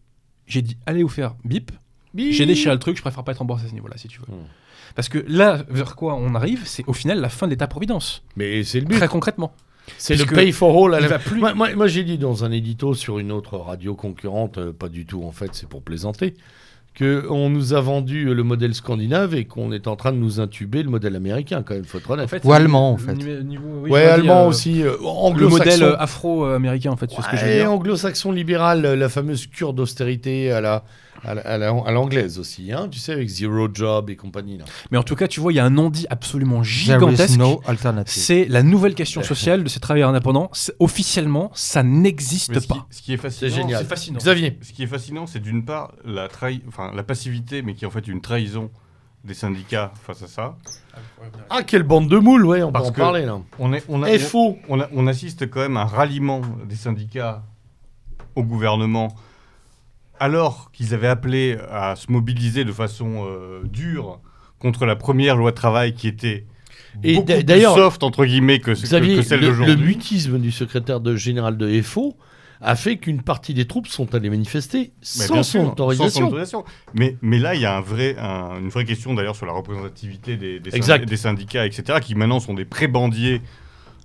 J'ai dit, allez vous faire bip. J'ai déchiré le truc, je préfère pas être remboursé à ce niveau-là, si tu veux. Hmm. Parce que là, vers quoi on arrive, c'est au final la fin de l'État-providence. Mais c'est le but. Très concrètement. C'est le pay for all. À il la... va plus- Moi, moi- moi, j'ai dit dans un édito sur une autre radio concurrente, euh, pas du tout en fait, c'est pour plaisanter, que on nous a vendu le modèle scandinave et qu'on est en train de nous intuber le modèle américain quand même, faut être honnête. En fait, Ou allemand, en fait. niveau- oui, ouais, allemand dire, aussi, euh, Le anglo-saxon. modèle afro-américain, en fait, c'est ce que je veux dire. anglo-saxon libéral, la fameuse cure d'austérité à la à la- à la- à l'anglaise aussi, hein, tu sais, avec Zero Job et compagnie. Là. Mais en tout cas, tu vois, il y a un non-dit absolument There is gigantesque. no. C'est la nouvelle question sociale de ces travailleurs indépendants. Officiellement, ça n'existe qui, pas. ce qui est fascinant, C'est génial. Fascinant. Xavier, Ce qui est fascinant, c'est d'une part la, trahi- enfin, la passivité, mais qui est en fait une trahison des syndicats face à ça. ah quelle bande de moules, ouais, on Parce peut en parler là. On, est, on, a- FO. on, a- on assiste quand même à un ralliement des syndicats au gouvernement, alors qu'ils avaient appelé à se mobiliser de façon euh, dure contre la première loi de travail qui était Et beaucoup d'a- plus d'ailleurs, soft entre guillemets que, que- Xavier, que celle le, le d'aujourd'hui. mutisme du secrétaire de général de FO a fait qu'une partie des troupes sont allées manifester sans son sûr, sans autorisation. son autorisation. Mais, mais là, il y a un vrai, un- une vraie question d'ailleurs sur la représentativité des, syndicats, etc., qui maintenant sont des prébandiers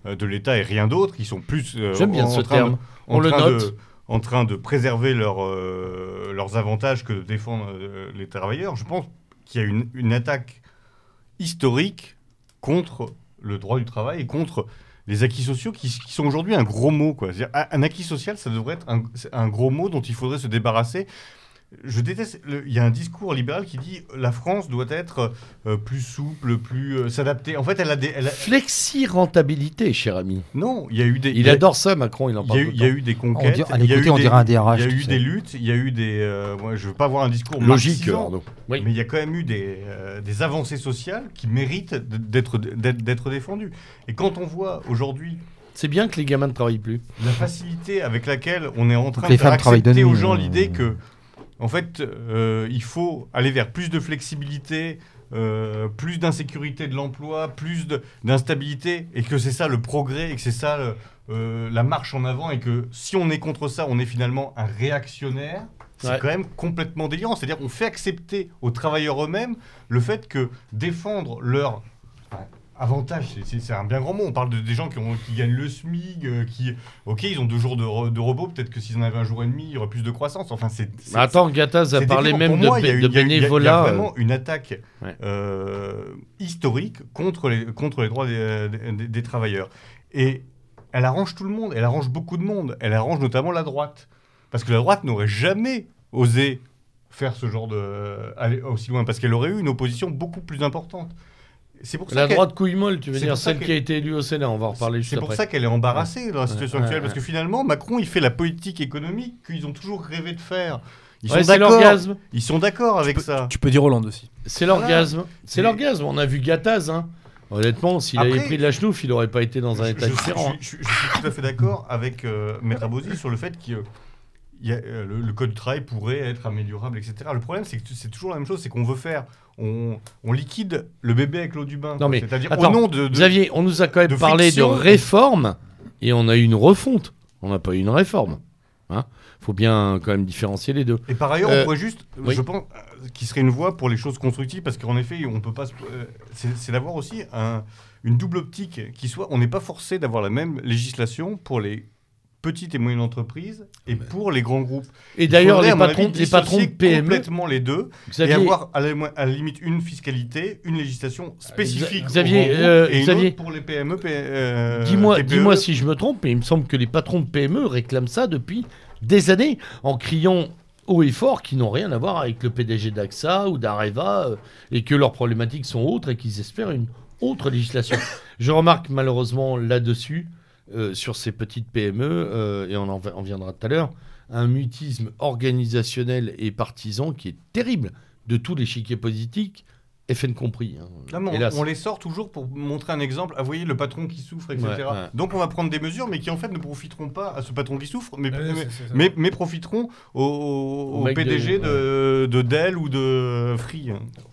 euh, de l'État et rien d'autre, qui sont plus euh, J'aime bien en ce train terme. de- On le note. de- en train de préserver leurs, euh, leurs avantages que de défendre euh, les travailleurs. Je pense qu'il y a une, une attaque historique contre le droit du travail et contre les acquis sociaux qui, sont aujourd'hui un gros mot. Quoi. Un, acquis social, ça devrait être un, un gros mot dont il faudrait se débarrasser. Je déteste. Il y a un discours libéral qui dit la France doit être euh, plus souple, plus euh, s'adapter. En fait, elle a des. elle a- Flexi-rentabilité, cher ami. Non, il y a eu des. Il a- adore ça, Macron, il en parle il y a eu des On conquêtes. dit- à il y a eu on des- un DRH, Il y a eu des luttes, il y a eu des. euh, moi, je veux pas avoir un discours Logique, marxisant, Arnaud. Oui. mais il y a quand même eu des, euh, des avancées sociales qui méritent d'être défendues. Et quand on voit aujourd'hui C'est bien que les gamins ne travaillent plus. la facilité avec laquelle on est en train Donc de faire accepter aux gens euh. l'idée que, en fait, euh, il faut aller vers plus de flexibilité, euh, plus d'insécurité de l'emploi, plus d'instabilité, et que c'est ça le progrès, et que c'est ça euh, la marche en avant, et que si on est contre ça, on est finalement un réactionnaire. C'est Ouais. quand même complètement délirant. C'est-à-dire qu'on fait accepter aux travailleurs eux-mêmes le fait que défendre leur avantage, c'est- un bien grand mot. On parle de, des gens qui, ont, qui gagnent le SMIC, euh, qui, ok, ils ont deux jours de, re- de repos, peut-être que s'ils en avaient un jour et demi, il y aurait plus de croissance. Enfin, c'est. attends, Gattaz a parlé même de, de a- il y y a bénévolat. euh, vraiment une attaque Ouais. euh, historique contre les, contre les droits des, des- des travailleurs. Et elle arrange tout le monde, elle arrange beaucoup de monde, elle arrange notamment la droite. Parce que la droite n'aurait jamais osé faire ce genre de. aller aussi loin, parce qu'elle aurait eu une opposition beaucoup plus importante. C'est pour ça La qu'elle- droite couille molle, tu veux dire, celle qui a été élue au Sénat, on va en reparler juste c'est pour après. ça qu'elle est embarrassée dans la situation Ouais, actuelle, ouais, parce que finalement, Macron, il fait la politique économique qu'ils ont toujours rêvé de faire. Ils Ouais, sont c'est d'accord. l'orgasme. Ils sont d'accord avec ça. Tu peux dire Hollande aussi. C'est l'orgasme. C'est Mais- l'orgasme. On a vu Gattaz. Hein. Honnêtement, s'il Après- avait pris de la chenouf, il n'aurait pas été dans un Je- état je, différent. je- je- je suis tout à fait d'accord avec euh, Maître Abosi sur le fait que le, le code du travail pourrait être améliorable, etc. Le problème, c'est que c'est toujours la même chose, c'est qu'on veut faire, on, on liquide le bébé avec l'eau du bain. Non, mais C'est-à-dire au nom de, de- Xavier, on nous a quand même de parlé friction. de réforme et on a eu une refonte. On n'a pas eu une réforme. Hein faut bien quand même différencier les deux. Et par ailleurs, Euh, on pourrait juste, oui. je pense, euh, qu'il serait une voie pour les choses constructives, parce qu'en effet, on peut pas. euh, c'est c'est d'avoir aussi un- une double optique qui soit. On n'est pas forcé d'avoir la même législation pour les petites et moyennes entreprises et pour les grands groupes. Et Il d'ailleurs, les patrons, avis, les patrons PME, complètement les deux Xavier, et avoir à la, mo- à la limite une fiscalité, une législation spécifique. Xavier, euh, et une Xavier, autre pour les PME. Euh, dis-moi, dis-moi si je me trompe, mais il me semble que les patrons de PME réclament ça depuis des années, en criant haut et fort qu'ils n'ont rien à voir avec le PDG d'AXA ou d'Areva, euh, et que leurs problématiques sont autres et qu'ils espèrent une autre législation. je remarque malheureusement là-dessus, euh, sur ces petites PME, euh, et on en, viendra tout à l'heure, un mutisme organisationnel et partisan qui est terrible de tout l'échiquier politique, FN compris. hein. Non, mais on, Hélas. on les sort toujours pour montrer un exemple. Ah, vous voyez, le patron qui souffre, etc. Ouais, ouais. Donc, on va prendre des mesures, mais qui en fait ne profiteront pas à ce patron qui souffre, mais, Ouais, mais profiteront au, au- Au au mec de- PDG de, de Dell ou de Free.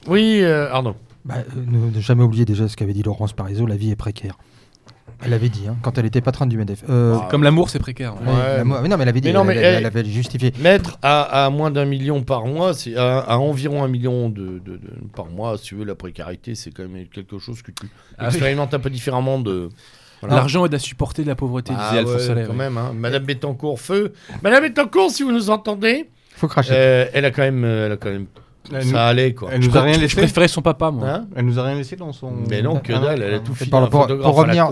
Oui, euh, Arnaud. Bah, euh, ne, ne jamais oublier déjà ce qu'avait dit Laurence Parisot, la vie est précaire. Elle l'avait dit hein, quand elle était patronne du MEDEF. Euh, Ah, Comme l'amour, c'est précaire. ouais, mais non, mais elle avait dit, Mais non, mais elle, elle- elle- elle avait justifié. Mettre à, à moins d'un million par mois, c'est à, à environ un million de, de- de- par mois, si tu veux, la précarité, c'est quand même quelque chose que tu Ah expérimentes un peu différemment de. Voilà. L'argent aide à supporter de la pauvreté, Ah disait Alphonse ouais, Allais, quand ouais. même, hein. Madame Bettencourt, feu. Madame Bettencourt, si vous nous entendez, Faut cracher. euh, elle a quand même, euh, elle a quand même, Elle, nous, ça allait quoi. elle Je, nous a rien je laissé. préférais son papa, moi. Hein Elle nous a rien laissé dans son. Mais non, que Ah, dalle, elle a tout fini. Pour- pour- revenir-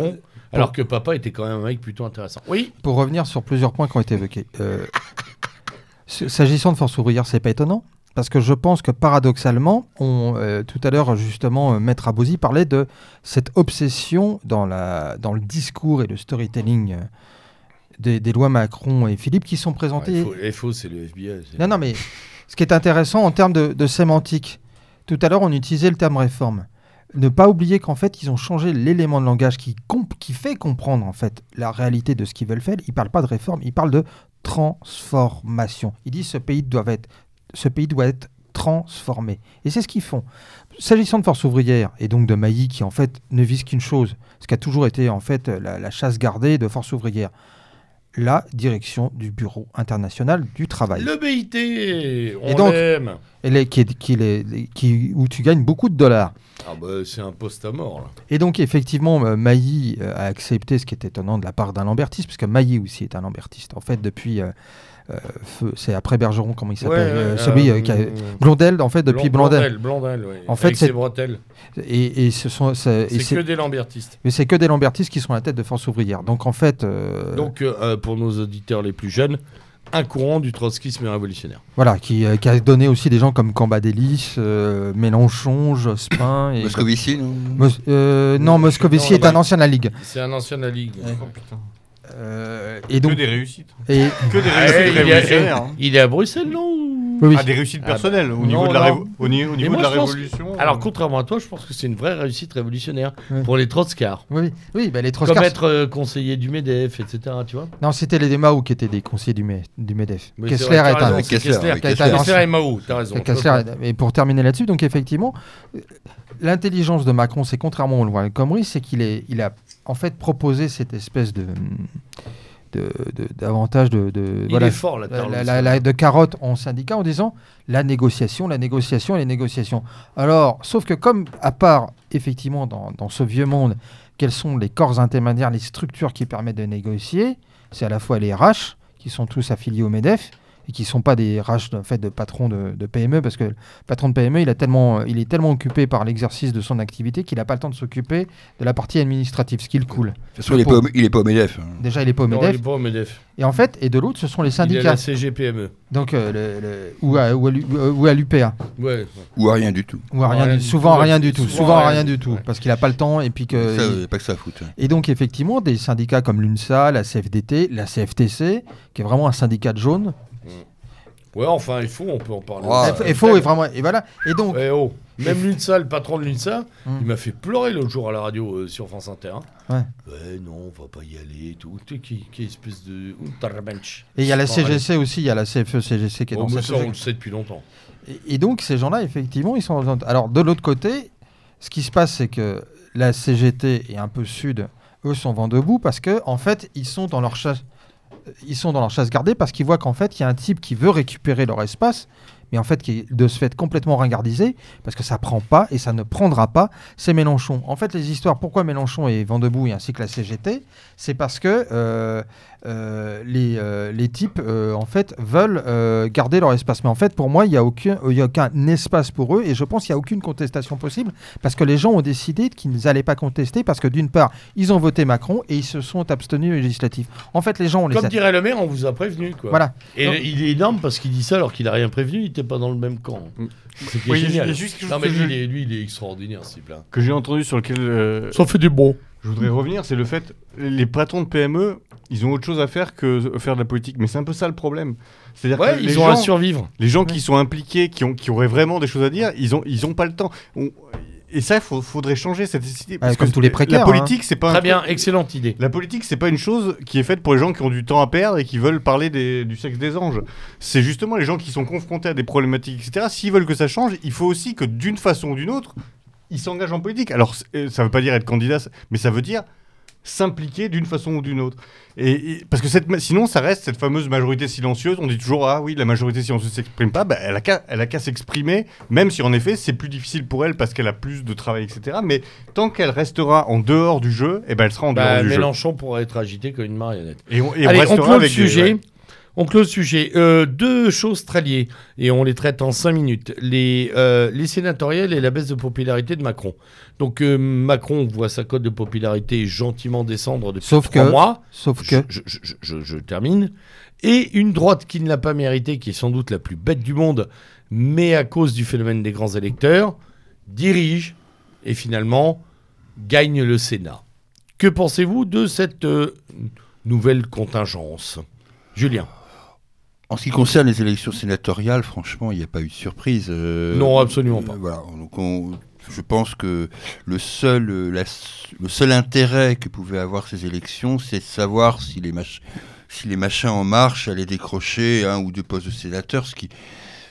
alors que papa était quand même un mec plutôt intéressant. Oui. Pour revenir sur plusieurs points qui ont été évoqués. euh, S'agissant de Force ouvrière, c'est pas étonnant. Parce que je pense que paradoxalement, on, euh, tout à l'heure, justement, euh, Maître Abosi parlait de cette obsession dans, la, dans le discours et le storytelling euh, des, des lois Macron et Philippe qui sont présentées. Ouais, FO, c'est le FBI. Non, non, mais ce qui est intéressant en termes de, de sémantique, tout à l'heure, on utilisait le terme réforme. Ne pas oublier qu'en fait, ils ont changé l'élément de langage qui, fait comprendre en fait la réalité de ce qu'ils veulent faire. Ils ne parlent pas de réforme, ils parlent de transformation. Ils disent ce pays doit être, ce pays doit être transformé. Et c'est ce qu'ils font. S'agissant de Force ouvrière et donc de Mailly, qui en fait ne vise qu'une chose, ce qui a toujours été en fait la chasse gardée de Force ouvrière. La direction du Bureau international du travail. Le BIT, on Et donc- l'aime. Et les- qui qui est- qui- où tu gagnes beaucoup de dollars. Ah bah c'est un poste à mort là. Et donc, effectivement, euh, Mailly euh, a accepté ce qui est étonnant de la part d'un lambertiste, puisque Mailly aussi est un lambertiste. En fait, depuis. euh, c'est après Bergeron, comment il s'appelle euh, Celui euh, qui a. Blondel, en fait, depuis Blondel. Blondel, oui. En fait, c'est- bretelles. Et, et ce sont. C'est que des lambertistes. Mais c'est que des lambertistes qui sont à la tête de Force ouvrière. Donc, en fait. euh, Donc euh, euh, pour nos auditeurs les plus jeunes, un courant du trotskisme révolutionnaire. Voilà, qui, euh, qui a donné aussi des gens comme Cambadélis, euh, Mélenchon, Jospin. Et Moscovici, non? Mos- euh, non, Moscovici Non, est un ancien de la Ligue. C'est un ancien de la Ligue. Oh, putain. Euh, et Que donc, des réussites. et, Que des Ah, réussites il, est, révolutionnaires. hein. il est à Bruxelles, non oui. Ah, des réussites Ah, personnelles au non, niveau de la, non. révo- au ni- au niveau moi, de la je pense révolution. Alors euh, contrairement à toi, je pense que c'est une vraie réussite révolutionnaire pour les trotskars. oui, oui, bah, les Comme Trotskars- être euh, conseiller du MEDEF, etc. Tu vois Non, c'était les Mao qui étaient des conseillers du, Me- du MEDEF. Mais Kessler vrai, est un. raison, Kessler, Kessler, Kessler. un Kessler ancien- et Mao, t'as raison. Kessler, et pour terminer là-dessus, donc effectivement, l'intelligence de Macron, c'est contrairement au le Khomri, c'est qu'il est, il a en fait proposé cette espèce de d'avantage de, de, Il voilà, est fort, la la- Carlos. la- la- la- de carotte en syndicat en disant la négociation, la négociation, les négociations. Alors, sauf que comme à part effectivement dans, dans ce vieux monde, quels sont les corps intermédiaires, les structures qui permettent de négocier, c'est à la fois les RH qui sont tous affiliés au MEDEF et qui ne sont pas des en fait, de patrons de, de PME parce que le patron de PME il, a tellement, il est tellement occupé par l'exercice de son activité qu'il n'a pas le temps de s'occuper de la partie administrative, ce qui le coule. De toute façon, il est pas au- il est pas au MEDEF. hein. Déjà, il n'est pas au Non, il MEDEF. est pas au MEDEF. Et en fait, et de l'autre, ce sont les Il est à syndicats. la CGPME. Donc, euh, le- le- ou, à, ou à l'U- euh, ou à l'UPA. Ouais. Ou à rien du tout. Ou à rien Rien du- souvent tout, à rien du tout. Souvent à rien rien du tout. Parce qu'il n'a pas le temps. Et, puis que, Ça, il- il y a pas que ça à foutre. hein. et donc, effectivement, des syndicats comme l'UNSA, la CFDT, la CFTC, qui est vraiment un syndicat de jaune. Ouais, enfin, il faut, on peut en parler. Ah, et faux, et vraiment. Et voilà. Et donc, Eh oh, même l'UNSA, le patron de l'UNSA, Hmm. il m'a fait pleurer l'autre jour à la radio euh, sur France Inter. hein. Ouais. Ouais, non, on va pas y aller et tout. Tu sais, Qui, qui espèce de et il y a la CGC aussi, il y a la CFE-CGC qui est Oh, dans cette ça, on le sait depuis longtemps. Et, et donc, ces gens-là, effectivement, ils sont. Alors, de l'autre côté, ce qui se passe, c'est que la CGT et un peu Sud, eux, sont vent debout parce que, en fait, ils sont dans leur chasse. Ils sont dans leur chasse gardée parce qu'ils voient qu'en fait, il y a un type qui veut récupérer leur espace, mais en fait, qui est de ce fait complètement ringardisé, parce que ça prend pas et ça ne prendra pas, c'est Mélenchon. En fait, les histoires, pourquoi Mélenchon est vent debout et ainsi que la CGT, c'est parce que euh, les, euh, les types, euh, en fait, veulent euh, garder leur espace. Mais en fait, pour moi, il n'y a, aucun- il y a aucun espace pour eux et je pense qu'il n'y a aucune contestation possible parce que les gens ont décidé qu'ils n'allaient pas contester parce que d'une part, ils ont voté Macron et ils se sont abstenus aux législatives. En fait, les gens, on les Comme a... dirait le maire, on vous a prévenu. Quoi. Voilà. Et Donc- il est énorme parce qu'il dit ça alors qu'il n'a rien prévenu, il n'était pas dans le même camp. Mm. C'est Oui, génial. juste non, mais que lui, je- il est, lui, il est extraordinaire, ce type-là. que j'ai entendu sur lequel euh, Ça fait du bon. Je voudrais revenir, c'est le fait les patrons de PME, ils ont autre chose à faire que faire de la politique. Mais c'est un peu ça le problème. C'est-à-dire Ouais, que ils les ont gens, à survivre. les gens qui sont impliqués, qui, ont, qui auraient vraiment des choses à dire, ils ont, ils ont pas le temps. On- et ça, il faudrait changer cette idée. parce comme que tous les précaires, La politique, c'est pas un Très truc- bien, excellente idée. La politique, c'est pas une chose qui est faite pour les gens qui ont du temps à perdre et qui veulent parler des- du sexe des anges. C'est justement les gens qui sont confrontés à des problématiques, etc. S'ils veulent que ça change, il faut aussi que d'une façon ou d'une autre, ils s'engagent en politique. Alors, euh, ça veut pas dire être candidat, mais ça veut dire s'impliquer d'une façon ou d'une autre. Et, et- parce que cette, sinon, ça reste cette fameuse majorité silencieuse. On dit toujours ah oui, la majorité silencieuse s'exprime pas. Bah, elle a qu'à, elle a qu'à s'exprimer, même si en effet c'est plus difficile pour elle parce qu'elle a plus de travail, etc. Mais tant qu'elle restera en dehors du jeu, et ben elle sera en dehors Bah, du jeu. Mélenchon pourrait être agité comme une marionnette. Et on, et on Allez, on restera clôt le avec des- sujet. ouais. On clôt le sujet. Euh, deux choses très liées, et on les traite en cinq minutes. Les, euh, les sénatoriales et la baisse de popularité de Macron. Donc euh, Macron voit sa cote de popularité gentiment descendre depuis Sauf trois que- mois. Sauf que... je- je- je- je- je termine. Et une droite qui ne l'a pas mérité, qui est sans doute la plus bête du monde, mais à cause du phénomène des grands électeurs, dirige et finalement gagne le Sénat. Que pensez-vous de cette nouvelle contingence? Julien En ce qui concerne les élections sénatoriales, franchement, il n'y a pas eu de surprise. euh, Non, absolument pas. voilà, donc on- je pense que le seul, euh, la le seul intérêt que pouvaient avoir ces élections, c'est de savoir si les, mach- si les machins en marche allaient décrocher un ou deux postes de sénateurs, ce qui,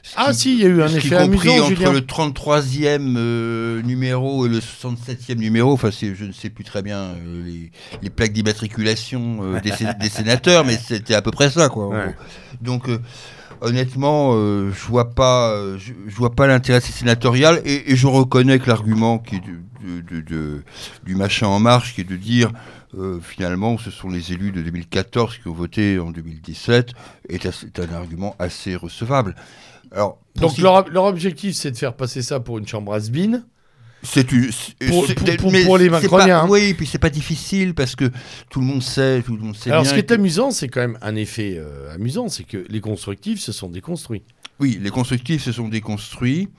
Ce Ah qui- si, il y a eu un effet compris amusant, entre Julien. le 33e euh, numéro et le 67e numéro, enfin je ne sais plus très bien euh, les, les plaques d'immatriculation euh, des, sé- des sénateurs, mais c'était à peu près ça quoi. Ouais. Donc euh, honnêtement, euh, je vois pas, euh, je, je vois pas l'intérêt sénatorial et, et je reconnais que l'argument qui est de- de- de- de- du machin en marche, qui est de dire euh, finalement ce sont les élus de 2014 qui ont voté en 2017, est, est un argument assez recevable. Alors, Donc leur, leur objectif, c'est de faire passer ça pour une chambre has-been. C'est une- c'est- Pour- c'est- pour- pour- mais pour les Macroniens, pas- hein. Oui, puis c'est pas difficile parce que tout le monde sait, tout le monde sait Alors bien. ce qui est que- amusant, c'est quand même un effet euh, amusant, c'est que les constructifs se sont déconstruits. Oui, les constructifs se sont déconstruits,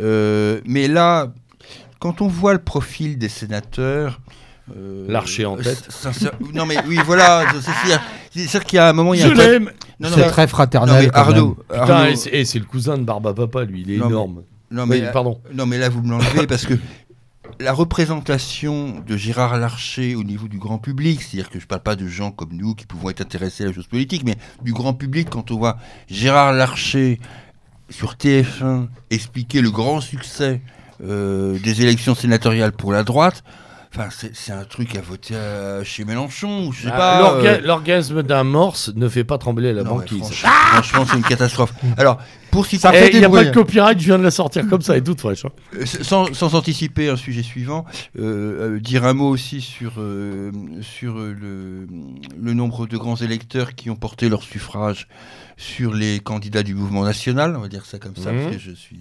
euh, mais là, quand on voit le profil des sénateurs. euh, Larcher en tête. sincère- non mais oui, voilà, [laughs] c'est- sûr qu'il y a un moment, il y a Je l'aime C'est très non, fraternel. mais Arnaud. Putain, Arnaud- et c'est le cousin de Barba Papa, lui, il est Non, mais- Oui, pardon. Non, mais là, vous me l'enlevez [laughs] parce que la représentation de Gérard Larcher au niveau du grand public, c'est-à-dire que je ne parle pas de gens comme nous qui pouvons être intéressés à la chose politique, mais du grand public, quand on voit Gérard Larcher sur TF1 expliquer le grand succès euh, des élections sénatoriales pour la droite, enfin, c'est c'est un truc à voter à- chez Mélenchon, ou je sais Ah, pas. euh, L'orgasme d'un morse ne fait pas trembler la non, banquise. franchement, franchement, c'est une catastrophe. Alors, pour citer Ça fait Il des n'y a bruits, pas de copyright, je viens de la sortir comme ça, est toute fraîche. hein. Euh, Sans, sans anticiper un sujet suivant, euh, euh, dire un mot aussi sur, euh, sur euh, le, le nombre de grands électeurs qui ont porté leur suffrage sur les candidats du mouvement national, on va dire ça comme ça, Mhm. parce que je suis...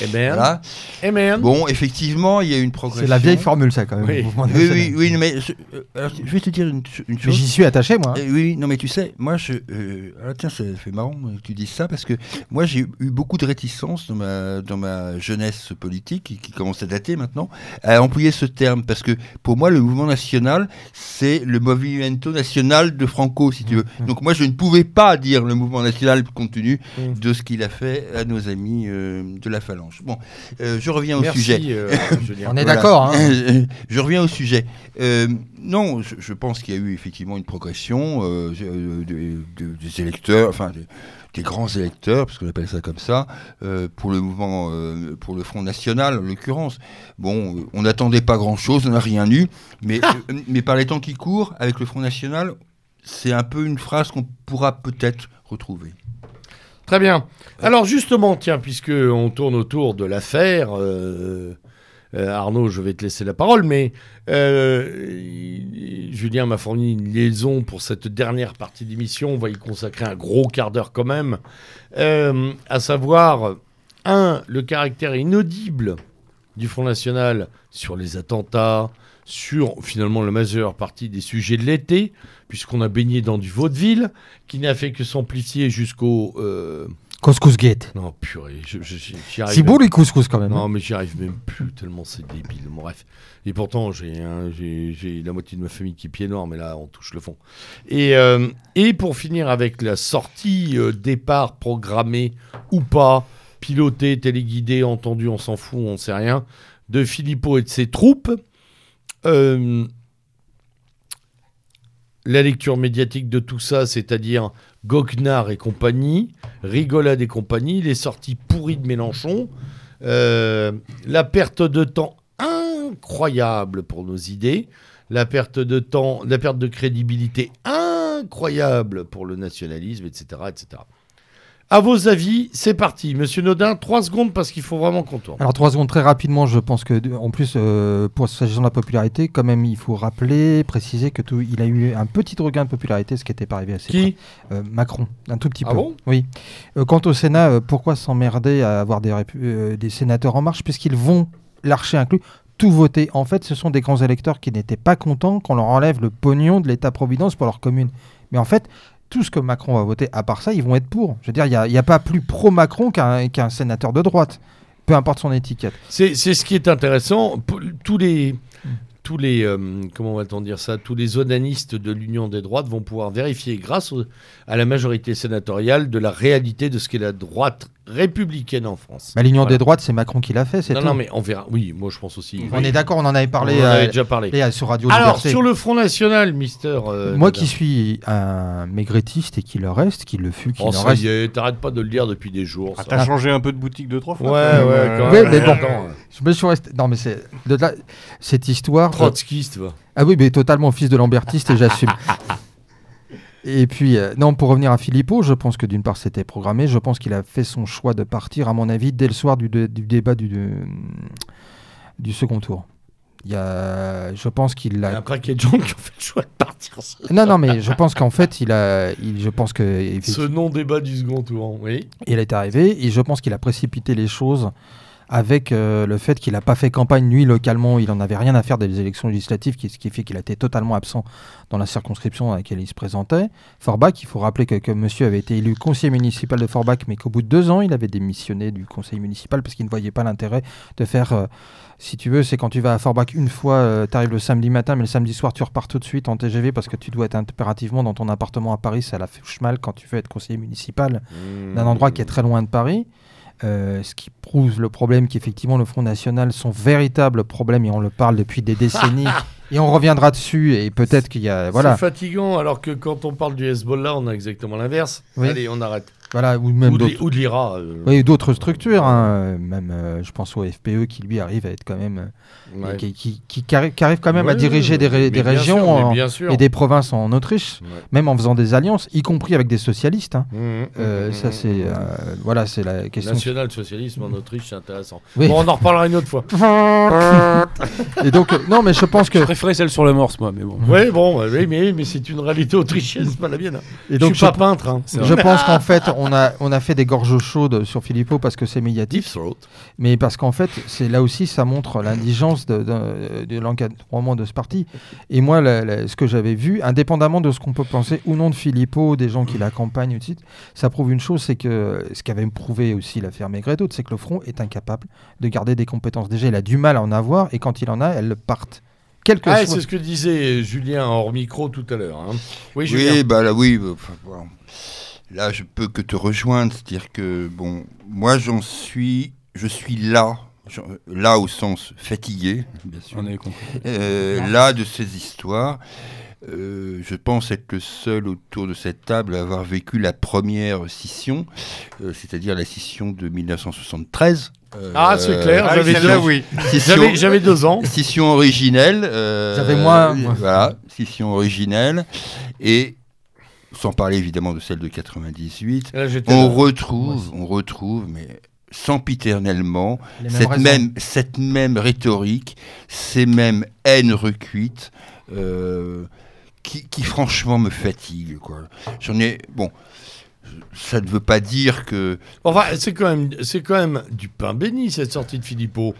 Eh. Voilà. Eh merde. Bon, effectivement, il y a une progression. C'est la vieille formule, ça, quand même. Oui. le mouvement Oui, national. oui, oui, mais je, euh, alors, je vais te dire une, une Mais chose. j'y suis attaché, moi. Eh oui, non mais tu sais, moi je... euh, ah, tiens, ça fait marrant que tu dises ça, parce que moi j'ai eu beaucoup de réticence dans ma, dans ma jeunesse politique, qui, qui commence à dater maintenant, à employer ce terme, parce que pour moi le mouvement national, c'est le movimento national de Franco, si tu veux. Donc moi je ne pouvais pas dire le mouvement national compte tenu Mm. de ce qu'il a fait à nos amis euh, de la phalange. Bon, euh, je reviens au Merci, sujet. euh, [laughs] Julien. On est Voilà. d'accord. hein. [laughs] je reviens au sujet. Euh, non, je, je pense qu'il y a eu effectivement une progression euh, euh, de- de- des électeurs, enfin des, des grands électeurs, parce qu'on appelle ça comme ça, euh, pour le mouvement, euh, pour le Front National en l'occurrence. Bon, on n'attendait pas grand-chose, on n'a rien eu, mais, euh, mais par les temps qui courent, avec le Front National, c'est un peu une phrase qu'on pourra peut-être retrouver. Très bien. Alors justement, tiens, puisque on tourne autour de l'affaire, euh, euh, Arnaud, je vais te laisser la parole, mais euh, Julien m'a fourni une liaison pour cette dernière partie d'émission. On va y consacrer un gros quart d'heure quand même, à savoir un, le caractère inaudible du Front National sur les attentats, sur finalement la majeure partie des sujets de l'été, puisqu'on a baigné dans du vaudeville, qui n'a fait que s'amplifier jusqu'au... euh, Couscous Gate. Non, purée, je, je- j'y- j'y arrive C'est beau, les couscous, quand même. hein. Non, mais j'y arrive même plus, tellement c'est débile. Bon, bref. Et pourtant, j'ai un- j'ai j'ai la moitié de ma famille qui est pied noir, mais là, on touche le fond. Et, euh, et pour finir avec la sortie euh, départ programmée ou pas, pilotée, téléguidée, entendue, on s'en fout, on sait rien, de Philippot et de ses troupes. Euh, la lecture médiatique de tout ça, c'est-à-dire Goguenard et compagnie, Rigolade et compagnie, les sorties pourries de Mélenchon, euh, la perte de temps incroyable pour nos idées, la perte de temps, la perte de crédibilité incroyable pour le nationalisme, etc., etc. À vos avis, c'est parti. Monsieur Nodin, trois secondes parce qu'il faut vraiment qu'on tourne. Alors trois secondes très rapidement, je pense que en plus euh, pour s'agissant de la popularité, quand même il faut rappeler, préciser que tout, il a eu un petit regain de popularité, ce qui n'était pas arrivé assez Qui Euh, Macron, un tout petit Ah peu. bon? Oui. Euh, quant au Sénat, euh, pourquoi s'emmerder à avoir des, des sénateurs en marche, puisqu'ils vont, l'archer inclus, tout voter. En fait, ce sont des grands électeurs qui n'étaient pas contents qu'on leur enlève le pognon de l'État-providence pour leur commune. Mais en fait, tout ce que Macron va voter, à part ça, ils vont être pour. Je veux dire, il n'y a, pas plus pro-Macron qu'un qu'un sénateur de droite, peu importe son étiquette. C'est c'est ce qui est intéressant. Tous les, tous les, euh, comment va-t-on dire ça, tous les onanistes de l'Union des droites vont pouvoir vérifier, grâce au- à la majorité sénatoriale, de la réalité de ce qu'est la droite républicaine en France. Bah, L'union Voilà. des droites, c'est Macron qui l'a fait, c'est Non, tout. non, mais on verra. Oui, moi je pense aussi. On est d'accord, on en avait parlé On en euh, avait déjà parlé. et, euh, sur Radio Alors, Liberté. sur le Front National, Mister. euh, Moi qui suis un maigretiste et qui le reste, qui le fut, qui Oh, reste. t'arrêtes pas de le dire depuis des jours. Ah, ça. T'as changé un peu de boutique deux, trois Ouais, fois ouais, quand même. quand Ouais, même. mais bon. Attends, Je me suis resté. Non, mais c'est. de là- Cette histoire. Trotskiste, va. Ah oui, mais totalement fils de Lambertiste et j'assume. [laughs] Et puis, euh, non, pour revenir à Philippot, je pense que d'une part c'était programmé. Je pense qu'il a fait son choix de partir, à mon avis, dès le soir du, du débat du, de- du second tour. Il y a, je pense qu'il Il y a a. un paquet de gens qui ont fait le choix de partir. Non, non, mais je pense qu'en fait, il a. il- je pense que Ce non-débat du second tour, oui. il est arrivé et je pense qu'il a précipité les choses avec euh, le fait qu'il n'a pas fait campagne lui localement, il en avait rien à faire des élections législatives, qui- ce qui fait qu'il a été totalement absent dans la circonscription à laquelle il se présentait. Forbach, il faut rappeler que, que monsieur avait été élu conseiller municipal de Forbach, mais qu'au bout de deux ans, il avait démissionné du conseil municipal parce qu'il ne voyait pas l'intérêt de faire... euh, si tu veux, c'est quand tu vas à Forbach une fois, tu arrives le samedi matin, mais le samedi soir, tu repars tout de suite en TGV parce que tu dois être impérativement dans ton appartement à Paris. Ça la fait mal quand tu veux être conseiller municipal d'un endroit qui est très loin de Paris. Euh, ce qui prouve le problème qu'effectivement le Front National, son véritable problème, et on le parle depuis des décennies, [laughs] et on reviendra dessus, et peut-être qu'il y a... Voilà, C'est fatigant, alors que quand on parle du Hezbollah, on a exactement l'inverse. Oui. Allez, on arrête. Voilà ou même Ou de, l'IRA. euh, Oui, d'autres structures, hein, même euh, je pense au FPE qui lui arrive à être quand même... euh, ouais. qui, qui, qui- qui arri- qui arrive quand même à Ouais, diriger des, ré- des régions sûr, en- bien sûr. et des provinces en Autriche, Ouais. même en faisant des alliances, y compris avec des socialistes. hein. Mmh, Euh, mmh, ça mmh, c'est mmh. euh, voilà c'est la question National-socialisme en Autriche, c'est intéressant. Oui. Bon, on en reparlera une autre fois. [laughs] et donc euh, non mais je pense que Je préférais celle sur la morse, moi, mais bon. oui, bon, oui, mais, mais c'est une réalité autrichienne, c'est pas la mienne. hein. et donc je suis pas peintre. Hein. Je pense qu'en fait, on a, on a fait des gorges chaudes sur Philippot parce que c'est médiatique, mais parce qu'en fait, c'est là aussi, ça montre l'indigence de, de, de l'encadrement de ce parti. Et moi, la- la- ce que j'avais vu, indépendamment de ce qu'on peut penser ou non de Philippot, des gens qui l'accompagnent, ça prouve une chose, c'est que ce qu'avait prouvé aussi l'affaire Maigret c'est que le Front est incapable de garder des compétences. Déjà, il a du mal à en avoir, et quand il en a, elles partent. Ah, c'est ce que disait Julien hors micro tout à l'heure. hein. Oui, Julien. Oui, bah là, oui. bah. Là, je peux que te rejoindre, c'est-à-dire que bon, moi, j'en suis, je suis là, là au sens fatigué, bien sûr. On est compris. Euh, là de ces histoires. Euh, je pense être le seul autour de cette table à avoir vécu la première scission, euh, c'est-à-dire la scission de 1973. Euh, Ah, c'est clair, Ah, j'avais deux- oui. Scission, J'avais, j'avais deux ans. scission originelle. euh, J'avais moins, moi. Voilà, scission originelle. Et sans parler évidemment de celle de 98, Là, j'étais on retrouve, on retrouve, mais sempiternellement, cette raisons. même, cette même rhétorique, ces mêmes haines recuites, euh, qui, qui franchement me fatiguent. J'en ai. Bon, ça ne veut pas dire que. Enfin, c'est quand même, c'est quand même du pain béni cette sortie de Philippot.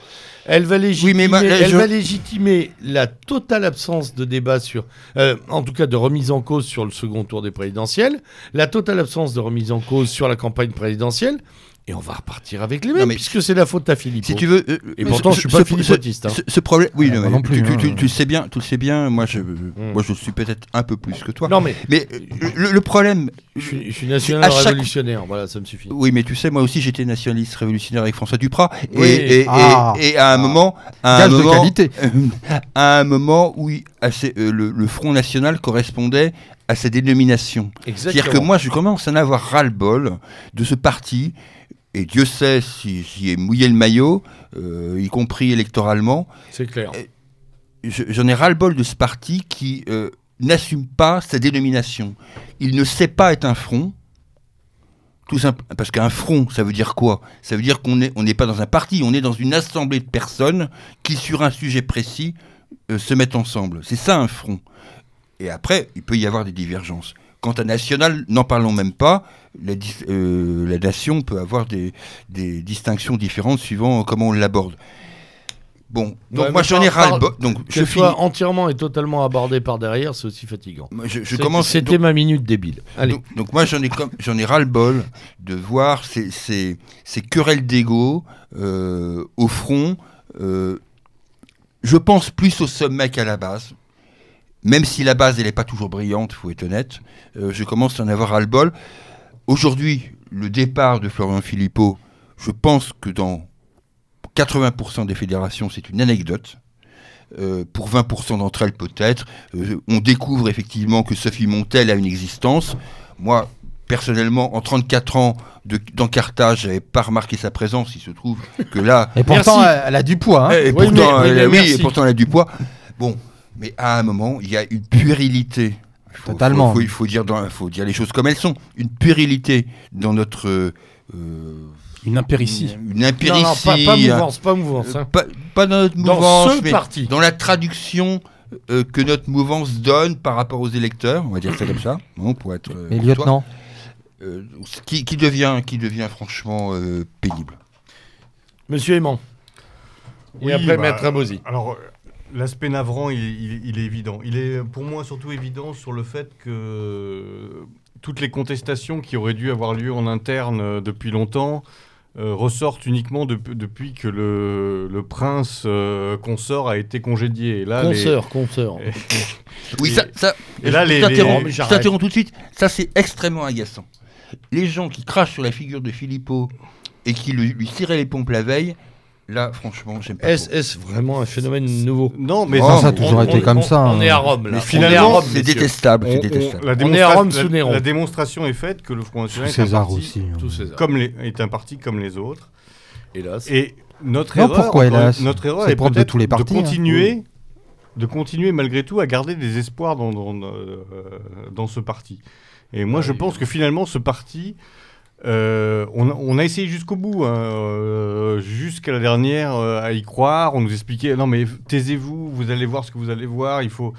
Elle va légitimer, Oui, mais moi, là, elle je- va légitimer la totale absence de débat sur, euh, en tout cas de remise en cause sur le second tour des présidentielles, la totale absence de remise en cause sur la campagne présidentielle, et on va repartir avec les mêmes, mais puisque c'est la faute à Philippot. Si tu veux. euh, Et ce- pourtant, je ce- suis pas ce- philippotiste, hein. Ce, ce problème. Oui, Ah, non, plus, tu, tu- tu- tu le sais bien, tu le sais bien. Moi, je, moi, je suis peut-être un peu plus que toi. Non, mais Mais euh, le, le problème. je suis, je suis national chaque- révolutionnaire, voilà, ça me suffit. Oui, mais tu sais, moi aussi, j'étais nationaliste révolutionnaire avec François Duprat. Et, Oui. et, et- Ah. et à un moment. À un moment, qualité. [laughs] à un moment où il- euh, le, le Front National correspondait à sa dénomination. C'est-à-dire que moi, je commence à en avoir ras-le-bol de ce parti, et Dieu sait si j'y ai mouillé le maillot, euh, y compris électoralement, C'est clair. je- j'en ai ras-le-bol de ce parti qui euh, n'assume pas sa dénomination. Il ne sait pas être un front. Tout simple, parce qu'un front, ça veut dire quoi? Ça veut dire qu'on n'est on n'est pas dans un parti, on est dans une assemblée de personnes qui, sur un sujet précis, euh, se mettent ensemble. C'est ça un front. Et après, il peut y avoir des divergences. Quant à national, n'en parlons même pas. La, euh, la nation peut avoir des, des distinctions différentes suivant comment on l'aborde. Bon, donc Ouais, moi j'en ai ras le. Donc je soit entièrement et totalement abordée par derrière, c'est aussi fatigant. Moi, Je, je C'est- commence. C'était ma minute débile. Allez. donc, donc moi j'en ai comme j'en ai ras le bol de voir ces, ces, ces querelles d'ego euh, au front. euh, je pense plus au sommet qu'à la base. Même si la base elle n'est pas toujours brillante, faut être honnête. euh, je commence à en avoir ras le bol. aujourd'hui, le départ de Florian Philippot, je pense que dans 80% des fédérations, c'est une anecdote. Euh, pour 20% d'entre elles peut-être, Euh, on découvre effectivement que Sophie Montel a une existence. Moi, personnellement, en 34 ans de- d'encartage, je n'avais pas remarqué sa présence. Il se trouve que là, Et pourtant, Merci. elle, elle a du poids. hein. et, Oui, pourtant, mais- elle- mais oui, et pourtant, elle a du poids. Bon, mais à un moment, il y a une puérilité. Faut- Totalement. Il faut, dire, dans- faut dire les choses comme elles sont. Une puérilité dans notre. euh, euh, Une impéritie. Une Non, impéritie. non, pas, pas mouvance, pas mouvance. euh, hein. pas, pas dans notre Dans mouvance, ce mais parti. dans la traduction euh, que notre mouvance donne par rapport aux électeurs, on va dire ça comme ça, bon, pour être. euh, Mais lieutenant, Euh, qui, qui devient, qui devient franchement euh, pénible. Monsieur Aimant. Et Oui, après, bah, Maître Abosi. Alors, euh, l'aspect navrant, il, il- il est évident. Il est pour moi surtout évident sur le fait que toutes les contestations qui auraient dû avoir lieu en interne euh, depuis longtemps euh, ressortent uniquement de- depuis que le, le prince euh, consort a été congédié. Et là, les- Consoeur, consoeur. [laughs] Et- Oui, ça, ça et là, je les- je t'interromps tout de suite. Ça, c'est extrêmement agaçant. Les gens qui crachent sur la figure de Philippot et qui lui, lui tiraient les pompes la veille, là, franchement, j'aime pas. Est-ce vraiment un phénomène nouveau Non, mais Oh, ça, ça a toujours On- été on- comme on- ça. On hein. est à Rome, là. Mais On est à finalement, Rome, c'est messieurs. détestable, on- c'est on- détestable. la, On est à Rome démonstra- sous la- Néron. la démonstration est faite que le Front National Sous est un, César parti, aussi. hein. César. comme les, est un parti comme les autres. Hélas. Et notre Non, erreur, pourquoi, encore- hélas notre erreur C'est est propre de peut-être tous les partis, hein. continuer, de continuer malgré tout à garder des espoirs dans, dans, euh, dans ce parti. Et moi, je pense que finalement, ce parti, euh, on, a- on a essayé jusqu'au bout, hein, euh, jusqu'à la dernière, euh, à y croire. On nous expliquait non, mais taisez-vous, vous allez voir ce que vous allez voir. Il faut.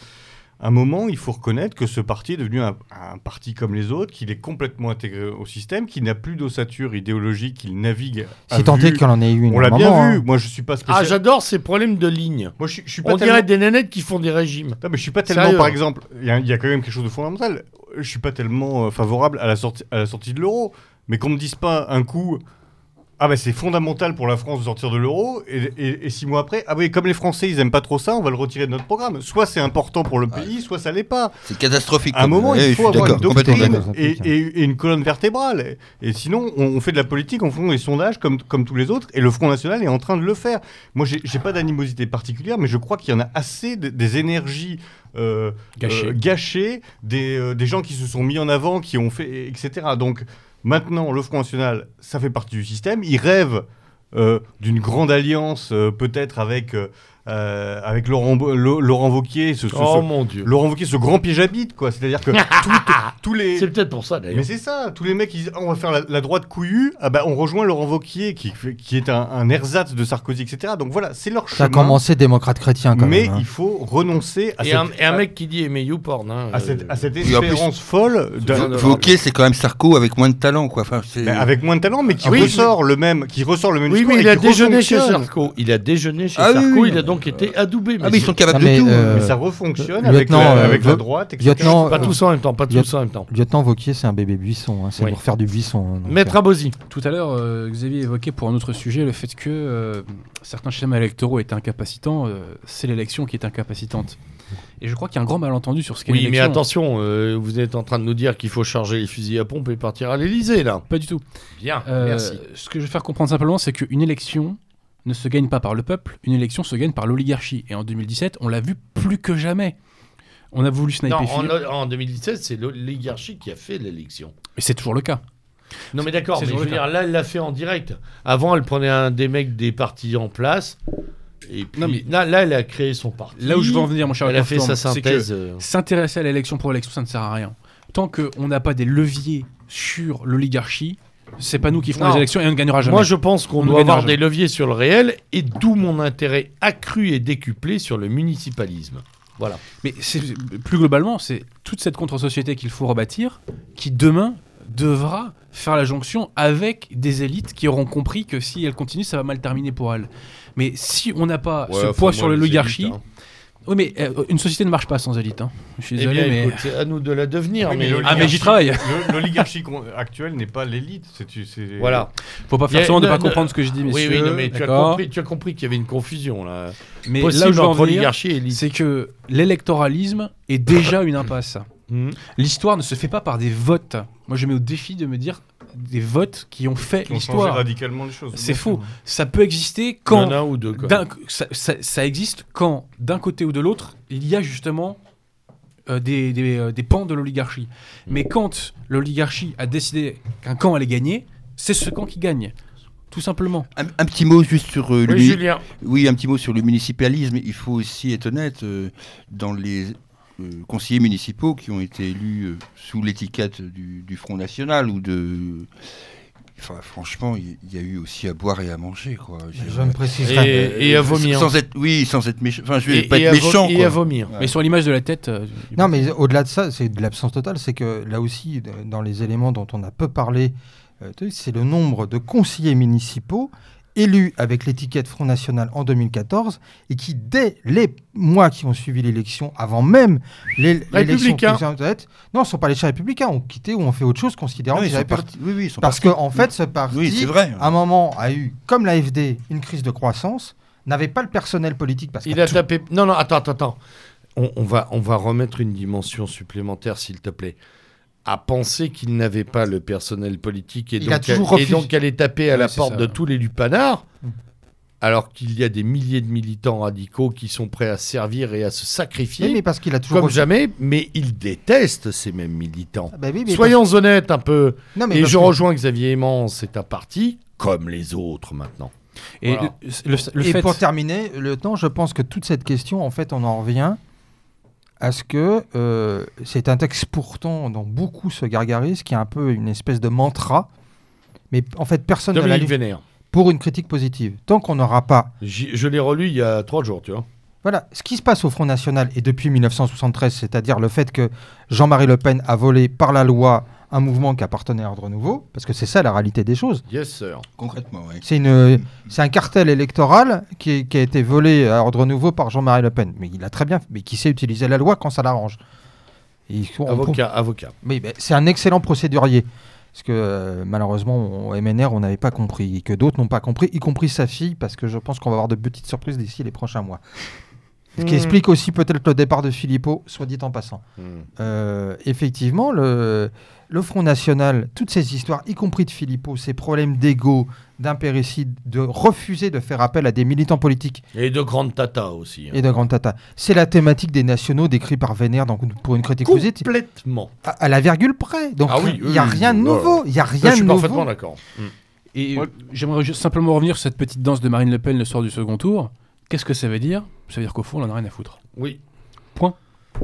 Un moment, il faut reconnaître que ce parti est devenu un, un parti comme les autres, qu'il est complètement intégré au système, qu'il n'a plus d'ossature idéologique, qu'il navigue. à Si tant est vue. qu'il en ait eu une. On à l'a bien vu. hein. Moi, je suis pas Ah, spécial. j'adore ces problèmes de ligne. Moi, je, suis- je suis pas On tellement. dirait des nénettes qui font des régimes. Non, mais je suis pas tellement, Sérieux par exemple, il y, y a quand même quelque chose de fondamental. Je suis pas tellement favorable à la sortie, à la sortie de l'euro, mais qu'on me dise pas un coup. Ah bah c'est fondamental pour la France de sortir de l'euro et, et- et six mois après ah oui comme les Français ils aiment pas trop ça on va le retirer de notre programme soit c'est important pour le pays soit ça l'est pas C'est catastrophique. à un moment Ouais, il faut avoir une doctrine et, et- et une colonne vertébrale et, et sinon on, on fait de la politique en faisant des sondages comme, comme tous les autres et le Front National est en train de le faire moi j'ai pas d'animosité particulière mais je crois qu'il y en a assez de- des énergies euh, Gâchées. euh, gâchées, des, euh, des gens qui se sont mis en avant qui ont fait etc donc maintenant le Front National ça fait partie du système. Il rêve euh, d'une grande alliance euh, peut-être avec euh, avec Laurent, Lo- Laurent Wauquiez ce, ce- Oh ce- mon dieu. Laurent Wauquiez, ce grand piège à bite, quoi. C'est-à-dire que [laughs] tout- tous les. C'est peut-être pour ça d'ailleurs. Mais c'est ça, tous les mecs ils disent Ah, on va faire la, la droite couillue, ah bah on rejoint Laurent Wauquiez qui, qui est un, un ersatz de Sarkozy, etc. Donc voilà, c'est leur Ça a chemin. commencé démocrate chrétien quand mais même. hein. il faut renoncer à Et cette, un, et un mec qui dit aimer YouPorn. Hein, à cette, euh, à cette en plus- espérance folle Wauquiez, c'est quand même Sarko avec moins de talent, quoi. Enfin, c'est- mais avec moins de talent, mais qui Ah oui, ressort le même, qui ressort le même Oui, discours mais il a déjeuné chez. Sarko. Il a déjeuné chez Ah Sarko. Il a donc été adoubé. Ah, mais ils sont capables de tout. euh, Mais ça refonctionne avec, la, euh, droite, etc. lieutenant, Pas euh, tous en même temps. Pas Lieutenant- tous en même temps. Lieutenant Vauquier, c'est un bébé buisson. hein, C'est Oui. pour faire du buisson. hein, donc, Maître euh, Abosi. Tout à l'heure, euh, Xavier évoquait pour un autre sujet le fait que euh, certains schémas électoraux étaient incapacitants. euh, c'est l'élection qui est incapacitante. Et je crois qu'il y a un grand malentendu sur ce qu'est Oui, mais attention, euh, vous êtes en train de nous dire qu'il faut charger les fusils à pompe et partir à l'Elysée, là. Pas du tout. Bien, Euh, merci. Ce que je veux faire comprendre simplement, c'est qu'une élection ne se gagne pas par le peuple, une élection se gagne par l'oligarchie. Et en 2017, on l'a vu plus que jamais. On a voulu sniper Non, en, en 2017, c'est l'oligarchie qui a fait l'élection. mais c'est toujours le cas. Non, mais d'accord, mais je veux dire, là, elle l'a fait en direct. Avant, elle prenait un des mecs des partis en place. Et puis, Non, mais- là, là, elle a créé son parti. Là où je veux en venir, mon cher Elle a fait sa synthèse. euh, S'intéresser à l'élection pour l'élection, ça ne sert à rien. Tant qu'on n'a pas des leviers sur l'oligarchie, c'est pas nous qui ferons Non. les élections et on ne gagnera jamais. Moi, je pense qu'on doit avoir des leviers sur le réel, et d'où mon intérêt accru et décuplé sur le municipalisme. Voilà. Mais plus globalement, c'est toute cette contre-société qu'il faut rebâtir, qui demain devra faire la jonction avec des élites qui auront compris que si elles continuent, ça va mal terminer pour elles. Mais si on n'a pas ce poids sur l'oligarchie, oui, mais euh, une société ne marche pas sans élite. hein. Je suis Eh désolé, bien, mais écoute, à nous de la devenir. Oui, mais mais ah mais j'y l'oligarchie- travaille. Le- L'oligarchie con- actuelle n'est pas l'élite. c'est- c'est- Voilà. Faut pas Il y a- faire semblant de ne- pas ne- comprendre ce que je dis, Oui, messieurs. oui, non, mais tu as, d'accord compris, tu as compris qu'il y avait une confusion là. Mais Possible là où je veux en entre venir, oligarchie et élite. c'est que l'électoralisme est déjà une impasse. Mhm. L'histoire ne se fait pas par des votes Moi, je mets au défi de me dire des votes qui ont fait Qui ont changé l'histoire. radicalement les choses. C'est faux. sûr. Ça peut exister Il y quand en a un ou deux. ça, ça- ça existe quand, d'un côté ou de l'autre, il y a justement euh, des, des, euh, des pans de l'oligarchie. Mais quand l'oligarchie a décidé qu'un camp allait gagner, c'est ce camp qui gagne. Tout simplement. Un, un petit mot juste sur euh, le Oui, Julien. Oui, un petit mot sur le municipalisme. Il faut aussi être honnête, euh, dans les conseillers municipaux qui ont été élus euh, sous l'étiquette du, du Front National ou de... Enfin, franchement, il y, a eu aussi à boire et à manger, quoi. Je ne préciserai. Et, et à vomir. Sans être, oui, sans être méchant. Enfin, je vais Et, pas et être méchant, et quoi. à vomir. Ouais. Mais sur l'image de la tête. euh, Non, mais au-delà de ça, c'est de l'absence totale. C'est que là aussi, dans les éléments dont on a peu parlé, euh, c'est le nombre de conseillers municipaux élus avec l'étiquette Front National en 2014 et qui, dès les mois qui ont suivi l'élection, avant même l'é- l'élection présidentielle, non, ce ne sont pas les chers républicains, ont quitté ou ont fait autre chose considérant qu'ils partis. Oui, oui, Parce qu'en en fait, ce parti, Oui, c'est vrai. à un moment, a eu, comme l'AFD, une crise de croissance, n'avait pas le personnel politique parce Il a tout- tapé. Non, non, attends, attends, attends. On, on va, on va remettre une dimension supplémentaire, s'il te plaît. À penser qu'il n'avait pas le personnel politique et, Il donc, a toujours et donc aller taper à la porte ça. de tous les lupanards, Mm. alors qu'il y a des milliers de militants radicaux qui sont prêts à servir et à se sacrifier, Oui, mais parce qu'il a toujours comme refusé. jamais, mais ils détestent ces mêmes militants. Ah bah oui, Soyons honnêtes un peu. parce- Non, mais Et je que- rejoins Xavier Aimant, c'est un parti comme les autres maintenant. Et Voilà. le, le- le et fait. pour terminer, lieutenant, je pense que toute cette question, en fait, on en revient à ce que euh, c'est un texte pourtant dont beaucoup se gargarisent, qui est un peu une espèce de mantra, mais en fait, personne ne l'a lu Vénère. pour une critique positive. Tant qu'on n'aura pas... Je l'ai relu il y a trois jours, tu vois. Voilà, ce qui se passe au Front National, et depuis 1973, c'est-à-dire le fait que Jean-Marie Le Pen a volé par la loi un mouvement qui appartenait à Ordre Nouveau, parce que c'est ça la réalité des choses. Yes, sir. Concrètement, oui. C'est une, c'est un cartel électoral qui, a été volé à ordre nouveau par Jean-Marie Le Pen. Mais il a très bien, mais qui sait utiliser la loi quand ça l'arrange? Et Avocat, avocat. Mais c'est un excellent procédurier. Parce que euh, malheureusement, au MNR, on n'avait pas compris, et que d'autres n'ont pas compris, y compris sa fille, parce que je pense qu'on va avoir de petites surprises d'ici les prochains mois. Ce qui Hmm. explique aussi peut-être le départ de Philippot, soit dit en passant. Hmm. Euh, effectivement, le, le Front National, toutes ces histoires, y compris de Philippot, ces problèmes d'ego, d'impéricide, de refuser de faire appel à des militants politiques Et de grandes tata aussi. hein. et de grands tata. C'est la thématique des nationaux décrit par Vénère dans- pour une critique positive, Complètement. à, à la virgule près. Donc Ah oui, il n'y a oui, rien de oui, nouveau. Il y a rien je suis parfaitement d'accord. Et Ouais. euh, j'aimerais simplement revenir sur cette petite danse de Marine Le Pen le soir du second tour. Qu'est-ce que ça veut dire? Ça veut dire qu'au fond, on en a rien à foutre. Oui. Point.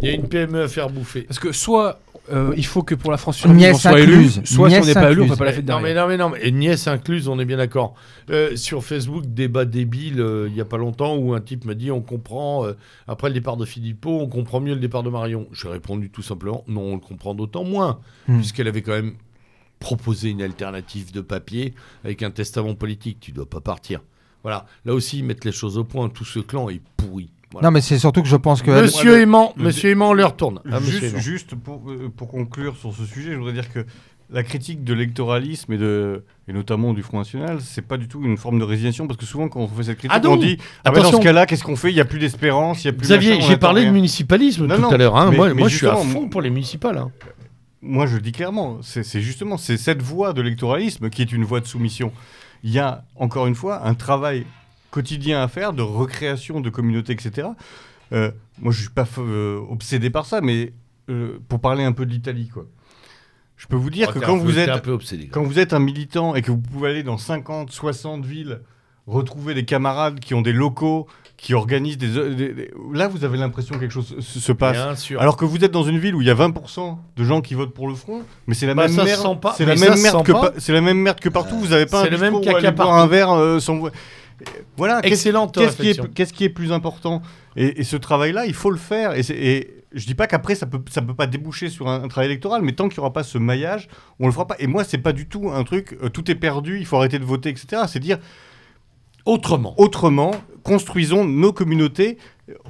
Il y a une PME à faire bouffer. Parce que soit euh, il faut que pour la France survive, on soit élu, soit si on Nièce n'est pas élu, on fait pas la fête non, mais non, mais non, mais et nièce incluse, on est bien d'accord. Euh, sur Facebook, débat débile, euh, il y a pas longtemps, où un type m'a dit on comprend, euh, après le départ de Philippot, on comprend mieux le départ de Marion. J'ai répondu tout simplement non, on le comprend d'autant moins, Hmm. puisqu'elle avait quand même proposé une alternative de papier avec un testament politique. Tu dois pas partir. Voilà. Là aussi, ils mettent les choses au point. Tout ce clan est pourri. Voilà. Non, mais c'est surtout que je pense que. Monsieur Ouais, le- Aimant, Monsieur Aimant, on le retourne. Ah, juste, Aimant. juste pour, euh, pour conclure sur ce sujet, je voudrais dire que la critique de l'électoralisme et, de, et notamment du Front National, c'est pas du tout une forme de résignation parce que souvent quand on fait cette critique, Ah non on dit ah ben dans ce cas-là, qu'est-ce qu'on fait? Il n'y a plus d'espérance, il y a plus Xavier, j'ai parlé de rien. municipalisme Non, tout non, à l'heure. hein. moi, mais moi je suis à fond pour les municipales. hein. Moi, je le dis clairement, c'est c'est justement c'est cette voie de l'électoralisme qui est une voie de soumission. Il y a encore une fois un travail quotidien à faire de recréation de communautés, etc. Euh, moi, je suis pas euh, obsédé par ça, mais euh, pour parler un peu de l'Italie, quoi. Je peux vous dire Oh, que quand vous t'es êtes un peu obsédé. quand vous êtes un militant et que vous pouvez aller dans 50, 60 villes, retrouver des camarades qui ont des locaux, qui organisent des... des- des- Là, vous avez l'impression que quelque chose se, se passe. Bien sûr. Alors que vous êtes dans une ville où il y a 20% de gens qui votent pour le front, mais c'est la, Bah, même merde. pas. La même merde que pa- la même merde que partout. Vous avez pas un le même bistrot où caca aller boire partout. un verre sans. Vo- Voilà. Excellente Qu'est-ce qui, est, qu'est-ce qui est plus important? Et, et ce travail-là, il faut le faire. Et, et je dis pas qu'après ça peut ça peut pas déboucher sur un, un travail électoral, mais tant qu'il y aura pas ce maillage, on le fera pas. Et moi, c'est pas du tout un truc. euh, tout est perdu, il faut arrêter de voter, etc. C'est dire Autrement. autrement, construisons nos communautés.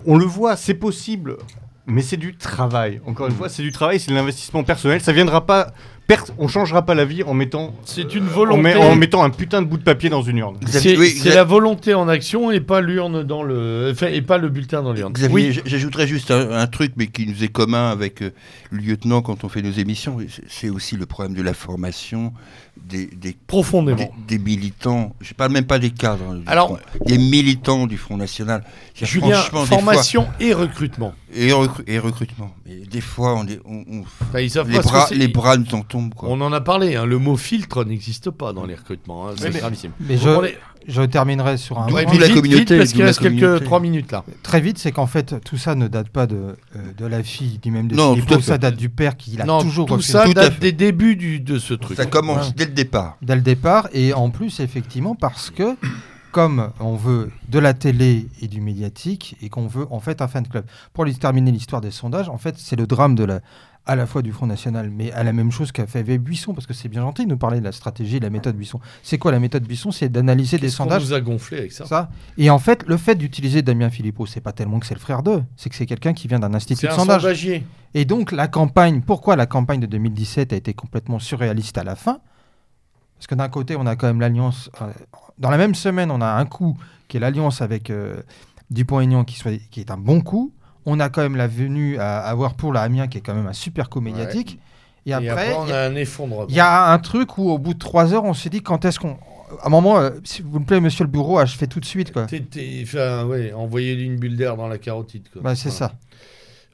On le voit, c'est possible, mais c'est du travail. Encore une fois, c'est du travail, c'est de l'investissement personnel. Ça viendra pas. on changera pas la vie en mettant, C'est une en, volonté. met- en mettant un putain de bout de papier dans une urne. C'est Oui, la volonté en action et pas l'urne dans le, enfin, et pas le bulletin dans l'urne. Oui. j'ajouterais juste un, un truc, mais qui nous est commun avec euh, le lieutenant quand on fait nos émissions. C'est aussi le problème de la formation des, des, Profondément. des, des militants. Je parle même pas des cadres. hein, du Alors- Front, des militants du Front National. Julien, franchement, des fois- formation et recrutement. et, recru- et recrutement. Des fois, on, est- on- on- Enfin, ils savent les, bras, les bras nous en tombent. Quoi. On en a parlé. hein, le mot filtre n'existe pas dans les recrutements. hein, c'est mais- gravissime. Mais je, terminerai sur un Ouais, la vite, communauté, vite, parce qu'il reste quelques trois minutes là. Très vite, c'est qu'en fait, tout ça ne date pas de, euh, de la fille du même de Non, tout ça date du père qui l'a toujours tout refusé ça date des débuts du, de ce truc. Ça commence Ouais. dès le départ. dès le départ. Et en plus, effectivement, parce que comme on veut de la télé et du médiatique, et qu'on veut en fait un fan club. Pour lui terminer l'histoire des sondages, en fait, c'est le drame de la à la fois du Front National, mais à la même chose qu'a fait Buisson, parce que c'est bien gentil de nous parler de la stratégie, de la méthode Buisson. C'est quoi la méthode Buisson? C'est d'analyser des sondages nous a gonflé avec ça? Ça. Et en fait, le fait d'utiliser Damien Philippot, c'est pas tellement que c'est le frère d'eux, c'est que c'est quelqu'un qui vient d'un institut C'est de un sondage. sondagier. Et donc la campagne, pourquoi la campagne de 2017 a été complètement surréaliste à la fin? Parce que d'un côté, on a quand même l'alliance. euh, dans la même semaine, on a un coup qui est l'alliance avec euh, Dupont-Aignan, qui, soit- qui est un bon coup. On a quand même la venue à avoir pour la Amiens, qui est quand même un super coup médiatique. Et Et après, après, on il y a a- un effondrement. il y a un truc où, au bout de trois heures, on s'est dit quand est-ce qu'on. À un moment, euh, s'il vous plaît, monsieur le bureau, achevez tout de suite. Quoi. Enfin, ouais, envoyer une bulle d'air dans la carotide. Bah, c'est Voilà. ça.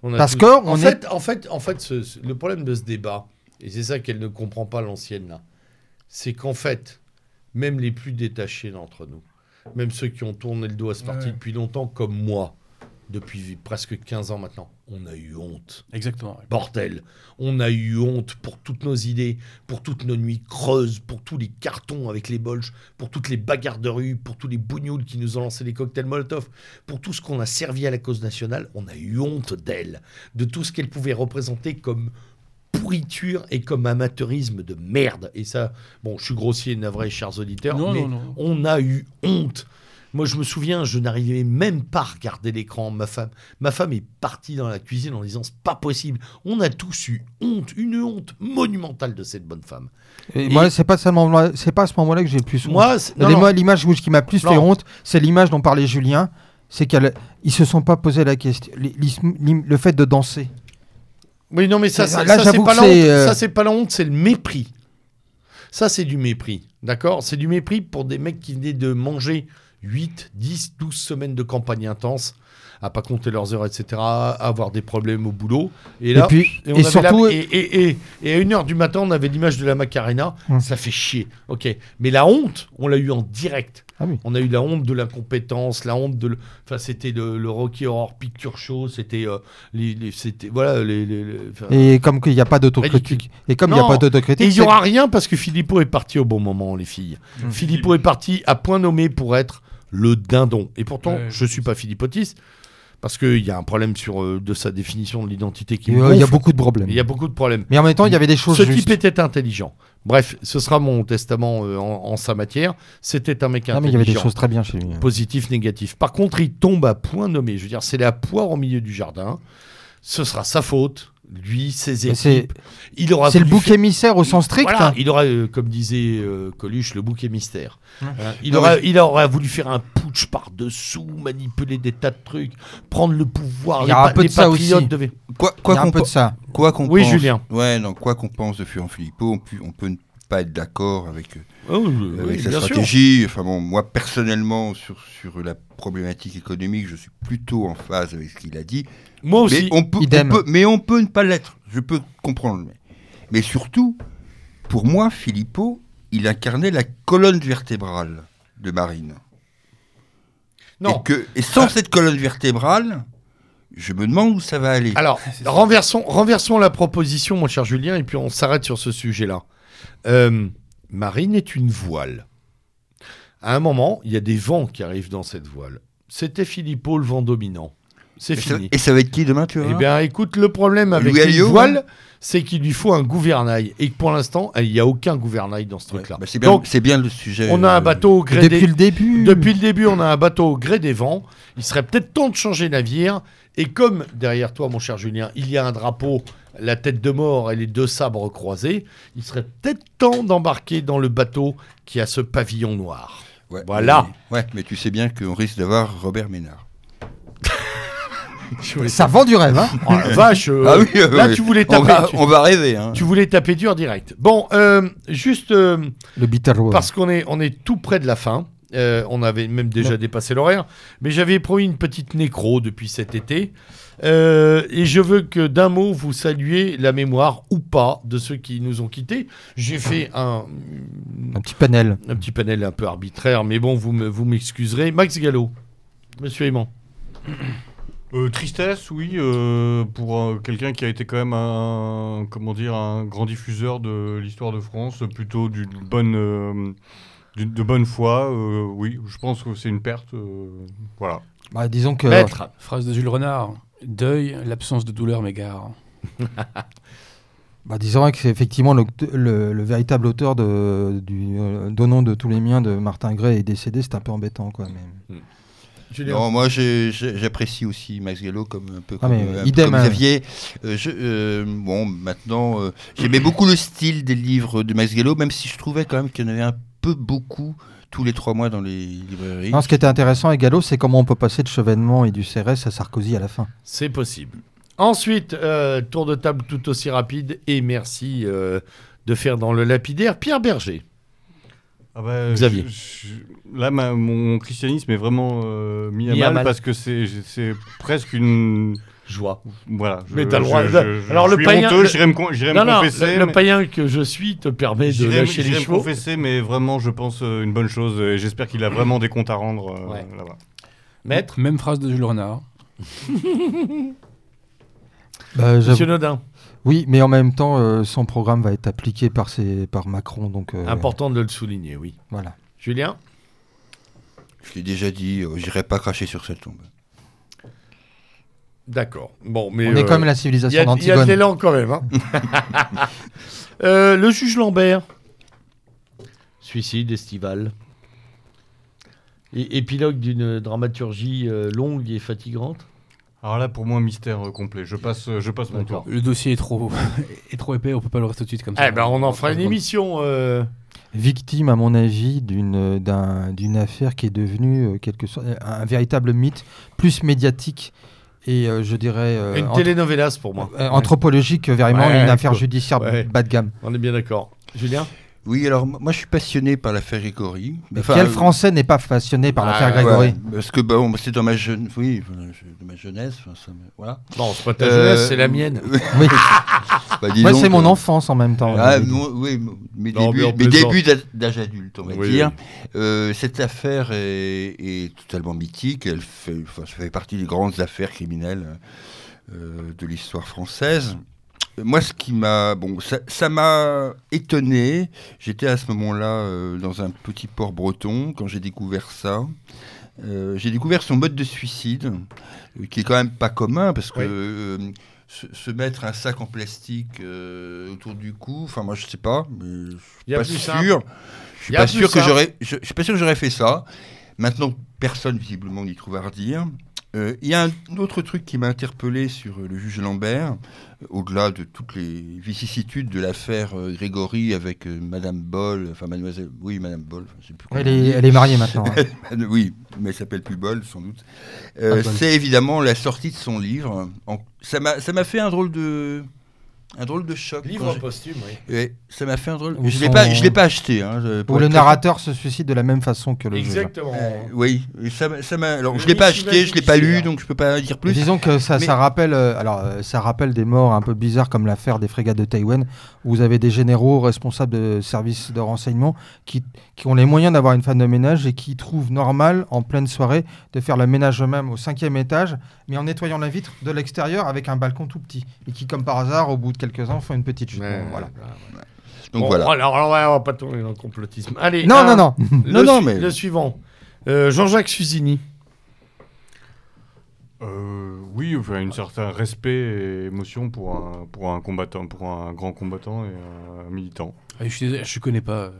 On a Parce tous- que en on est- fait, en fait, en fait, ce- ce- le problème de ce débat, et c'est ça qu'elle ne comprend pas l'ancienne là, c'est qu'en fait, même les plus détachés d'entre nous, même ceux qui ont tourné le dos à ce parti Ouais. depuis longtemps, comme moi, depuis presque 15 ans maintenant, on a eu honte. Exactement. ouais. Bordel, on a eu honte pour toutes nos idées, pour toutes nos nuits creuses, pour tous les cartons avec les bolches, pour toutes les bagarres de rue, pour tous les bougnoules qui nous ont lancé les cocktails Molotov, pour tout ce qu'on a servi à la cause nationale, on a eu honte d'elle, de tout ce qu'elle pouvait représenter comme pourriture et comme amateurisme de merde. Et ça, bon, je suis grossier, navré, chers auditeurs, Non, mais non, non. on a eu honte. Moi, je me souviens, je n'arrivais même pas à regarder l'écran. Ma femme, ma femme est partie dans la cuisine en disant c'est pas possible. On a tous eu honte, une honte monumentale de cette bonne femme. Et Et- moi, c'est pas, seulement là- c'est pas à ce moment-là que j'ai le plus honte. Moi, non, Les- non. moi, l'image qui m'a plus fait honte, c'est l'image dont parlait Julien. C'est qu'ils se sont pas posé la question. Le fait de danser. Oui, non, mais ça, c'est pas la honte. c'est, euh, Ça, c'est pas la honte, c'est le mépris. Ça, c'est du mépris. D'accord? C'est du mépris pour des mecs qui venaient de manger 8, 10, 12 semaines de campagne intense, à pas compter leurs heures, etc., à avoir des problèmes au boulot. Et là, et puis, Et, on et avait surtout, la- et, et, et- et à 1h du matin, on avait l'image de la Macarena. Hum. Ça fait chier. Ok? Mais la honte, on l'a eu en direct. Ah oui. On a eu la honte de l'incompétence, la honte de. le- Enfin, c'était le, le Rocky Horror Picture Show. C'était. euh, les, les- c'était voilà. Les, les- les- enfin, et comme qu'il n'y a pas d'autocritique. Et comme il n'y a pas d'autocritique. et il n'y aura rien parce que Philippot est parti au bon moment, les filles. Philippot est parti à point nommé pour être le dindon. Et pourtant, Ouais, je ne suis pas philippotiste parce qu'il y a un problème sur euh, de sa définition de l'identité qui Il y a- il y a gonfle. beaucoup de problèmes. Il y a beaucoup de problèmes. Mais en même temps, il y avait des choses Ce justes. type était intelligent. Bref, ce sera mon testament euh, en, en sa matière. C'était un mec Ah, mais il y avait des intelligent. choses très bien chez lui. hein. Positif, négatif. Par contre, il tombe à point nommé. Je veux dire, c'est la poire au milieu du jardin. Ce sera sa faute. Lui, ses équipes. Il aura C'est le bouc faire- émissaire au sens strict. Voilà, hein. il aura, euh, comme disait euh, Coluche, le bouc émissaire. Ouais. Hein, il, Non, aura, mais il aura voulu faire un putsch par-dessous, manipuler des tas de trucs, prendre le pouvoir. Il y Les a un peu de ça aussi. devaient- Quoi qu'on peu de ça. quoi qu'on Oui, pense- Julien. Ouais, non, quoi qu'on pense de Furent Philippot, on, pu- on peut ne pas être d'accord avec, Oh, avec oui, sa sûr. stratégie. Enfin bon, moi personnellement, sur, sur la problématique économique, je suis plutôt en phase avec ce qu'il a dit. Moi aussi. Mais on, peut, on Idem. peut- mais on peut ne pas l'être. Je peux comprendre. Mais, mais surtout, pour moi, Philippot, il incarnait la colonne vertébrale de Marine. Non. Et, que, et sans cette colonne vertébrale, je me demande où ça va aller. Alors, renversons, renversons la proposition, mon cher Julien, et puis on s'arrête sur ce sujet-là. Euh, Marine est une voile. À un moment, il y a des vents qui arrivent dans cette voile. C'était Philippot, le vent dominant. C'est Et ça, fini. et ça va être qui demain, tu vois Eh bien, écoute, le problème avec Louis une voile, c'est qu'il lui faut un gouvernail. Et que pour l'instant, il n'y a aucun gouvernail dans ce truc-là. Bah, c'est bien, Donc, c'est bien le sujet. on a un euh, bateau au gré Depuis des... le début. Depuis le début, on a un bateau au gré des vents. Il serait peut-être temps de changer navire. Et comme derrière toi, mon cher Julien, il y a un drapeau, la tête de mort et les deux sabres croisés, il serait peut-être temps d'embarquer dans le bateau qui a ce pavillon noir. ouais, Voilà. mais- ouais, mais tu sais bien qu'on risque d'avoir Robert Ménard. Ça vend du rêve, hein Oh la vache euh, Ah oui, oui, Là, oui. tu voulais On taper, va, tu, on va rêver. Hein. tu voulais taper dur direct. Bon, euh, juste euh, Le Bitter parce qu'on est, on est tout près de la fin. Euh, on avait même déjà dépassé l'horaire, mais j'avais promis une petite nécro depuis cet été. Euh, et je veux que d'un mot vous saluiez la mémoire ou pas de ceux qui nous ont quittés. J'ai fait un, Un petit panel. un petit panel un peu arbitraire, mais bon, vous me- vous m'excuserez. Max Gallo, monsieur Aimant. Euh, tristesse, oui, euh, pour euh, quelqu'un qui a été quand même un, comment dire, un grand diffuseur de l'histoire de France, plutôt d'une bonne, euh, de bonne foi. euh, oui, je pense que c'est une perte. euh, voilà. Bah, disons que. Maître. Phrase de Jules Renard. Deuil, l'absence de douleur m'égare. [laughs] Bah, disons que c'est effectivement le, le- le véritable auteur de, du euh, Donnons de tous les miens de Martin Gray est décédé, c'est un peu embêtant quoi. Mais... Julien. Non, moi j'apprécie aussi Max Gallo comme un peu Ah, comme, mais, un peu idem, comme hein. Xavier. Euh, je, euh, bon, maintenant, euh, j'aimais beaucoup le style des livres de Max Gallo, même si je trouvais quand même qu'il y en avait un peu beaucoup tous les trois mois dans les librairies. Non, ce qui était intéressant avec Gallo, c'est comment on peut passer de Chevènement et du CRS à Sarkozy à la fin. C'est possible. Ensuite, euh, tour de table tout aussi rapide et merci euh, de faire dans le lapidaire Pierre Berger. Ah bah, Xavier. je- je- là, ma- mon christianisme est vraiment euh, mis, à, Mis à mal parce que c'est presque une. Joie. Voilà. je- Mais t'as le droit je- de- je- Alors, le païen- honteux, le- j'irai me, j'irai Non, confesser. le, le mais- païen que je suis te permet de lâcher les j'irai me chevaux. confesser, mais vraiment, je pense euh, une bonne chose. Et j'espère qu'il a vraiment des comptes à rendre euh, Ouais. là-bas. Maître, Même phrase de Jules Renard. [laughs] Bah, Monsieur Nodin, oui, mais en même temps, euh, son programme va être appliqué par, ses, par Macron, donc euh, important de le souligner, oui. voilà. Julien? Je l'ai déjà dit, j'irai pas cracher sur cette tombe. D'accord. Bon, mais on est euh, comme la il y, civilisation a- il y a de d'Antigone. l'élan quand même. hein. [laughs] Euh, le juge Lambert. Suicide estival. Et, épilogue d'une dramaturgie euh, longue et fatigante. Alors là, pour moi, mystère euh, complet. Je passe, je passe mon tour. Le dossier est trop, [laughs] est trop épais, on peut pas le rester tout de suite comme ça. Eh ben, on en fera une émission. euh, Victime, à mon avis, d'une d'un- d'une affaire qui est devenue euh, quelque sorte, un, véritable mythe, plus médiatique et euh, je dirais euh, une telenovelas pour moi. euh, anthropologique que vraiment Ouais, une affaire judiciaire Ouais. bas de gamme. On est bien d'accord. Julien? Oui, alors moi je suis passionné par l'affaire Grégory. Mais Enfin, quel euh, Français n'est pas passionné par Ah, l'affaire ouais. Grégory ouais, Parce que bon, c'est dans ma jeune, oui, je- de ma jeunesse. enfin, ça me- voilà. Non, c'est pas ta Euh, jeunesse, c'est la mienne. Oui, [laughs] Bah, c'est mon euh, enfance en même temps. Ah, Euh, moi, oui, mes Non, débuts, mes d'âge- adulte, on va Oui, dire. oui. Euh, cette affaire est, est totalement mythique. Elle fait, enfin, ça fait partie des grandes affaires criminelles euh, de l'histoire française. Moi, ce qui m'a, bon, ça m'a étonné. J'étais à ce moment-là euh, dans un petit port breton quand j'ai découvert ça. Euh, j'ai découvert son mode de suicide, euh, qui est quand même pas commun parce que Oui. euh, se, se mettre un sac en plastique autour du cou, enfin moi je sais pas, mais je suis pas sûr. Je suis pas sûr que j'aurais, je suis pas sûr que j'aurais fait ça. Maintenant, personne visiblement n'y trouve à redire. Euh, Il y a un autre truc qui m'a interpellé sur euh, le juge Lambert, euh, au-delà de toutes les vicissitudes de l'affaire Grégory avec Madame Boll, enfin Mademoiselle, oui Madame Boll, je sais plus Elle est, elle est mariée maintenant. hein. [laughs] oui, mais elle s'appelle plus Boll sans doute. Euh, c'est évidemment la sortie de son livre. En- Ça m'a, ça m'a fait un drôle de, un drôle de choc. Livre posthume, oui. Ouais, ça m'a fait un drôle. Où Je l'ai son- pas, je l'ai pas acheté. Hein, Où le narrateur se suicide de la même façon que le. Exactement. Euh, oui, et ça, m'a- ça. Alors, Le je l'ai pas acheté, je l'ai pas lu, donc je peux pas dire plus. Disons que ça, Mais- ça rappelle, euh, alors euh, ça rappelle des morts un peu bizarres comme l'affaire des frégates de Taïwan, où vous avez des généraux responsables de services de renseignement qui, qui ont les moyens d'avoir une femme de ménage et qui trouvent normal en pleine soirée de faire le ménage eux-mêmes au cinquième étage, mais en nettoyant la vitre de l'extérieur avec un balcon tout petit, et qui comme par hasard, au bout de quelques ans, font une petite chute. Ouais, Bon, voilà. Donc Bon, voilà. Alors, alors, ouais, on va pas tourner dans le complotisme. Allez. Non, un- non, non. [laughs] Le, Non, mais- le suivant. Euh, Jean-Jacques Suzini. Euh, oui, enfin, un certain respect et émotion pour un, pour un combattant, pour un grand combattant et un militant. Ah, je suis désolé, je connais pas. euh,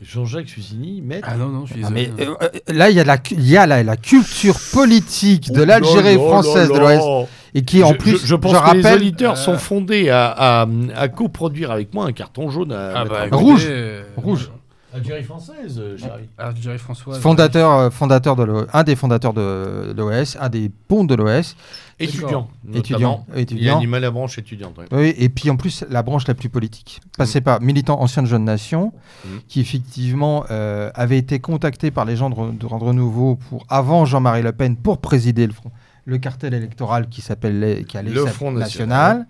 Jean-Jacques Susini, maître. Ah non, non, je suis Ah, désolé. mais euh, là, il y a la, y a la, la culture politique de Oh l'Algérie française là de l'Ouest et qui en je, plus, je, je pense je que les rappelle, auditeurs euh, sont fondés à, à, à coproduire avec moi un carton jaune à Ah bah, Rouge. euh, Rouge. Algérie française, euh, chérie. Ah, je dirais François. fondateur, euh, fondateur de un des fondateurs de l'OS, un des ponts de l'OS, Étudiant. étudiant. Il étudiant. animait la branche étudiante. ouais. Oui, et puis en plus, la branche la plus politique. Passé par militant ancien de Jeune Nation, Mhm. qui effectivement euh, avait été contacté par les gens de, de Rendre Nouveau pour, avant Jean-Marie Le Pen pour présider le, front, le cartel électoral qui s'appelle les- qui allait Le Front National, National.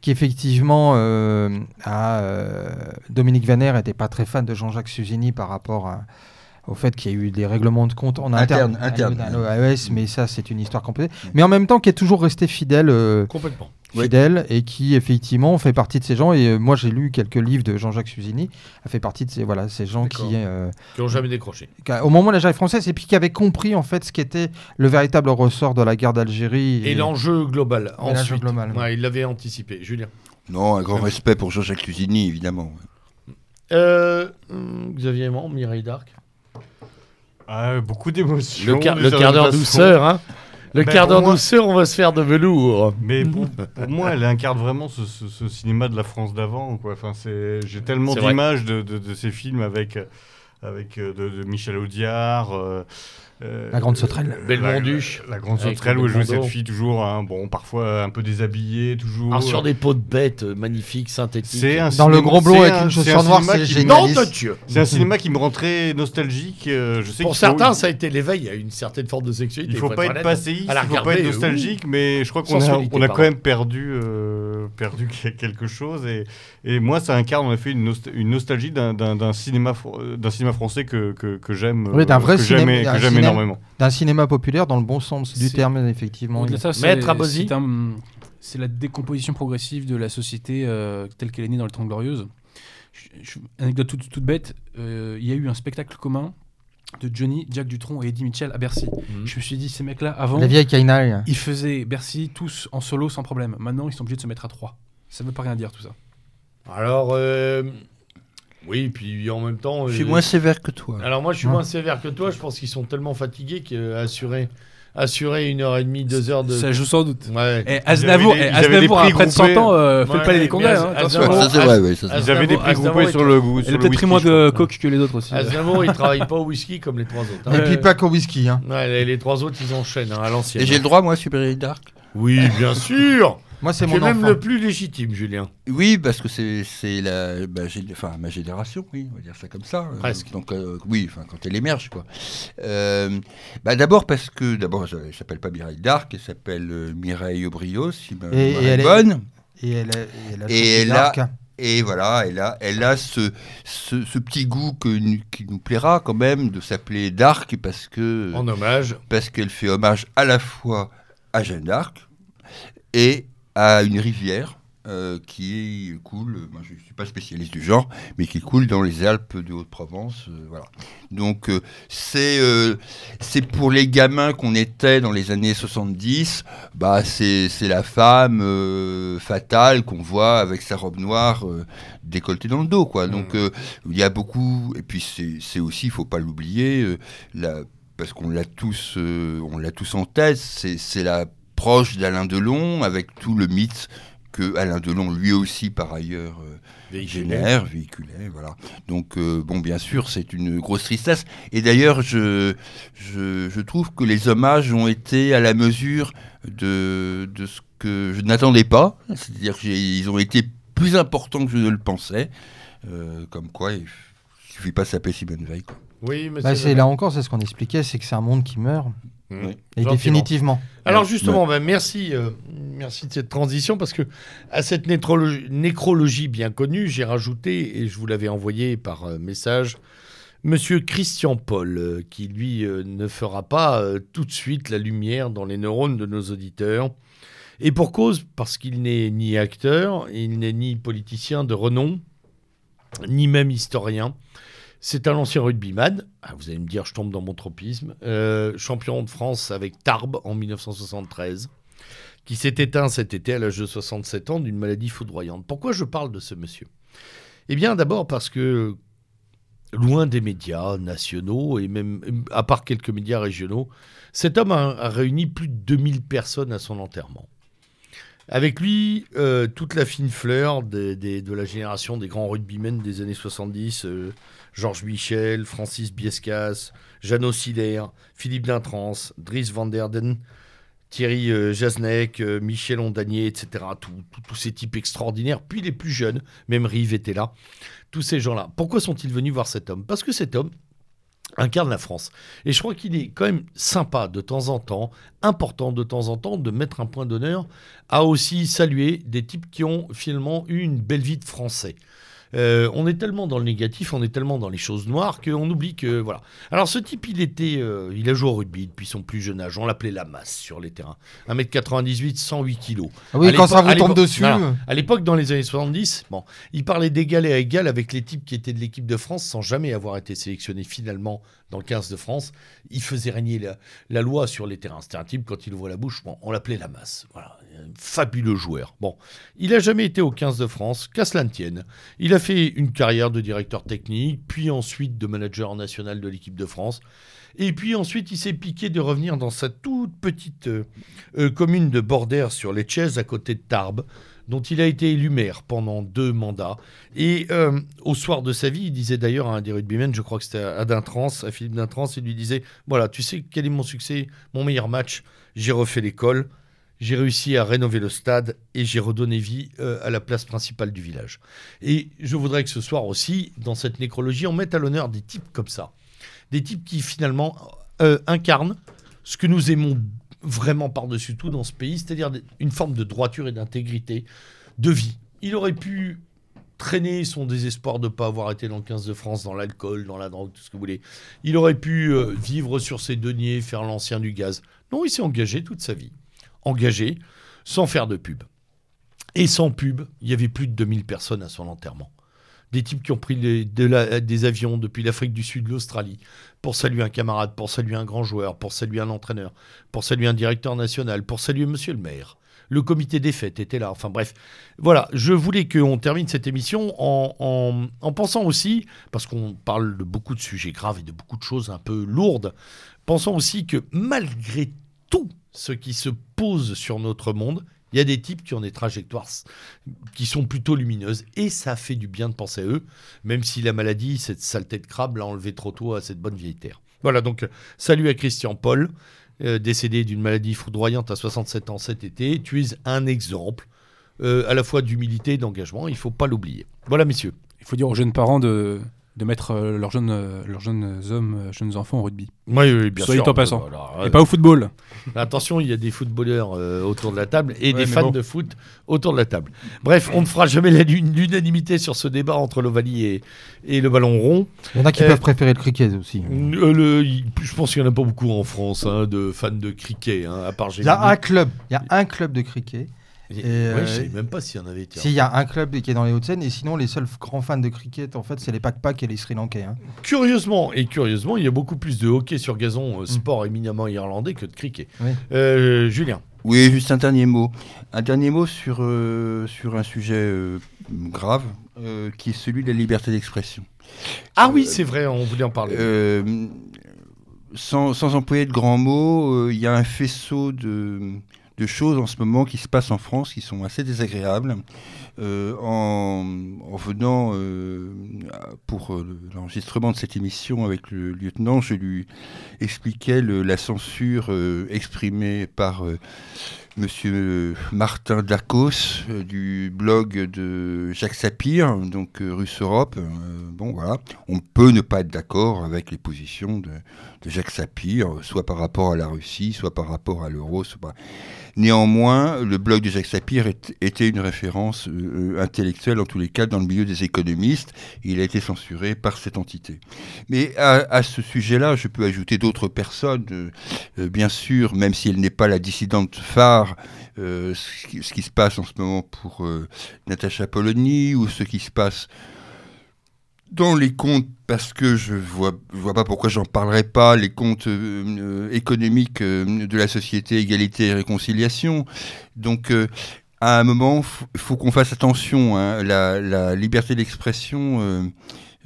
qui effectivement, euh, a, euh, Dominique Vaner n'était pas très fan de Jean-Jacques Susini par rapport à- au fait qu'il y a eu des règlements de compte en interne, Interne, interne. à l'OAS, mais ça c'est une histoire complète. Mais en même temps, qui est toujours resté fidèle. euh, Complètement. Oui. fidèle et qui effectivement fait partie de ces gens et euh, moi j'ai lu quelques livres de Jean-Jacques Susini a fait partie de ces voilà ces gens qui, euh, Qui n'ont jamais décroché. a- au moment de l'Algérie française et puis qui avaient compris en fait ce qu'était le véritable ressort de la guerre d'Algérie Et l'enjeu global. Et l'enjeu Ensuite, global, Ouais, il l'avait anticipé. Julien. Non, un grand respect pour Jean-Jacques Lusini, évidemment. Euh, hum, Xavier Aimant, Mireille d'Arc. Ah, beaucoup d'émotions. Le, quart- d'heure douceur, hein. Le Ben, quart d'heure moi- douceur, on va se faire de velours. Mais pour, pour moi, elle incarne vraiment ce, ce- ce cinéma de la France d'avant. quoi. Enfin, c'est- J'ai tellement d'images de, de- de ces films avec, avec euh, de, de Michel Audiard. euh, euh, La Grande Sauterelle. euh, Belmonduche. La, la Grande Sauterelle où elle jouait cette fille toujours, hein, bon, parfois un peu déshabillée, toujours. Ah, sur des peaux de bêtes euh, magnifiques, synthétiques. C'est un dans le gros blond c'est avec un- une chaussure un noire cinéma c'est qui- génial. C'est un cinéma qui me rend très nostalgique. euh, je sais Pour faut- certains, ça a été l'éveil à une certaine forme de sexualité. Il faut faut pas être passéiste, il faut pas être nostalgique, mais je crois qu'on a, on quand même perdu, euh, perdu [laughs] quelque chose. Et, et moi, ça incarne en effet une, nost- une nostalgie d'un- cinéma, fr- d'un cinéma français que, que, que j'aime Oui, d'un euh, vrai que cinéma- que j'aime énormément. d'un cinéma populaire dans le bon sens du terme effectivement de ça, c'est- Maître Abosi. c'est la décomposition progressive de la société euh, telle qu'elle est née dans les Trente Glorieuses. Je- je- Anecdote toute, toute bête, euh, il y a eu un spectacle commun de Johnny, Jack Dutronc et Eddie Mitchell à Bercy. Mhm. Je me suis dit, ces mecs-là, avant, la vieille Kainaï ils faisaient Bercy tous en solo sans problème. Maintenant, ils sont obligés de se mettre à trois. Ça veut pas rien dire tout ça. Alors, euh, oui, puis en même temps. Je suis euh, moins sévère que toi. Alors, moi, je suis Ouais. moins sévère que toi. Je pense qu'ils sont tellement fatigués qu'assurer assurer une heure et demie, deux heures de. Ça joue sans doute. Ouais. Et Aznavour, des- et ils avaient des Aznavour prix à près de 100 groupés. ans, euh, fait Ouais, le palais mais des congrès. Az- hein, Aznavour- ça, c'est Az- vrai, ouais, ça, Ils avaient des Aznavour- prix Aznavour groupés sur le goût. Il a peut-être pris moins de coke que les autres aussi. Aznavour, il travaille pas au whisky comme les trois autres. hein. et puis pas qu'au whisky hein. Ouais, les, les trois autres, ils enchaînent hein, à l'ancienne. Et j'ai le droit, moi, Super Dark? Oui, bien sûr. Moi c'est mon même enfant le plus légitime, Julien. Oui, parce que c'est c'est la bah, gé- enfin, ma génération, oui, on va dire ça comme ça. Euh, Presque. donc euh, oui, enfin quand elle émerge quoi. Euh, bah, d'abord parce que d'abord elle elle s'appelle pas Mireille Darc, elle s'appelle euh, Mireille Aubrios, si ma Et- et elle est- bonne. et elle a, et elle a Et elle a-. Et voilà, elle a, elle a ce, ce, ce petit goût que, qui nous plaira quand même de s'appeler Dark parce que En hommage. parce qu'elle fait hommage à la fois à Jeanne d'Arc et à une rivière euh, qui coule, moi je ne suis pas spécialiste du genre, mais qui coule dans les Alpes de Haute-Provence. euh, voilà. Donc euh, c'est c'est pour les gamins qu'on était dans les années 70, bah, c'est c'est la femme fatale qu'on voit avec sa robe noire décolletée dans le dos. Quoi. Donc euh, il y a beaucoup, et puis c'est aussi, il faut pas l'oublier, la parce qu'on l'a tous, euh, on l'a tous en tête, c'est c'est la proche d'Alain Delon, avec tout le mythe que Alain Delon, lui aussi par ailleurs, euh, génère, véhiculait, voilà. Donc, euh, bon, bien sûr, c'est une grosse tristesse. Et d'ailleurs, je, je, je trouve que les hommages ont été à la mesure de, de ce que je n'attendais pas. C'est-à-dire qu'ils ont été plus importants que je ne le pensais. Euh, comme quoi, il suffit pas de s'appeler Simone Veil. quoi. Oui, monsieur. Bah, c'est là encore c'est ce qu'on expliquait c'est que c'est un monde qui meurt Mmh. Oui. et Gentiment. définitivement Alors justement, ben, merci, euh, merci de cette transition parce que à cette nécrologie, nécrologie bien connue, j'ai rajouté et je vous l'avais envoyé par euh, message, Monsieur Christian Paul, euh, qui lui euh, ne fera pas euh, tout de suite la lumière dans les neurones de nos auditeurs. Et pour cause, parce qu'il n'est ni acteur, il n'est ni politicien de renom, ni même historien. C'est un ancien rugbyman. Ah, vous allez me dire, je tombe dans mon tropisme. Euh, champion de France avec Tarbes en 1973, qui s'est éteint cet été à l'âge de 67 ans d'une maladie foudroyante. Pourquoi je parle de ce monsieur? Eh bien, d'abord parce que, loin des médias nationaux et même à part quelques médias régionaux, cet homme a, réuni plus de 2000 personnes à son enterrement. Avec lui, euh, toute la fine fleur de la génération des grands rugbymen des années 70, euh, Georges Michel, Francis Biescas, Jeannot Siller, Philippe Lintrans, Dries Van der Den, Thierry euh, Jasnek, euh, Michel Ondanier, etc. Tous ces types extraordinaires. Puis les plus jeunes, même Rive était là. Tous ces gens-là. Pourquoi sont-ils venus voir cet homme? Parce que cet homme incarne la France. Et je crois qu'il est quand même sympa de temps en temps, important de temps en temps, de mettre un point d'honneur à aussi saluer des types qui ont finalement eu une belle vie de français. Euh, on est tellement dans le négatif, on est tellement dans les choses noires qu'on oublie que voilà. Alors ce type, il était, euh, il a joué au rugby depuis son plus jeune âge. On l'appelait la masse sur les terrains. 1m98, 108 kilos. Ah oui, À quand ça vous tombe dessus. voilà. À l'époque, dans les années 70, bon, il parlait d'égal à égal avec les types qui étaient de l'équipe de France sans jamais avoir été sélectionné finalement dans le 15 de France. Il faisait régner la, loi sur les terrains. C'était un type, quand il ouvrait la bouche, on l'appelait la masse. Un fabuleux joueur. Bon, il n'a jamais été au 15 de France, qu'à cela ne tienne. Il a fait une carrière de directeur technique, puis ensuite de manager national de l'équipe de France. Et puis ensuite, il s'est piqué de revenir dans sa toute petite euh, euh, commune de Bordère sur les Chaises à côté de Tarbes, dont il a été élu maire pendant deux mandats. Et euh, au soir de sa vie, il disait d'ailleurs à un des rugbymen, je crois que c'était à Dintrans, à Philippe Dintrans, il lui disait Voilà, tu sais quel est mon succès Mon meilleur match, j'ai refait l'école, j'ai réussi à rénover le stade et j'ai redonné vie euh, à la place principale du village. Et je voudrais que ce soir aussi, dans cette nécrologie, on mette à l'honneur des types comme ça. Des types qui finalement euh, incarnent ce que nous aimons vraiment par-dessus tout dans ce pays, c'est-à-dire une forme de droiture et d'intégrité de vie. Il aurait pu traîner son désespoir de ne pas avoir été dans le 15 de France, dans l'alcool, dans la drogue, tout ce que vous voulez. Il aurait pu euh, vivre sur ses deniers, faire l'ancien du gaz. Non, il s'est engagé toute sa vie. Engagé, sans faire de pub. Et sans pub, il y avait plus de 2000 personnes à son enterrement. Des types qui ont pris des avions depuis l'Afrique du Sud, l'Australie, pour saluer un camarade, pour saluer un grand joueur, pour saluer un entraîneur, pour saluer un directeur national, pour saluer monsieur le maire. Le comité des fêtes était là. Enfin bref, voilà, je voulais qu'on termine cette émission en, en- en pensant aussi, parce qu'on parle de beaucoup de sujets graves et de beaucoup de choses un peu lourdes, pensons aussi que malgré tout ce qui se pose sur notre monde, il y a des types qui ont des trajectoires qui sont plutôt lumineuses et ça fait du bien de penser à eux, même si la maladie, cette saleté de crabe, l'a enlevé trop tôt à cette bonne vieille terre. Voilà, donc salut à Christian Paul, euh, décédé d'une maladie foudroyante à 67 ans cet été. Tu es un exemple euh, à la fois d'humilité et d'engagement, il faut pas l'oublier. Voilà, messieurs. Il faut dire aux jeunes parents de, de mettre euh, leurs, jeunes, euh, leurs jeunes hommes, euh, jeunes enfants au rugby. Oui, oui, bien Soyez sûr. en passant. Voilà, Et pas au football. Attention, il y a des footballeurs euh, autour de la table et Ouais, des fans bon. de foot autour de la table. Bref, on ne fera jamais l'unanimité sur ce débat entre l'Ovalie et, et le ballon rond. Il y en a qui Euh, peuvent préférer le cricket aussi. Euh, le- je pense qu'il n'y en a pas beaucoup en France hein, de fans de cricket, hein, à part Il y a un club, il y a un club de cricket. Et- ouais, euh, je ne savais même pas s'il y en avait. tiens. S'il y a un club qui est dans les Hauts-de-Seine, et sinon les seuls grands fans de cricket, en fait, c'est les Pak-Pak et les Sri Lankais. hein. Curieusement, et curieusement, il y a beaucoup plus de hockey sur gazon, euh, sport éminemment irlandais, que de cricket. Oui. Euh, Julien. Oui, juste un dernier mot. Un dernier mot sur, euh, sur un sujet euh, grave, euh, qui est celui de la liberté d'expression. Ah oui, c'est vrai, on voulait en parler. Euh, sans, sans employer de grands mots, euh, il y a un faisceau de, de choses en ce moment qui se passent en France qui sont assez désagréables. Euh, en, en venant euh, pour euh, l'enregistrement de cette émission avec le lieutenant, je lui expliquais la censure exprimée par Monsieur Martin Dacos du blog de Jacques Sapir, donc euh, Russe Europe. Bon, voilà. On peut ne pas être d'accord avec les positions de, Jacques Sapir, soit par rapport à la Russie, soit par rapport à l'euro. Néanmoins, le blog de Jacques Sapir était une référence euh, euh, intellectuelle, en tous les cas, dans le milieu des économistes. Il a été censuré par cette entité. Mais à, ce sujet-là, je peux ajouter d'autres personnes, euh, bien sûr, même si elle n'est pas la dissidente phare, ce, qui, ce qui se passe en ce moment pour Natacha Polony ou ce qui se passe Dans les comptes, parce que je vois, vois pas pourquoi j'en parlerai pas, les comptes euh, euh, économiques euh, de la société Égalité et Réconciliation. Donc, à un moment, il faut qu'on fasse attention. hein. La, la liberté d'expression,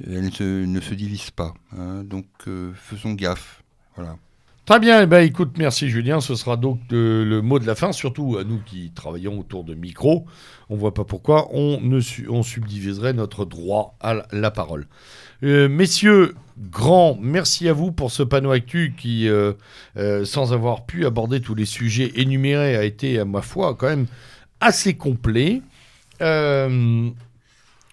elle ne se, divise pas. hein. Donc, faisons gaffe. Voilà. Très bien, eh ben, écoute, merci Julien. Ce sera donc euh, le mot de la fin, surtout à nous qui travaillons autour de micros. On voit pas pourquoi on, ne su- on subdiviserait notre droit à la- parole. Euh, messieurs, grand merci à vous pour ce panneau actu qui, euh, sans avoir pu aborder tous les sujets énumérés, a été, à ma foi, quand même assez complet. Euh,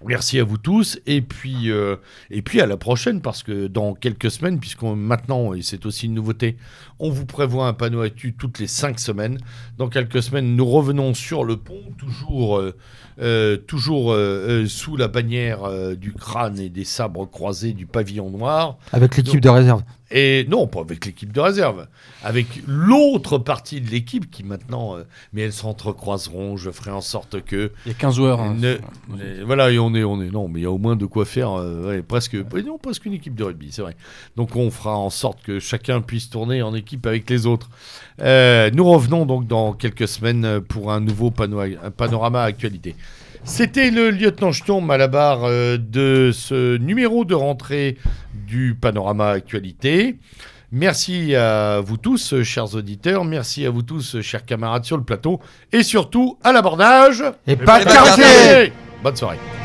Merci à vous tous et puis euh, et puis à la prochaine parce que dans quelques semaines puisqu'on maintenant et c'est aussi une nouveauté on vous prévoit un panneau actu toutes les cinq semaines dans quelques semaines nous revenons sur le pont toujours euh, euh, toujours euh, euh, sous la bannière euh, du crâne et des sabres croisés du pavillon noir Avec l'équipe de réserve. et non, pas avec l'équipe de réserve, avec l'autre partie de l'équipe qui maintenant, euh, mais elles s'entrecroiseront. Je ferai en sorte que Il y a 15 joueurs. hein. ne- ne- voilà, et on est, on est, non, mais il y a au moins de quoi faire, euh, ouais, presque, ouais, non, presque une équipe de rugby, c'est vrai. Donc on fera en sorte que chacun puisse tourner en équipe avec les autres. Euh, nous revenons donc dans quelques semaines pour un nouveau pano- un panorama actualité. C'était le lieutenant Sturm à la barre euh, de ce numéro de rentrée du panorama actualité. Merci à vous tous, chers auditeurs. Merci à vous tous, chers camarades sur le plateau. Et surtout, à l'abordage. Et pas de quartier Bonne soirée.